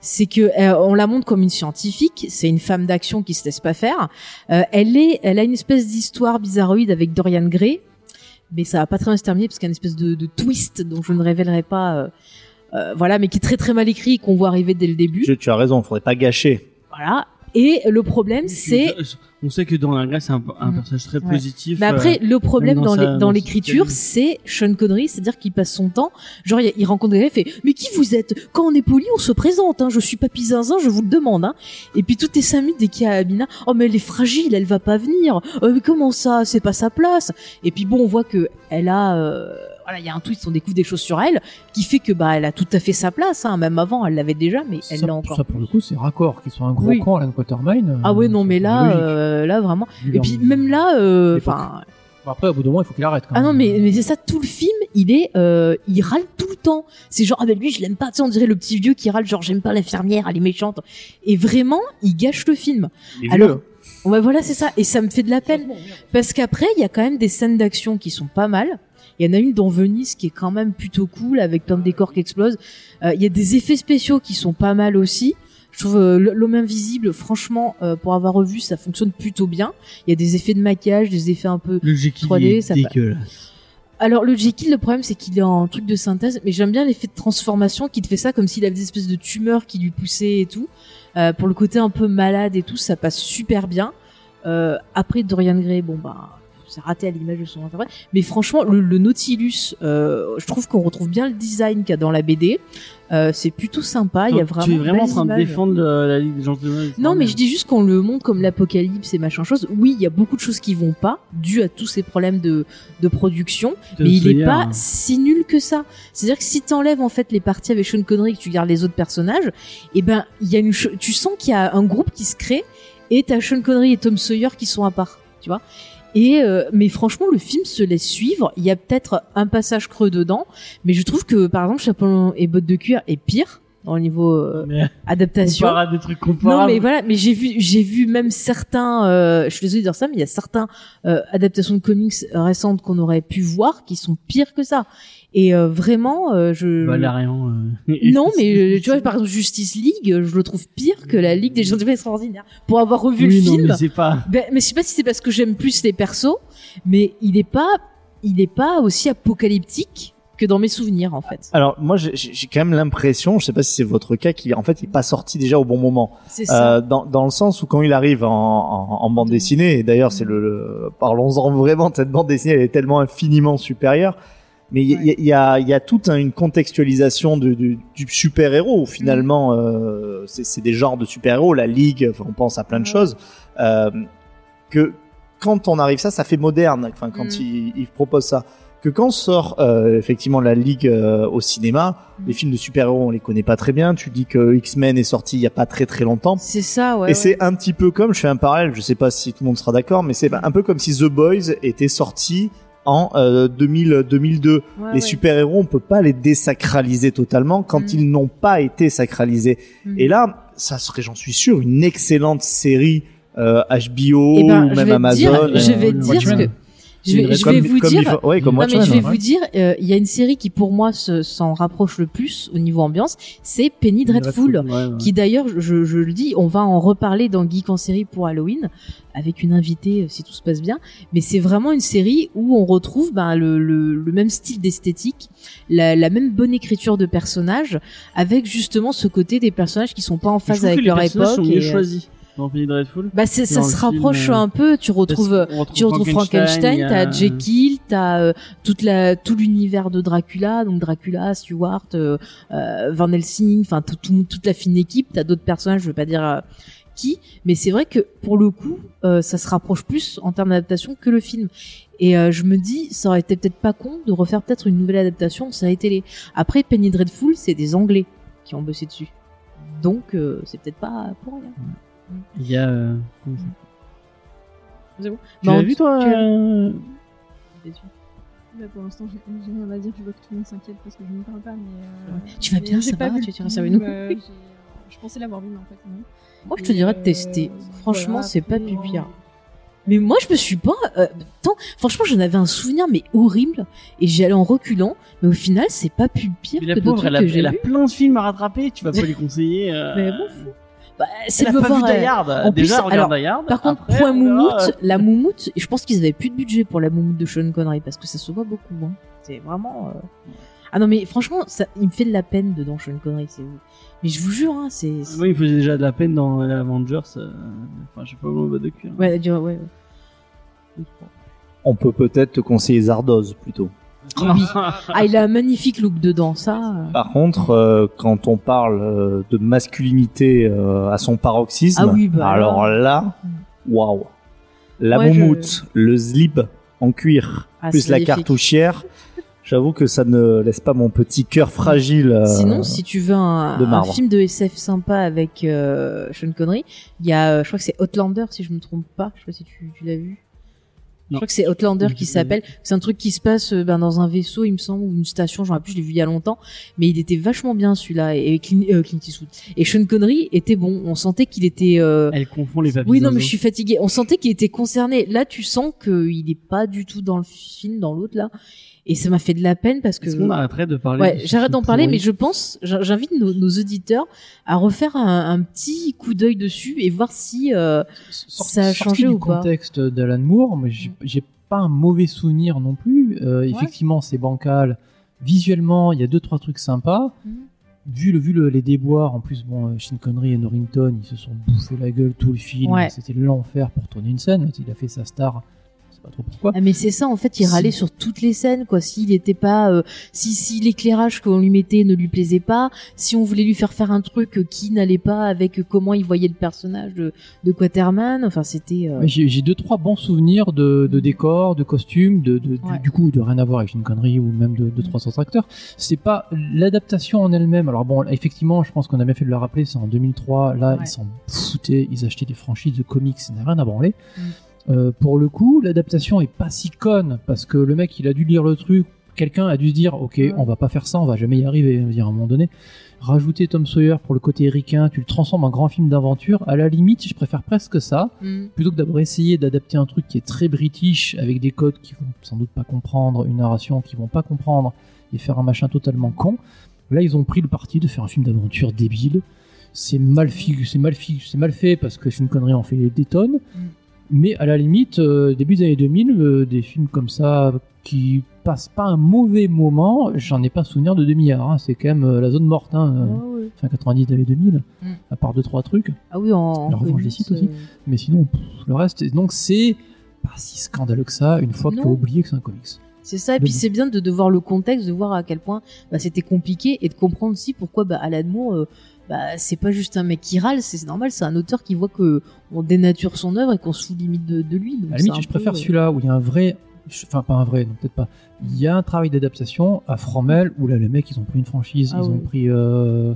C'est que euh, on la montre comme une scientifique. C'est une femme d'action qui se laisse pas faire. Euh, elle est, elle a une espèce d'histoire bizarroïde avec Dorian Gray, mais ça va pas très bien se terminer parce qu'il y a une espèce de, de twist dont je ne révélerai pas. euh, euh, voilà, mais qui est très très mal écrit et qu'on voit arriver dès le début. Je- tu as raison, faudrait pas gâcher. Voilà. Et le problème, c'est On sait que dans la Grèce, c'est un, un Mm. personnage très Ouais. positif. Mais après, euh, le problème dans, dans dans l'écriture, c'est Sean Connery, c'est-à-dire qu'il passe son temps, genre il, il rencontre il fait mais qui vous êtes? Quand on est poli, on se présente. Hein, je suis papy zinzin, je vous le demande. Hein. Et puis tout est cinq minutes dès qu'il y a Amina. Oh mais elle est fragile, elle va pas venir. Euh, mais comment ça? C'est pas sa place. Et puis bon, on voit que elle a, euh, voilà, il y a un twist, on découvre des choses sur elle qui fait que bah elle a tout à fait sa place. Hein. Même avant, elle l'avait déjà, mais elle l'a encore. ça, pour le coup, c'est raccord. Qu'ils soient un gros Oui. con, Alan Quatermain. euh, Ah ouais non mais là, euh, là vraiment. Et puis même là, euh, enfin. Après, au bout d'un moment, il faut qu'il arrête. Quand Ah non mais, mais c'est ça tout le film il est euh, il râle tout le temps c'est genre ah ben lui je l'aime pas tu sais on dirait le petit vieux qui râle genre j'aime pas l'infirmière elle est méchante et vraiment il gâche le film Alors, vieux. ouais voilà c'est ça et ça me fait de la peine parce qu'après il y a quand même des scènes d'action qui sont pas mal il y en a une dans Venise qui est quand même plutôt cool avec plein de décors qui explosent Euh, il y a des effets spéciaux qui sont pas mal aussi je trouve euh, l'homme invisible franchement euh, pour avoir revu ça fonctionne plutôt bien il y a des effets de maquillage des effets un peu Le Jekyll 3D, est ça dégueulasse. alors le Jekyll, le problème c'est qu'il est en truc de synthèse, mais j'aime bien l'effet de transformation qui te fait ça comme s'il avait des espèces de tumeurs qui lui poussaient et tout. Euh, pour le côté un peu malade et tout, ça passe super bien. Euh, après Dorian Gray, bon bah c'est raté à l'image de son interprète, mais franchement le, le Nautilus, euh, je trouve qu'on retrouve bien le design qu'il y a dans la BD. Euh, c'est plutôt sympa, il y a vraiment. tu es vraiment en train de défendre le- la Ligue des Gentlemen. Non, mais je dis juste qu'on le montre comme l'apocalypse et machin chose. Oui, il y a beaucoup de choses qui vont pas, dû à tous ces problèmes de, de production mais il est pas si nul que ça. C'est-à-dire que si t'enlèves en fait les parties avec Sean Connery et que tu gardes les autres personnages, et ben il y a une, tu sens qu'il y a un groupe qui se crée et t'as Sean Connery et Tom Sawyer qui sont à part, tu vois. Et euh, mais franchement le film se laisse suivre. Il y a peut-être un passage creux dedans, mais je trouve que par exemple Chapeau et bottes de cuir est pire dans le niveau euh, Mais adaptation. à des trucs Non comparables. mais voilà, mais j'ai vu j'ai vu même certains euh, je suis désolée de dire ça mais il y a certains euh, adaptations de comics récentes qu'on aurait pu voir qui sont pires que ça. Et euh, vraiment euh, je Valérian. euh, Non mais tu vois par exemple Justice League, je le trouve pire que la Ligue des Gentlemen extraordinaires pour avoir revu oui, le non, film. mais c'est pas. Ben, mais je sais pas si c'est parce que j'aime plus les persos, mais il est pas il est pas aussi apocalyptique que dans mes souvenirs en fait. Alors moi j'ai quand même l'impression, je sais pas si c'est votre cas, qu'il en fait il est pas sorti déjà au bon moment. C'est ça. Euh, dans, dans le sens où quand il arrive en, en, en bande dessinée, et d'ailleurs c'est le, le- parlons-en vraiment, cette bande dessinée elle est tellement infiniment supérieure, mais il y, a- il y, a, y a toute un- une contextualisation du, du, du super-héros où finalement euh, c'est des genres de super-héros, la Ligue, enfin, on pense à plein de choses, euh, que quand on arrive ça, ça fait moderne, enfin quand Mm. il, il propose ça. Que quand sort euh, effectivement la Ligue euh, au cinéma, Mm. les films de super-héros on les connaît pas très bien. Tu dis que X-Men est sorti il y a pas très très longtemps. C'est ça ouais. Et ouais. c'est un petit peu comme, je fais un parallèle, je sais pas si tout le monde sera d'accord, mais c'est un peu comme si The Boys était sorti en euh, 2000, 2002. Ouais, les ouais. super-héros, on peut pas les désacraliser totalement quand Mm. ils n'ont pas été sacralisés. Mm. Et là, ça serait, j'en suis sûr, une excellente série euh, HBO Eh ben, ou je même vais Amazon. dire, je euh, vais te dire que je vais, je comme- vais vous comme dire. il faut- ouais, comme Non, mais je vais ouais. vous dire, euh, il y a une série qui pour moi se- s'en rapproche le plus au niveau ambiance, c'est Penny Dreadful. Ouais, ouais. Qui d'ailleurs, je, je le dis, on va en reparler dans Geek en série pour Halloween avec une invitée euh, si tout se passe bien. Mais c'est vraiment une série où on retrouve ben, le, le, le même style d'esthétique, la, la même bonne écriture de personnages, avec justement ce côté des personnages qui sont pas en phase avec que les leur époque. sont mieux et, euh, choisis dans Penny Dreadful. bah ça se film, rapproche euh, un peu. Tu retrouves. retrouve tu retrouves Frankenstein, a- t'as Jekyll, t'as euh, toute la tout l'univers de Dracula, donc Dracula, Stewart, euh, euh, Van Helsing, enfin tout, tout- toute la fine équipe. T'as d'autres personnages, je veux pas dire euh, qui, mais c'est vrai que pour le coup, euh, ça se rapproche plus en termes d'adaptation que le film. Et euh, je me dis, ça aurait été peut-être pas con de refaire peut-être une nouvelle adaptation en série télé. Après, Penny Dreadful, c'est des Anglais qui ont bossé dessus, donc euh, c'est peut-être pas pour rien. Il y a. euh, comment ça C'est bon Tu Bah, l'as vu toi euh, Bah, pour l'instant, j'ai rien à dire. Je vois que tout le monde s'inquiète parce que je ne parle pas. Mais, euh, Tu vas bien, ça pas va, tu resté film, avec nous. euh, je pensais l'avoir vu, mais en fait, non. Moi, je te dirais de euh, tester. Franchement, voilà, c'est pas après, plus euh, pire. Mais moi, je me suis pas. euh, tant, franchement, j'en avais un souvenir, mais horrible. Et j'y allais en reculant. Mais au final, c'est pas plus pire Mais que la pauvre, d'autres elle trucs a, que j'ai elle a plein de films à rattraper, tu vas pas lui conseiller. euh, Mais bon, fou. Bah, Elle c'est vu voir. Euh, en plus, Déjà, regarde alors, Die Hard. Par contre, Après, point verra, moumoute, la moumoute, je pense qu'ils avaient plus de budget pour la moumoute de Sean Connery parce que ça se voit beaucoup. Hein. C'est vraiment. euh, Ah non, mais franchement, ça, il me fait de la peine dedans, Sean Connery. C'est... Mais je vous jure, hein, c'est. c'est- Moi, il faisait déjà de la peine dans Avengers. euh, Enfin, je sais pas comment on va de cuir. Ouais, dire- ouais, ouais. Oui. On peut peut-être te conseiller Zardoz plutôt. Ah, il a un magnifique look dedans, ça. Par contre, euh, quand on parle euh, de masculinité euh, à son paroxysme, Ah oui, bah alors là, waouh. La Ouais, je- moumoute, le slip en cuir, Ah, plus la cartouchière, j'avoue que ça ne laisse pas mon petit cœur fragile. euh, Sinon, si tu veux un, de un marbre. film de SF sympa avec euh, Sean Connery, il y a, je crois que c'est Outlander, si je me trompe pas. Je sais pas si tu, tu l'as vu. Je crois que c'est Outlander qui s'appelle. C'est un truc qui se passe euh, ben, dans un vaisseau, il me semble, ou une station. J'en ai plus, je l'ai vu il y a longtemps. Mais il était vachement bien celui-là. Et Clint, euh, Clint Eastwood. Et Sean Connery était bon. On sentait qu'il était. euh, Elle confond les papiers. Oui, non, mais je suis fatiguée. On sentait qu'il était concerné. Là, tu sens qu'il est pas du tout dans le film, dans l'autre là. Et ça m'a fait de la peine parce que. Qu'on arrêterait de parler Ouais, j'arrête d'en parler, mais je pense, j'in- j'invite nos, nos auditeurs à refaire un, un petit coup d'œil dessus et voir si. euh, Ça a changé du ou pas contexte d'Alan Moore, mais j'ai j'ai pas un mauvais souvenir non plus. Euh, Effectivement, c'est bancal. Visuellement, il y a deux trois trucs sympas. Mhm. Vu le vu le- les déboires, en plus bon, euh, Sean Connery et Norrington, ils se sont bouffés la gueule tout le film. Ouais. C'était l'enfer pour tourner une scène. Il a fait sa star. Pas trop pourquoi. Ah, mais c'est ça, en fait, il Si. râlait sur toutes les scènes, quoi. S'il était pas, euh, si, si l'éclairage qu'on lui mettait ne lui plaisait pas, si on voulait lui faire faire un truc qui n'allait pas avec comment il voyait le personnage de, de Quaterman, enfin, c'était. euh, J'ai deux trois bons souvenirs de, de décors, de costumes, de, de- du- Ouais. du, coup de rien à voir avec Sean Connery ou même de, de 300 acteurs. C'est pas l'adaptation en elle-même. Alors bon, effectivement, je pense qu'on a bien fait de le rappeler. C'est en 2003. Là, Ouais. ils s'en foutaient. Ils achetaient des franchises de comics. Ça n'a rien à branler. Mm. Euh, pour le coup, l'adaptation est pas si conne parce que le mec, il a dû lire le truc. Quelqu'un a dû se dire, ok, on va pas faire ça, on va jamais y arriver. Je veux dire, à un moment donné, rajouter Tom Sawyer pour le côté ricain, tu le transformes en grand film d'aventure. À la limite, je préfère presque ça hmm. plutôt que d'avoir essayé d'adapter un truc qui est très british avec des codes qui vont sans doute pas comprendre, une narration qui vont pas comprendre et faire un machin totalement con. Là, ils ont pris le parti de faire un film d'aventure débile. C'est mal mal mal fait parce que c'est une connerie en fait des tonnes. Mais à la limite, euh, début des années 2000, euh, des films comme ça qui passent pas un mauvais moment, j'en ai pas souvenir de demi-heure. hein. C'est quand même euh, la zone morte, hein, euh, Ouais, ouais. fin 90 des années 2000, Mm. à part deux trois trucs. Ah oui, en, La revanche des sites aussi. Mais sinon, pff, le reste, donc c'est pas si scandaleux que ça une fois que tu as Non. oublié que c'est un comics. C'est ça, et puis Mais bon. c'est bien de, de voir le contexte, de voir à quel point bah, c'était compliqué et de comprendre aussi pourquoi bah, Alan Moore, euh, bah, c'est pas juste un mec qui râle, c'est normal, c'est un auteur qui voit que on dénature son œuvre et qu'on se fout limite de, de lui. donc À limite, je peu, préfère euh, celui-là où il y a un vrai. Enfin, pas un vrai, non, peut-être pas. Il y a un travail d'adaptation à Fromel où là, les mecs, ils ont pris une franchise, Ah ils ont pris. euh,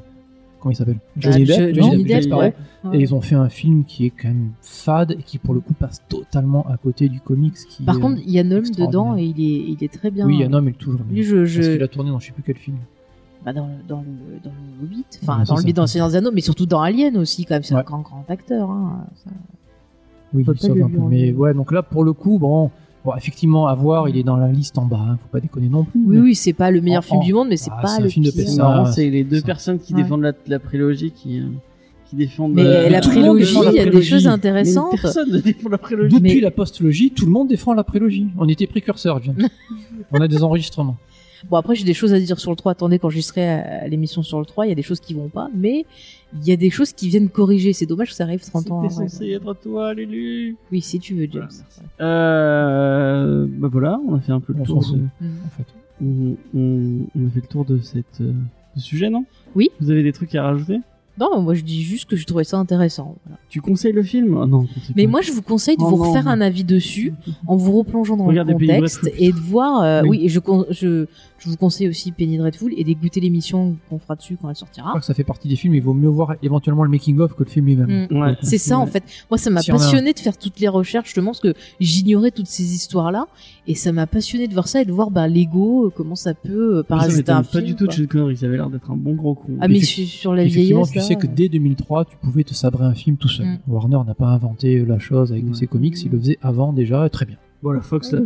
Comment il s'appelle? Johnny Depp, Jo- Johnny Depp, ouais. Et ils ont fait un film qui est quand même fade et qui, pour le coup, passe totalement à côté du comics. Qui Par est, contre, il y a Nolm extraordinaire. dedans et il est, il est très bien. oui, il y a homme, il est toujours. Lui, je, je... Parce qu'il a tourné dans je sais plus quel film. Bah, dans, le, dans, le, dans le Hobbit, enfin Ouais, dans le ça. dans le Seigneur des Anneaux, mais surtout dans Alien aussi, quand même, c'est un grand, grand acteur. Hein. Ça- Oui, peut il pas sauve le un peu. lui Mais ouais, donc là, pour le coup, bon, bon effectivement, à voir, il est dans la liste en bas. Hein, faut pas déconner non plus. Oui, oui, c'est pas le meilleur En- film en- du monde, mais c'est Ah, pas le film de pire. C'est Ça, marrant, c'est les deux ça. personnes qui Ouais. défendent la, la prélogie qui, euh, qui défendent. Mais euh, la prélogie, défend la il y a des choses Mais intéressantes. Personne ne défend la prélogie. Depuis Mais- la postlogie, tout le monde défend la prélogie. On était précurseurs, James. On a des enregistrements. Bon, après, j'ai des choses à dire sur le 3. Attendez, quand j'y serai l'émission sur le 3, il y a des choses qui vont pas, mais il y a des choses qui viennent corriger. C'est dommage que ça arrive 30 ans C'était après. censé être toi, Lulu. Oui, si tu veux, James. Euh, bah voilà, on a fait un peu le On tour. De. En fait. on, on- on a fait le tour de cette euh, ce sujet, non? Oui. Vous avez des trucs à rajouter? Non, moi je dis juste que je trouvais ça intéressant. voilà. Tu conseilles le film? Ah Non, je Mais pas. moi je vous conseille de Oh vous non, refaire non. un avis dessus en vous replongeant dans Regardez le Penny contexte et de voir. euh, Oui. oui. et je, je je vous conseille aussi Penny Dreadful et d'écouter l'émission qu'on fera dessus quand elle Je sortira. crois que ça fait partie des films. Il vaut mieux voir éventuellement le making of que le film lui-même. Mm. Ouais. C'est ça en fait. Moi, ça m'a a passionné de faire toutes les recherches justement parce que j'ignorais toutes ces histoires-là et ça m'a passionné de voir ça et de voir bah, Lego euh, comment ça peut euh, Ça un pas film. du tout de. Sean Connery. Ça avait l'air d'être un bon gros con. Ah mais Effecti- sur sur la vieillesse. Tu là, sais que euh, dès 2003, tu pouvais te sabrer un film tout seul. Mm. Warner n'a pas inventé la chose avec Ouais. ses comics, il le faisait avant déjà, très bien. Bon, la Fox, là.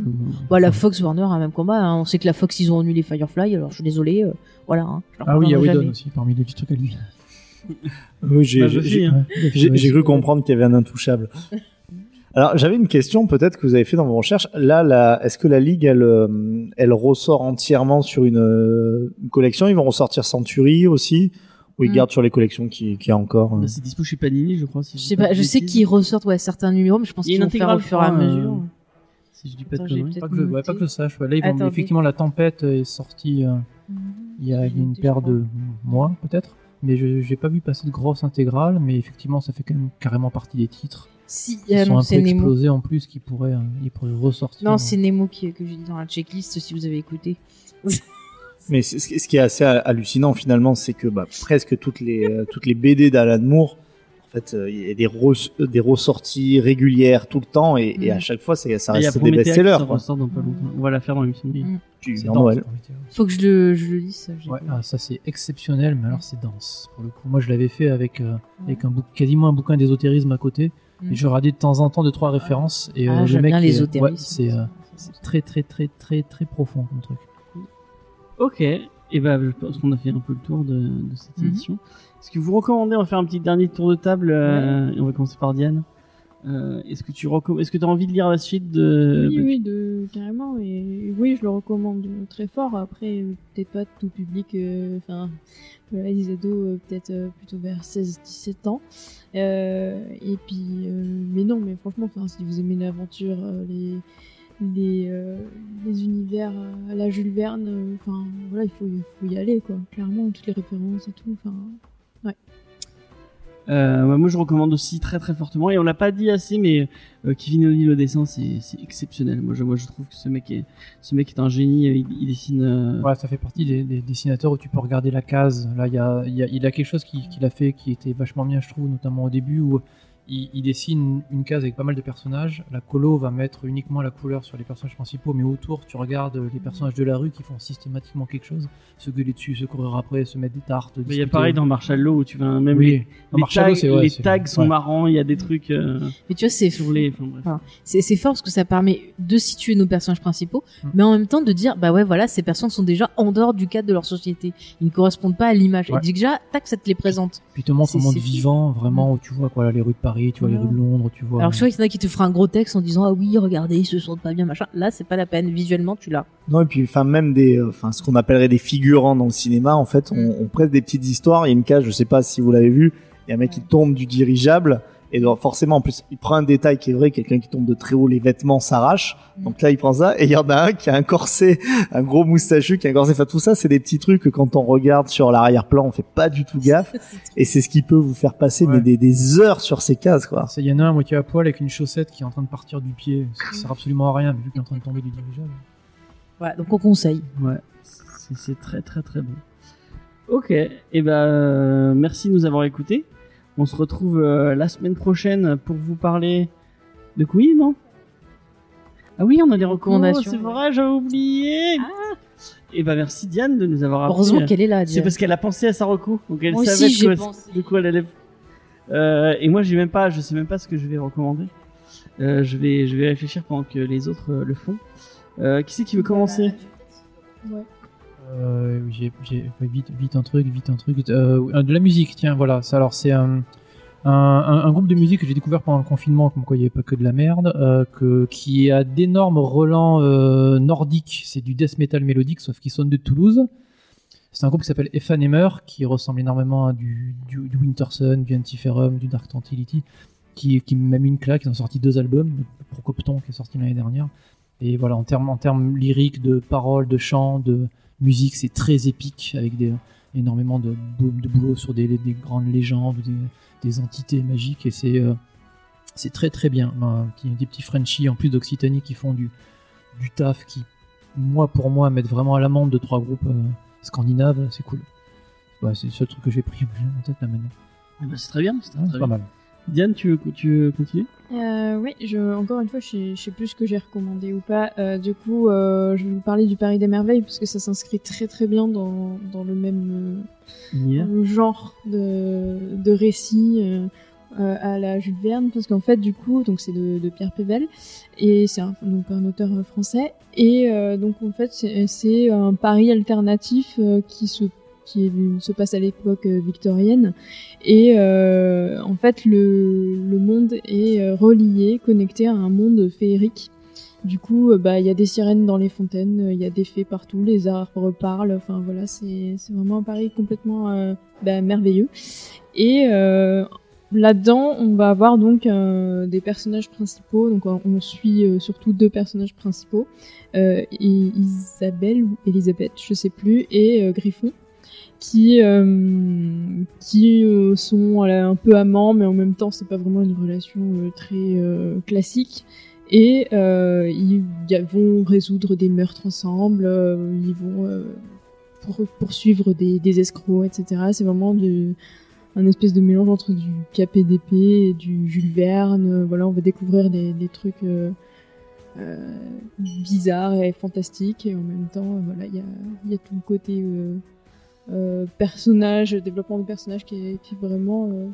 Bah, la Fox Warner a un même combat. hein. On sait que la Fox ils ont annulé Firefly. Alors je suis désolé. euh, voilà. hein. Ah oui, il y a Whedon aussi, parmi les petits trucs à lui. Oui, j'ai Bah, hein. Cru comprendre qu'il y avait un intouchable. Alors, j'avais une question, peut-être que vous avez fait dans vos recherches. Là, est-ce que la ligue, elle, euh, elle ressort entièrement sur une, euh, une collection? Ils vont ressortir Century aussi? Ou ils Mm. gardent sur les collections qui, qui a encore euh, Bah, c'est dispo chez Panini, je crois. Si Je sais pas. Je sais qu'ils ressortent ouais certains numéros, mais je pense y qu'ils une vont faire au intégrale, fur et à mesure. euh, Si je dis pas de Pas que, ouais, pas que je sache. ouais. Là, ils vont, Attendez. effectivement, la tempête est sortie euh, il y a il y a une paire de mois, peut-être. Mais je j'ai pas vu passer de grosses intégrales, mais effectivement, ça fait quand même carrément partie des titres. Si, Ils ah sont non, un peu Nemo. explosés en plus, qui pourraient, euh, ils pourraient ressortir. Non, c'est Nemo qui, que j'ai dit dans la checklist si vous avez écouté. Mais ce ce qui est assez hallucinant finalement, c'est que bah, presque toutes les euh, toutes les BD d'Alan Moore, en fait, euh, il y a des des ressorties régulières tout le temps et, et Mm. à chaque fois, ça il y a reste des best-sellers. On va la faire dans l'émission. Mm. C'est Noël. Faut que je le, je le lise. Ça, Ouais, ah, ça c'est exceptionnel, mais alors c'est dense. Pour le coup, moi je l'avais fait avec euh, avec un bouc- quasiment un bouquin d'ésotérisme à côté, Mm. et je regardais de temps en temps deux trois références et euh, Ah, le j'aime mec ouais, euh, c'est très très très très très profond comme truc. Ok. Et ben, je pense qu'on a fait un peu le tour de, de cette Mhm. émission. Est-ce que vous recommandez, on va faire un petit dernier tour de table, euh, et on va commencer par Diane. Euh, est-ce que tu est-ce que tu as envie de lire la suite de Oui, oui, de, carrément. Et oui, je le recommande très fort. Après, euh, peut-être pas tout public. euh, Enfin, voilà, les ados, euh, peut-être euh, plutôt vers 16-17 ans. Euh, et puis, euh, mais non, mais franchement, si vous aimez l'aventure, euh, les les, euh, les univers euh, à la Jules Verne, euh, enfin, voilà, il faut, il faut y aller, quoi. Clairement, toutes les références et tout. Enfin, Euh, ouais, moi, je recommande aussi très très fortement. Et on l'a pas dit assez, mais euh, Kevin O'Neill au dessin, c'est c'est exceptionnel. Moi je, moi, je trouve que ce mec est, ce mec est un génie. Il, il dessine. euh, Ouais, ça fait partie des, des dessinateurs où tu peux regarder la case. Là, il y a, il y a, il a quelque chose qui- qu'il a fait qui était vachement bien, je trouve, notamment au début où il, il dessine une case avec pas mal de personnages. La colo va mettre uniquement la couleur sur les personnages principaux, mais autour, tu regardes les personnages de la rue qui font systématiquement quelque chose. Se gueuler dessus, se courir après, se mettre des tartes. mais il y a pareil dans Marshall Law où tu vas même Oui. les, Dans les Marshall tags, Law, c'est- ouais, les c'est- tags sont ouais. marrants. Il y a des trucs euh, Mais tu vois, c'est les. Enfin, c'est c'est fort parce que ça permet de situer nos personnages principaux, Mm. mais en même temps de dire bah ouais voilà ces personnes sont déjà en dehors du cadre de leur société, ils ne correspondent pas à l'image. Ouais. Et déjà tac ça te les présente. Puis te montre un monde vivant, vraiment, où tu vois quoi, là, les rues de Paris, tu vois les rues de Londres, tu vois. Alors je vois qu'il y en a qui te fera un gros texte en disant ah oui regardez ils se sentent pas bien machin. Là c'est pas la peine visuellement tu l'as. Non, et puis, enfin, même des, euh, enfin, ce qu'on appellerait des figurants dans le cinéma, en fait, on, Mm. on prête des petites histoires. Il y a une cage, je sais pas si vous l'avez vu, il y a un mec qui tombe du dirigeable, et donc, forcément, en plus, il prend un détail qui est vrai, quelqu'un qui tombe de très haut, les vêtements s'arrachent. Mm. Donc là, il prend ça, et il y en a un qui a un corset, un gros moustachu qui a un corset. Enfin, tout ça, c'est des petits trucs que quand on regarde sur l'arrière-plan, on fait pas du tout gaffe. Et c'est ce qui peut vous faire passer, Ouais. mais des, des heures sur ces cases, quoi. Il y en a un à moitié à poil avec une chaussette qui est en train de partir du pied. Ça sert absolument à rien, mais vu qu'il est en train de tomber du dirigeable. Voilà donc on conseille. Ouais, c'est très très très bon. Ok, et ben euh, merci de nous avoir écoutés. On se retrouve euh, la semaine prochaine pour vous parler de Queen, non Ah oui, on a des recommandations. Recommandations, C'est vrai, j'avais oublié. Et ben merci Diane de nous avoir appris. Heureusement qu'elle est là. C'est parce qu'elle a pensé à sa reco, donc elle Moi savait aussi, de quoi, j'ai pensé. de quoi elle allait. Euh, et moi, j'ai même pas, je sais même pas ce que je vais recommander. Euh, je vais, je vais réfléchir pendant que les autres euh, le font. Euh, qui c'est qui veut commencer? ouais. Euh, j'ai, vite, vite un truc, vite un truc. Euh, de la musique, tiens, voilà. Alors, c'est un, groupe de musique que j'ai découvert pendant le confinement, comme quoi il n'y avait pas que de la merde, euh, que, qui a d'énormes relents nordiques. C'est du death metal mélodique, sauf qu'ils sonnent de Toulouse. C'est un groupe qui s'appelle Ephanemer, qui ressemble énormément à du, du, du Wintersun, du Antiferum, du Dark Tranquility, qui, qui m'a mis une claque. Ils ont sorti deux albums, Procopton qui est sorti l'année dernière. Et voilà, en termes en termes lyriques, de paroles, de chants, de musique, c'est très épique avec des énormément de, de boulot sur des, des grandes légendes, des, des entités magiques, et c'est euh, c'est très très bien. Ben, petit- des petits Frenchies en plus d'Occitanie qui font du, du taf, qui, moi pour moi, mettent vraiment à l'amende de trois groupes euh, scandinaves, c'est cool. Ouais, c'est le seul truc que j'ai pris en tête là maintenant. Ah bah, c'est très bien, c'est pas mal. Diane, tu veux, tu veux continuer? Euh, oui, je, encore une fois, je sais, je sais plus ce que j'ai recommandé ou pas. Euh, du coup, euh, je vais vous parler du Paris des Merveilles parce que ça s'inscrit très très bien dans, dans le même genre de, de récit à la Jules Verne parce qu'en fait, du coup, donc c'est de, de Pierre Pével et c'est un, donc un auteur français et donc en fait, c'est- c'est un Paris alternatif qui se qui se passe à l'époque euh, victorienne et euh, en fait le, le monde est euh, relié, connecté à un monde féerique. Du coup, bah il y a des sirènes dans les fontaines, il y a des fées partout, les arbres parlent. Enfin voilà, c'est vraiment un Paris complètement bah, merveilleux. Et là-dedans, on va avoir donc des personnages principaux. Donc on, suit surtout deux personnages principaux, Isabelle ou Elisabeth, je sais plus, et Griffon qui euh, qui euh, sont un peu amants mais en même temps c'est pas vraiment une relation euh, très classique. Et ils vont résoudre des meurtres ensemble ils vont pour, poursuivre des, escrocs etc c'est vraiment un espèce de mélange entre du KPDP et du Jules Verne. Voilà on va découvrir des, trucs bizarres et fantastiques. Et en même temps voilà il y a, y a tout le côté euh, personnage, développement de personnage qui est, qui est vraiment, euh,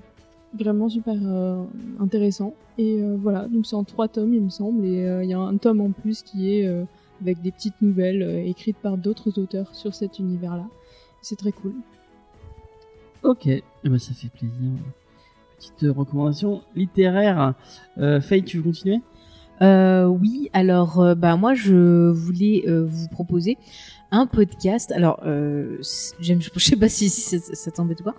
vraiment super euh, intéressant. Et euh, voilà, donc c'est en trois tomes, il me semble, et euh, il y a un tome en plus qui est euh, avec des petites nouvelles euh, écrites par d'autres auteurs sur cet univers-là. C'est très cool. Ok, eh ben, ça fait plaisir. Petite recommandation littéraire. Euh, Faye, tu veux continuer? Euh, oui, alors euh, bah moi je voulais euh, vous proposer un podcast. Alors euh, je sais pas si, si ça, ça t'embête ou pas,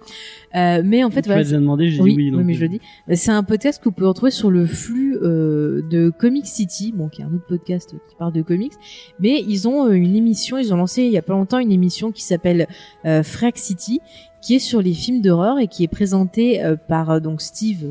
Euh, mais en fait Tu voilà, demandé, j'ai oui, dit oui. mais je le dis. Euh, C'est un podcast que vous pouvez retrouver sur le flux euh, de Comic City, bon, qui est un autre podcast qui parle de comics. Mais ils ont euh, une émission, ils ont lancé il y a pas longtemps une émission qui s'appelle euh, Frack City, qui est sur les films d'horreur et qui est présentée euh, par euh, donc Steve.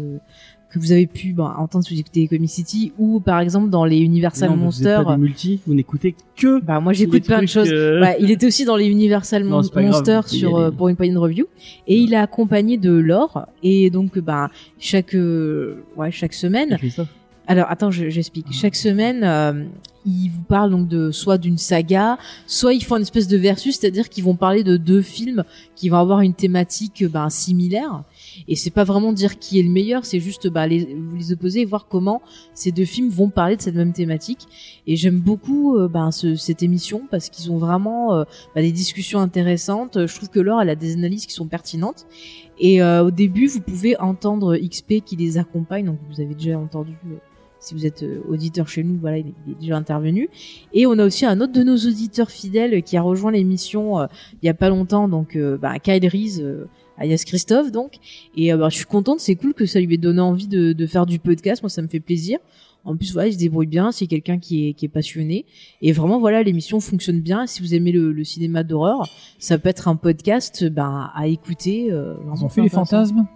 Que vous avez pu ben, entendre si vous écoutez Comic City ou par exemple dans les Universal Non, vous Monsters. pas des multi, vous n'écoutez que. Bah moi j'écoute plein de choses. euh, Bah, il était aussi dans les Universal Non, Mon- Monsters sur euh, pour une poignée de review et il est accompagné de Laure et donc bah chaque euh, ouais chaque semaine alors attends je- j'explique chaque semaine euh, ils vous parlent donc de soit d'une saga soit ils font une espèce de versus c'est-à-dire qu'ils vont parler de deux films qui vont avoir une thématique ben similaire et c'est pas vraiment dire qui est le meilleur c'est juste bah les les opposer et voir comment ces deux films vont parler de cette même thématique et j'aime beaucoup euh, ce- cette émission parce qu'ils ont vraiment euh, bah, des discussions intéressantes. Je trouve que Laure, elle a des analyses qui sont pertinentes. Et euh, au début, vous pouvez entendre XP qui les accompagne. Donc vous avez déjà entendu, euh, si vous êtes auditeur chez nous, voilà, il est, il est déjà intervenu. Et on a aussi un autre de nos auditeurs fidèles qui a rejoint l'émission euh, il y a pas longtemps, donc euh, bah, Kyle Reese. euh, alias Christophe donc et euh, bah, je suis contente c'est cool que ça lui ait donné envie de, de faire du podcast moi ça me fait plaisir en plus, voilà, il se débrouille bien. C'est quelqu'un qui est, qui est passionné. Et vraiment, voilà, l'émission fonctionne bien. Si vous aimez le, le cinéma d'horreur, ça peut être un podcast ben, à écouter. euh, Ils ont fait les fantasmes?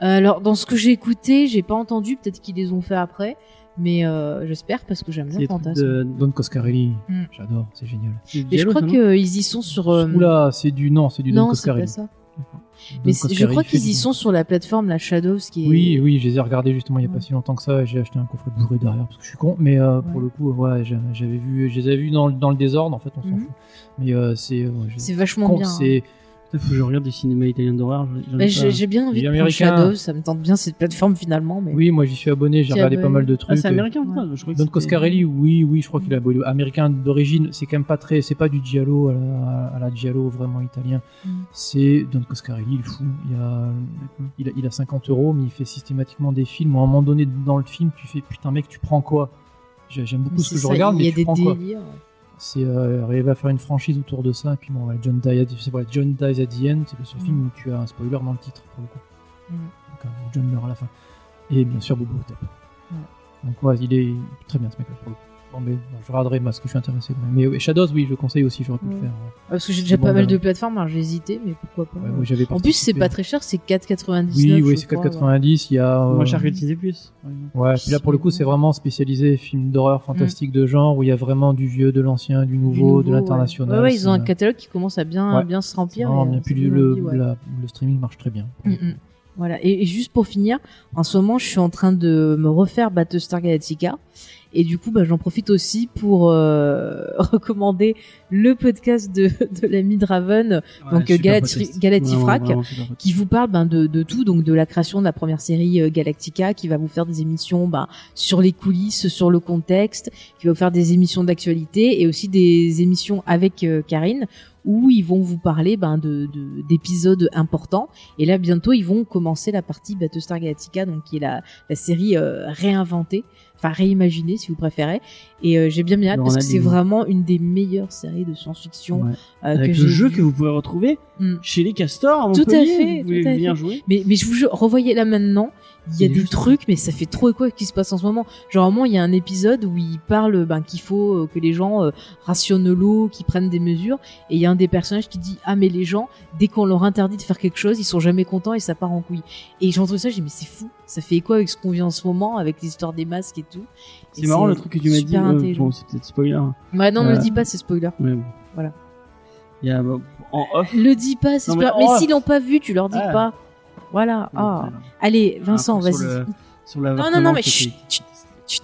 Euh, Alors, dans ce que j'ai écouté, j'ai pas entendu. Peut-être qu'ils les ont fait après. Mais euh, j'espère parce que j'aime bien Fantasme. de. Don Coscarelli, Mm. j'adore, c'est génial. Mais je crois qu'ils y sont sur. euh, Oula, c'est du non, c'est du Don non, c'est Coscarelli. pas ça. Mais je crois qu'ils y sont sur la plateforme la Shadows qui est. Oui, oui, je les ai regardés justement il y a Ouais. pas si longtemps que ça. J'ai acheté un coffret Blu-ray derrière parce que je suis con. Mais euh, pour le coup, ouais, j'a- j'avais vu, je les avais vus dans, le- dans le désordre. En fait, on s'en Mhm. fout. Mais euh, c'est, C'est vachement con, bien. hein. Putain, faut que je regarde du cinéma italien d'horreur. j'ai bien envie de prendre Shadows. Ça me tente bien cette plateforme finalement. Mais... oui, moi j'y suis abonné. J'ai regardé abonné. pas mal de Ah, trucs. c'est américain, Ouais. je crois Don Coscarelli, oui, oui, je crois qu'il a beau- américain d'origine. C'est quand même pas très, c'est pas du giallo à la, à la giallo vraiment italien. Mm. C'est Don Coscarelli, il est fou. Il a, il a, il a 50 euros, mais il fait systématiquement des films. À un moment donné, dans le film, tu fais putain mec, tu prends quoi? J'ai- J'aime beaucoup ce que je regarde, il mais tu des prends quoi? C'est euh, arriver à faire une franchise autour de ça. Et puis bon, John, Die at, John Dies at the End, c'est le seul Mm. film où tu as un spoiler dans le titre pour le coup. Mm. Donc, euh, John meurt à la fin. Et bien sûr, Bobo Hotep. Ouais. Donc ouais, il est très bien ce mec-là pour le coup. Mais je regarderai parce que je suis intéressé. Mais Shadows, oui, je conseille aussi, j'aurais pu le Ouais. faire. Parce que j'ai déjà Bon, pas mal de plateformes, alors j'ai hésité, mais pourquoi pas. Ouais, moi, j'avais en plus, c'est participé. pas très cher, c'est 4,99. Oui, oui, je c'est crois, 4,90. Il y a. euh, Moins cher que Plus. par exemple. Ouais, puis là pour le coup, c'est vraiment spécialisé film d'horreur fantastique de genre où il y a vraiment du vieux, de l'ancien, du Du nouveau, de ouais. l'international. Ouais, ouais, ils ont un C'est- catalogue qui commence à bien, Ouais. bien se remplir. et, bien. euh, Puis le, ouais. la- streaming marche très bien. Mm, mm. Voilà. Et, et juste pour finir, en ce moment, je suis en train de me refaire Battlestar Galactica. Et du coup, bah, j'en profite aussi pour euh, recommander le podcast de, de l'ami Draven, donc Galati-. Galatifrac, qui vous parle ben, de, de tout, donc de la création de la première série euh, Galactica, qui va vous faire des émissions ben, sur les coulisses, sur le contexte, qui va vous faire des émissions d'actualité et aussi des émissions avec euh, Karine où ils vont vous parler ben, de de- d'épisodes importants. Et là, bientôt, ils vont commencer la partie Battlestar Galactica, donc qui est la, la série euh, réinventée, enfin réimaginée si vous préférez. Et euh, j'ai bien bien hâte Le parce que c'est vraiment une des meilleures séries de science-fiction Ouais. euh, que le j'ai jeu vu. que vous pouvez retrouver Mm. chez les castors à Tout à fait, Vous pouvez tout à bien fait. jouer. Mais, mais je vous revoyez là maintenant. Il y a des trucs, mais ça fait trop écho à ce qui se passe en ce moment. Genre, vraiment, il y a un épisode où il parle ben, qu'il faut euh, que les gens euh, rationnent l'eau, qu'ils prennent des mesures. Et il y a un des personnages qui dit Ah, mais les gens, dès qu'on leur interdit de faire quelque chose, ils sont jamais contents et ça part en couille. Et j'ai entendu ça, j'ai dit Mais c'est fou. Ça fait écho avec ce qu'on vit en ce moment, avec l'histoire des masques et tout. C'est marrant le truc que tu m'as dit. euh, bon, c'est peut-être spoiler. Ouais, non, ne Euh, le dis pas, c'est spoiler. Ouais, bon. Voilà. Il y a bah, en off. Le dis pas, c'est spoiler. Mais, s'ils l'ont pas vu, tu leur dis Ah. pas. Voilà. Ah. Ah, Allez, Vincent, sur vas-y. Non, non, non, mais chut, chut, chut.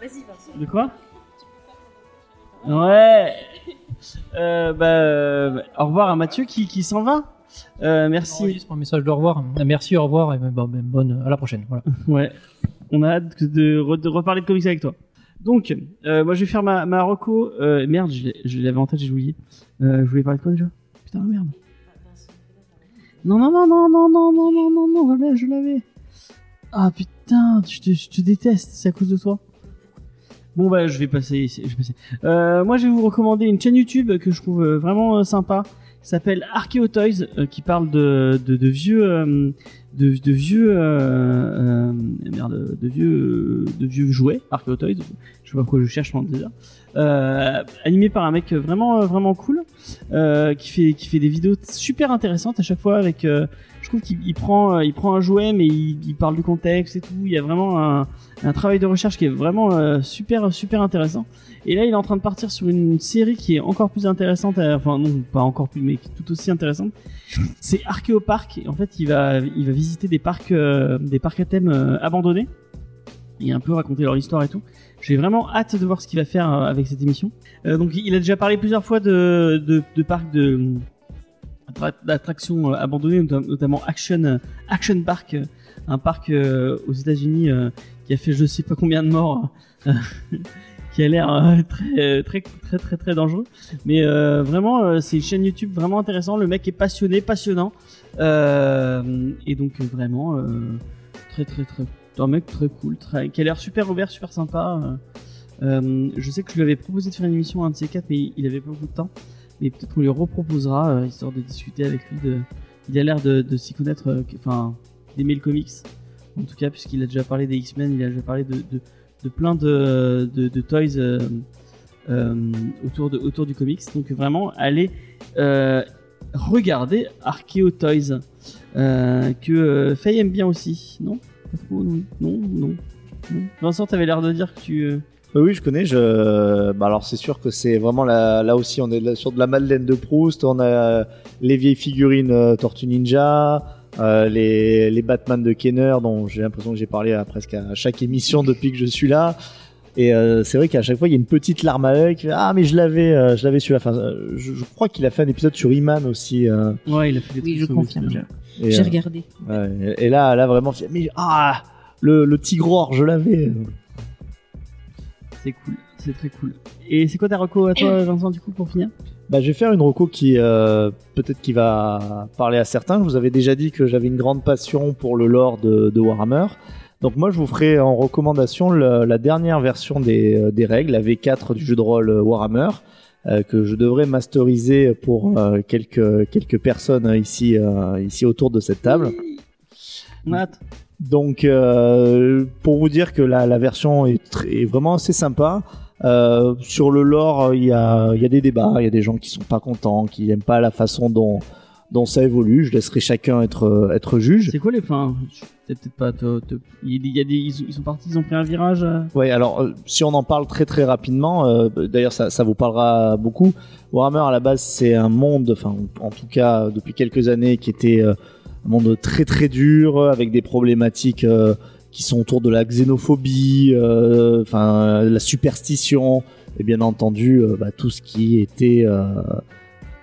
Vas-y, Vincent. De quoi Ouais. Euh, bah, euh, au revoir à Mathieu qui, qui s'en va. Euh, merci. J'enregistre mon message de au revoir. Merci, au revoir et bon, ben, bonne à la prochaine. Voilà. Ouais. On a hâte de, re- de reparler de comics avec toi. Donc, euh, moi je vais faire ma, ma reco. Euh, merde, je je l'avais en tête, j'ai oublié. Euh, je voulais parler de quoi déjà? Putain, merde. Non, non, non, non, non, non, non, non, non, non, je l'avais, je l'avais. Ah putain, je te, je te déteste, c'est à cause de toi. Bon bah je vais passer, je vais passer. Euh, moi je vais vous recommander une chaîne YouTube que je trouve euh, vraiment euh, sympa. S'appelle Archeo Toys, euh, qui parle de, de, de vieux, euh, de, de vieux, euh, euh, merde, de vieux, de vieux jouets. Archeo Toys, je sais pas pourquoi je cherche pendant déjà. Euh, animé par un mec vraiment, vraiment cool, euh, qui fait, qui fait des vidéos super intéressantes à chaque fois avec. Je trouve qu'il il prend, euh, il prend un jouet mais il, parle du contexte et tout. Il y a vraiment un, travail de recherche qui est vraiment euh, super, super intéressant. Et là, il est en train de partir sur une série qui est encore plus intéressante, euh, enfin non, pas encore plus, mais tout aussi intéressante. C'est. Et en fait, il va, il va visiter des parcs, des parcs à thème abandonnés et un peu raconter leur histoire et tout. J'ai vraiment hâte de voir ce qu'il va faire avec cette émission. Donc, il a déjà parlé plusieurs fois de, de, parcs de d'attractions euh, abandonnées, notam- notamment Action, euh, Action Park, euh, un parc aux États-Unis qui a fait je sais pas combien de morts. qui a l'air très, très très très très dangereux. Mais vraiment c'est une chaîne YouTube vraiment intéressant le mec est passionné passionnant. Et donc vraiment très très très un mec très cool très, qui a l'air super ouvert super sympa. Je sais que je lui avais proposé de faire une émission à un de ces quatre mais il avait pas beaucoup de temps mais peut-être qu'on lui reproposera euh, histoire de discuter avec lui de il a l'air de, s'y connaître euh, enfin d'aimer le comics en tout cas puisqu'il a déjà parlé des X-Men il a déjà parlé de, de, plein de, de, toys euh, euh, autour, de, autour du comics donc vraiment allez regarder Archeo Toys que Faye aime bien aussi non? Pas trop, non non non. Vincent t'avais l'air de dire que tu oui, je connais. Je... Bah, alors, c'est sûr que c'est vraiment là, là aussi, on est sur de la Madeleine de Proust. On a les vieilles figurines euh, Tortue Ninja, euh, les, les Batman de Kenner, dont j'ai l'impression que j'ai parlé à presque à chaque émission depuis que je suis là. Et euh, c'est vrai qu'à chaque fois, il y a une petite larme à l'œil. qui fait, Ah, mais je l'avais, euh, je l'avais celui-là. Enfin, euh, je, je crois qu'il a fait un épisode sur Iman aussi. euh, ouais il a fait des Oui, trucs je confirme. J'ai euh, regardé. ouais, et là, là vraiment, mais ah, le, le Tigror, je l'avais. C'est cool c'est très cool et c'est quoi ta reco à toi Vincent du coup pour finir? Bah, je vais faire une reco qui euh, peut-être qui va parler à certains. Je vous avais déjà dit que j'avais une grande passion pour le lore de, de Warhammer. Donc moi, je vous ferai en recommandation le- la dernière version des, euh, des règles, la V4 du jeu de rôle Warhammer, euh, que je devrais masteriser pour euh, quelques quelques personnes ici ici autour de cette table. Donc, euh, pour vous dire que la, la version est, très- est vraiment assez sympa. Euh, sur le lore, il y a, il y a des débats, il y a des gens qui sont pas contents, qui n'aiment pas la façon dont, dont ça évolue. Je laisserai chacun être, être juge. C'est quoi les fins? Peut-être pas. te- te- Il y a des, ils, sont- partis, ils ont pris un virage. euh? Ouais, alors euh, si on en parle très très rapidement, euh, d'ailleurs ça, ça vous parlera beaucoup. Warhammer à la base c'est un monde, enfin en tout cas depuis quelques années, qui était un monde très très dur avec des problématiques euh, qui sont autour de la xénophobie, euh, enfin la superstition et bien entendu euh, bah, tout ce qui était euh,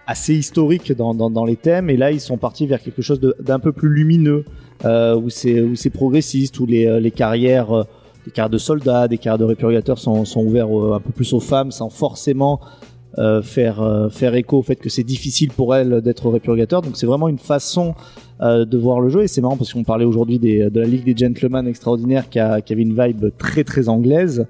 assez historique dans, les thèmes. Et là ils sont partis vers quelque chose d'un peu plus lumineux, euh, où c'est où c'est progressiste, où les, euh, les carrières euh, des carrières de soldats, des carrières de répurgateurs sont, sont ouverts euh, un peu plus aux femmes sans forcément euh, faire, euh, faire écho au fait que c'est difficile pour elles d'être répurgateur. Donc c'est vraiment une façon euh, de voir le jeu et c'est marrant parce qu'on parlait aujourd'hui de la Ligue des Gentlemen extraordinaire qui, a, qui avait une vibe très très anglaise.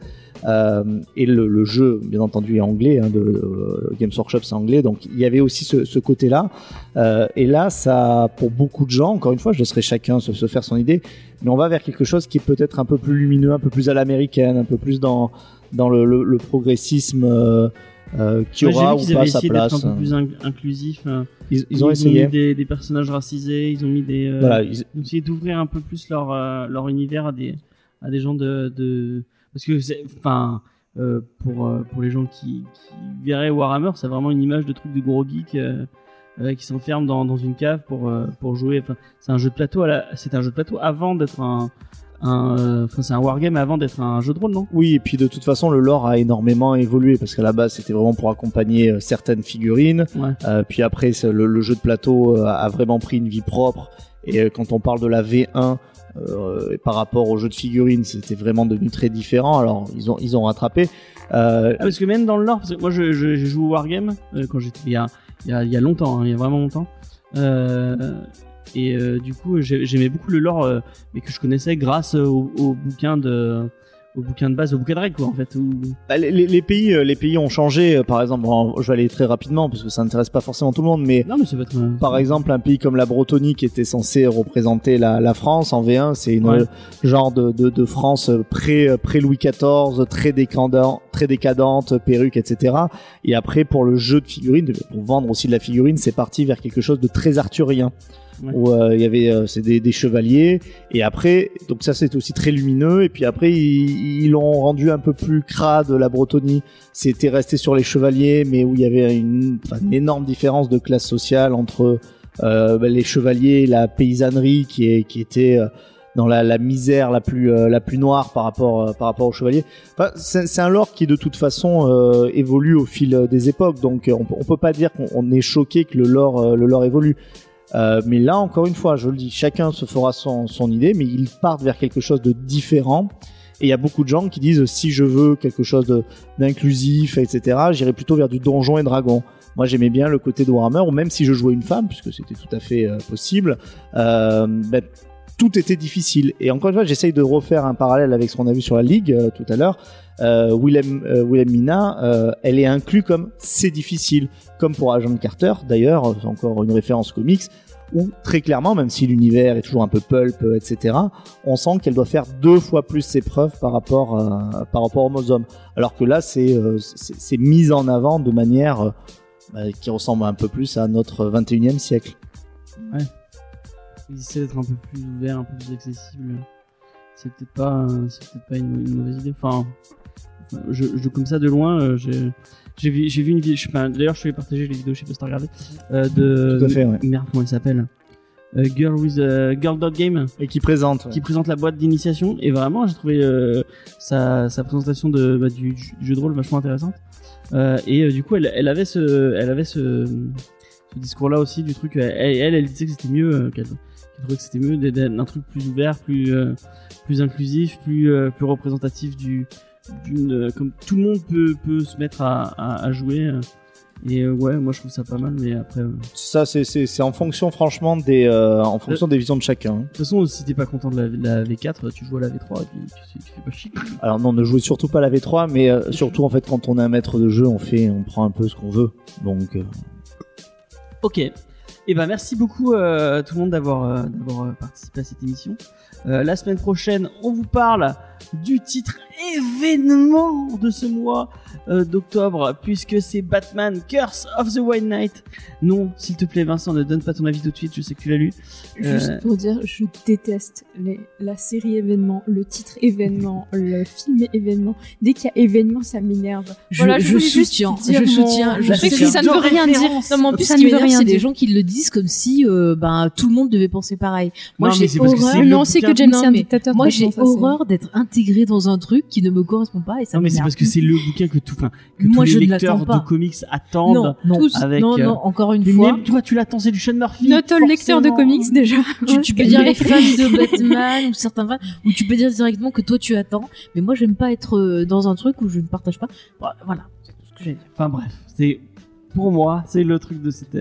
Euh, et le, le jeu, bien entendu, est anglais. Hein, de, euh, Games Workshop, c'est anglais. Donc, il y avait aussi ce, ce côté-là. Euh, et là, ça, pour beaucoup de gens, encore une fois, je laisserai chacun se, se faire son idée, mais on va vers quelque chose qui est peut-être un peu plus lumineux, un peu plus à l'américaine, un peu plus dans dans le, le, le progressisme euh, euh, qui aura ou pas sa place. un peu plus in- inclusif. euh, Ils, ils ont essayé. mis des, des personnages racisés, ils ont mis des. euh, Voilà, ils- ils ont essayé d'ouvrir un peu plus leur euh, leur univers à des à des gens de de parce que enfin pour pour les gens qui, qui verraient Warhammer, c'est vraiment une image de truc de gros geek qui s'enferme dans dans une cave pour pour jouer. Enfin, c'est un jeu de plateau. la- C'est un jeu de plateau avant d'être un un. euh, c'est un wargame avant d'être un jeu de rôle, non? Oui, et puis de toute façon, le lore a énormément évolué parce qu'à la base, c'était vraiment pour accompagner euh, certaines figurines. Ouais. Euh, puis après, le, le jeu de plateau a vraiment pris une vie propre. Et quand on parle de la V1 euh, et par rapport au jeu de figurines, c'était vraiment devenu très différent. Alors, ils ont ils ont rattrapé. Euh, Ah, parce que même dans le lore, parce que moi je, je, j'ai joué au Wargame euh, quand j'étais il y a, il y a, il y a longtemps, hein, il y a vraiment longtemps. Et euh, du coup, j'ai- j'aimais beaucoup le lore, euh, mais que je connaissais grâce au, au bouquin de au bouquin de base, au bouquin de règles quoi en fait. Où... Bah, les, pays, euh, les pays ont changé. Par exemple, bon, je vais aller très rapidement parce que ça n'intéresse pas forcément tout le monde, mais Non mais ça peut être. par exemple, un pays comme la Bretonie qui était censé représenter la, la France en V1, c'est une Ouais. genre de, de, de France pré pré Louis XIV, très décadent, très décadente, perruque, etc. Et après, pour le jeu de figurines, pour vendre aussi de la figurine, c'est parti vers quelque chose de très arthurien. Ouais. Où euh, il y avait euh, c'est des, des chevaliers et après donc ça c'est aussi très lumineux et puis après ils l'ont rendu un peu plus crade la Bretonie c'était resté sur les chevaliers, mais où il y avait une, une énorme différence de classe sociale entre euh, bah, les chevaliers la paysannerie qui, est, qui était euh, dans la, la misère la plus, euh, la plus noire par rapport, par rapport aux chevaliers. Enfin, c'est un lore qui de toute façon évolue au fil des époques, donc on, on peut pas dire qu'on on est choqué que le lore, le lore évolue. Euh, mais là, encore une fois, je le dis, chacun se fera son, son idée, mais ils partent vers quelque chose de différent. Et il y a beaucoup de gens qui disent si je veux quelque chose d'inclusif, etc., j'irai plutôt vers du donjon et dragon. Moi, j'aimais bien le côté de Warhammer, ou même si je jouais une femme, puisque c'était tout à fait euh, possible, euh, ben, tout était difficile. Et encore une fois, j'essaye de refaire un parallèle avec ce qu'on a vu sur la Ligue tout à l'heure. Euh, Willem, euh, Willem Mina, euh, elle est inclue comme c'est difficile, comme pour Agent Carter, d'ailleurs, encore une référence comics, où très clairement, même si l'univers est toujours un peu pulp, etc., on sent qu'elle doit faire deux fois plus ses preuves par rapport, par rapport aux hommes. Alors que là, c'est euh, c'est c'est mis en avant de manière bah, qui ressemble un peu plus à notre 21e siècle. Ils essaient d'être un peu plus ouverts, un peu plus accessibles. C'est peut-être pas, pas une, une mauvaise idée. Enfin, je, je comme ça de loin, euh, j'ai j'ai vu, j'ai vu une vidéo. D'ailleurs, je vais partager les vidéos. Je sais pas si t'as regardé. euh, de Tout à fait, ouais. merde, comment elle s'appelle Euh, Girl with a Girl Dot Game Et qui présente. qui présente la boîte d'initiation et vraiment j'ai trouvé euh, sa, sa présentation de bah, du, du jeu de rôle vachement intéressante Euh, et euh, du coup elle, elle avait ce elle avait ce, ce discours là aussi du truc elle elle, elle disait que c'était mieux euh, qu'elle trouvait que c'était mieux d'un truc plus ouvert plus euh, plus inclusif plus euh, plus représentatif du d'une euh, comme tout le monde peut peut se mettre à, à, à jouer euh. et euh, ouais moi je trouve ça pas mal mais après euh, de Ça, c'est- en fonction, franchement, des, euh, en fonction des visions de chacun. hein. toute façon si t'es pas content de la, de la V4 tu joues à la V3 et puis tu, tu fais pas chier Alors non, ne jouez surtout pas à la V3, mais surtout en fait, quand on est un maître de jeu, on fait, on prend un peu ce qu'on veut. Donc, Ok. Et ben merci beaucoup euh, tout le monde d'avoir d'avoir participé à cette émission. La semaine prochaine, on vous parle du titre événement de ce mois euh, d'octobre puisque c'est Batman Curse of the White Knight. Non, s'il te plaît Vincent, ne donne pas ton avis tout de suite, je sais que tu l'as lu. Juste Euh, pour dire, je déteste les, la série événement, le titre événement, le film événement. Dès qu'il y a événement, ça m'énerve. Je, Voilà, je voulais juste soutiens, je mon- soutiens, je sais que soutiens. ça ne veut rien dire. Non, mais en plus, ça ce qui ne veut m'énerve, rien c'est dire. gens qui le disent comme si euh, ben, tout le monde devait penser pareil. Moi, j'ai c'est horreur. c'est non, on sait que James Non, c'est un dictateur. Moi, j'ai c'est- horreur d'être intégré dans un truc qui ne me correspond pas et ça non mais c'est parce que c'est le bouquin que tout, enfin, que Moi, tous je les ne lecteurs de comics attendent. non, non, tous, avec, non, euh, non, encore une fois. même toi, tu l'attends, c'est du Sean Murphy. Notre lecteur de comics déjà. Tu, tu peux dire les fans de Batman ou certains fans, ou tu peux dire directement que toi tu attends. Mais moi, j'aime pas être euh, dans un truc où je ne partage pas. Voilà, c'est tout ce que j'ai à dire. Enfin bref, c'est pour moi, c'est le truc de cette,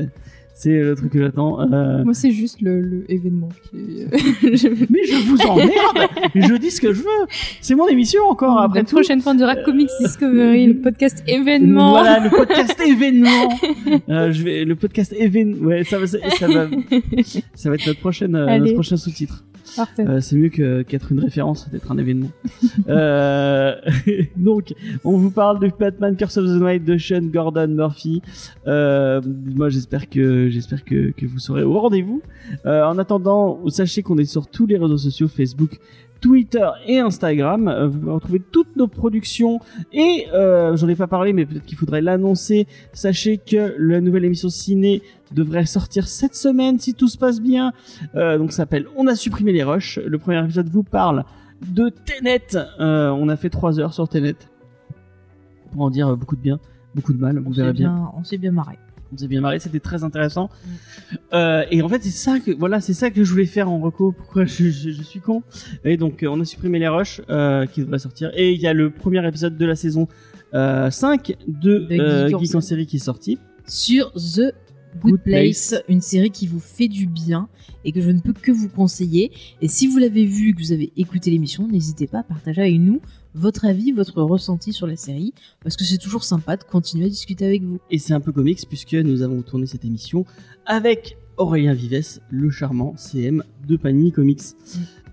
c'est le truc que j'attends. Euh, Moi, c'est juste le, le événement. qui est- Mais je vous emmerde. je dis ce que je veux. C'est mon émission encore après la tout. prochaine fois de Rap Comics Discovery, le podcast événement. Voilà le podcast événement. Euh, je vais le podcast événement. Ouais, ça va, ça, ça va, ça va être notre prochaine, euh, notre prochain sous-titre. Euh, c'est mieux qu'être une référence, d'être un événement. euh, donc, on vous parle de Batman Curse of the Night de Sean Gordon Murphy. Euh, moi, j'espère que j'espère que, que vous serez au rendez-vous. Euh, en attendant, sachez qu'on est sur tous les réseaux sociaux Facebook. Twitter et Instagram. Euh, Vous pouvez retrouver toutes nos productions et euh, j'en ai pas parlé, mais peut-être qu'il faudrait l'annoncer. Sachez que la nouvelle émission ciné devrait sortir cette semaine si tout se passe bien. Euh, donc ça s'appelle On a supprimé les rushs. Le premier épisode vous parle de Tenet. Euh, on a fait trois heures sur Tenet pour en dire beaucoup de bien, beaucoup de mal. Vous On s'est verrez bien. bien, on s'est bien marré. On s'est bien marré, c'était très intéressant. Euh, et en fait, c'est ça que voilà, c'est ça que je voulais faire en reco. Pourquoi je, je, je suis con Et donc, euh, on a supprimé les rushs euh, qui devraient sortir. Et il y a le premier épisode de la saison euh, 5 de, De Geek en Geek en série. qui est sorti. Sur The Good Good Place, une série qui vous fait du bien et que je ne peux que vous conseiller. Et si vous l'avez vu, que vous avez écouté l'émission, n'hésitez pas à partager avec nous votre avis, votre ressenti sur la série, parce que c'est toujours sympa de continuer à discuter avec vous. Et c'est un peu comics puisque nous avons tourné cette émission avec Aurélien Vives, le charmant CM de Panini Comics.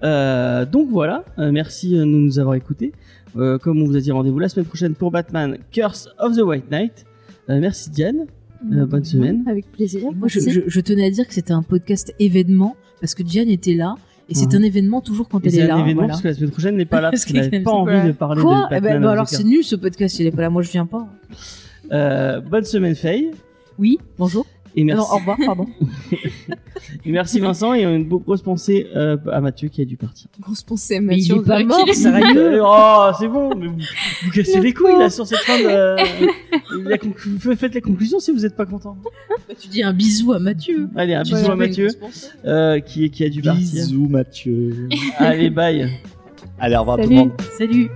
Euh, donc voilà, euh, merci de nous avoir écoutés. Euh, comme on vous a dit, rendez-vous la semaine prochaine pour Batman Curse of the White Knight. Euh, merci Diane. Euh, bonne semaine. Avec plaisir. Moi, je- je tenais à dire que c'était un podcast événement, parce que Diane était là, et c'est un événement toujours quand elle c'est est un là. événement voilà. parce que la semaine prochaine n'est pas là parce qu'elle n'avait pas envie de parler Quoi de Eh Batman. ben, bah avec alors c'est nul ce podcast, il est pas là, moi je viens pas. Euh, bonne semaine Faye. Oui, bonjour. Et Ah merci, non, au revoir, pardon. et merci Vincent et une grosse pensée euh, à Mathieu qui a dû partir. Grosse pensée à Mais il Mathieu. est pas mort, sérieux. oh, c'est bon, mais vous, vous cassez les couilles là sur cette fin de. La vous faites les conclusions si vous n'êtes pas content. Bah, tu dis un bisou à Mathieu. Allez, un Tu bisou à Mathieu euh, qui, qui a dû partir. Bisous Mathieu. Allez, bye. Allez, au revoir tout le monde. Salut.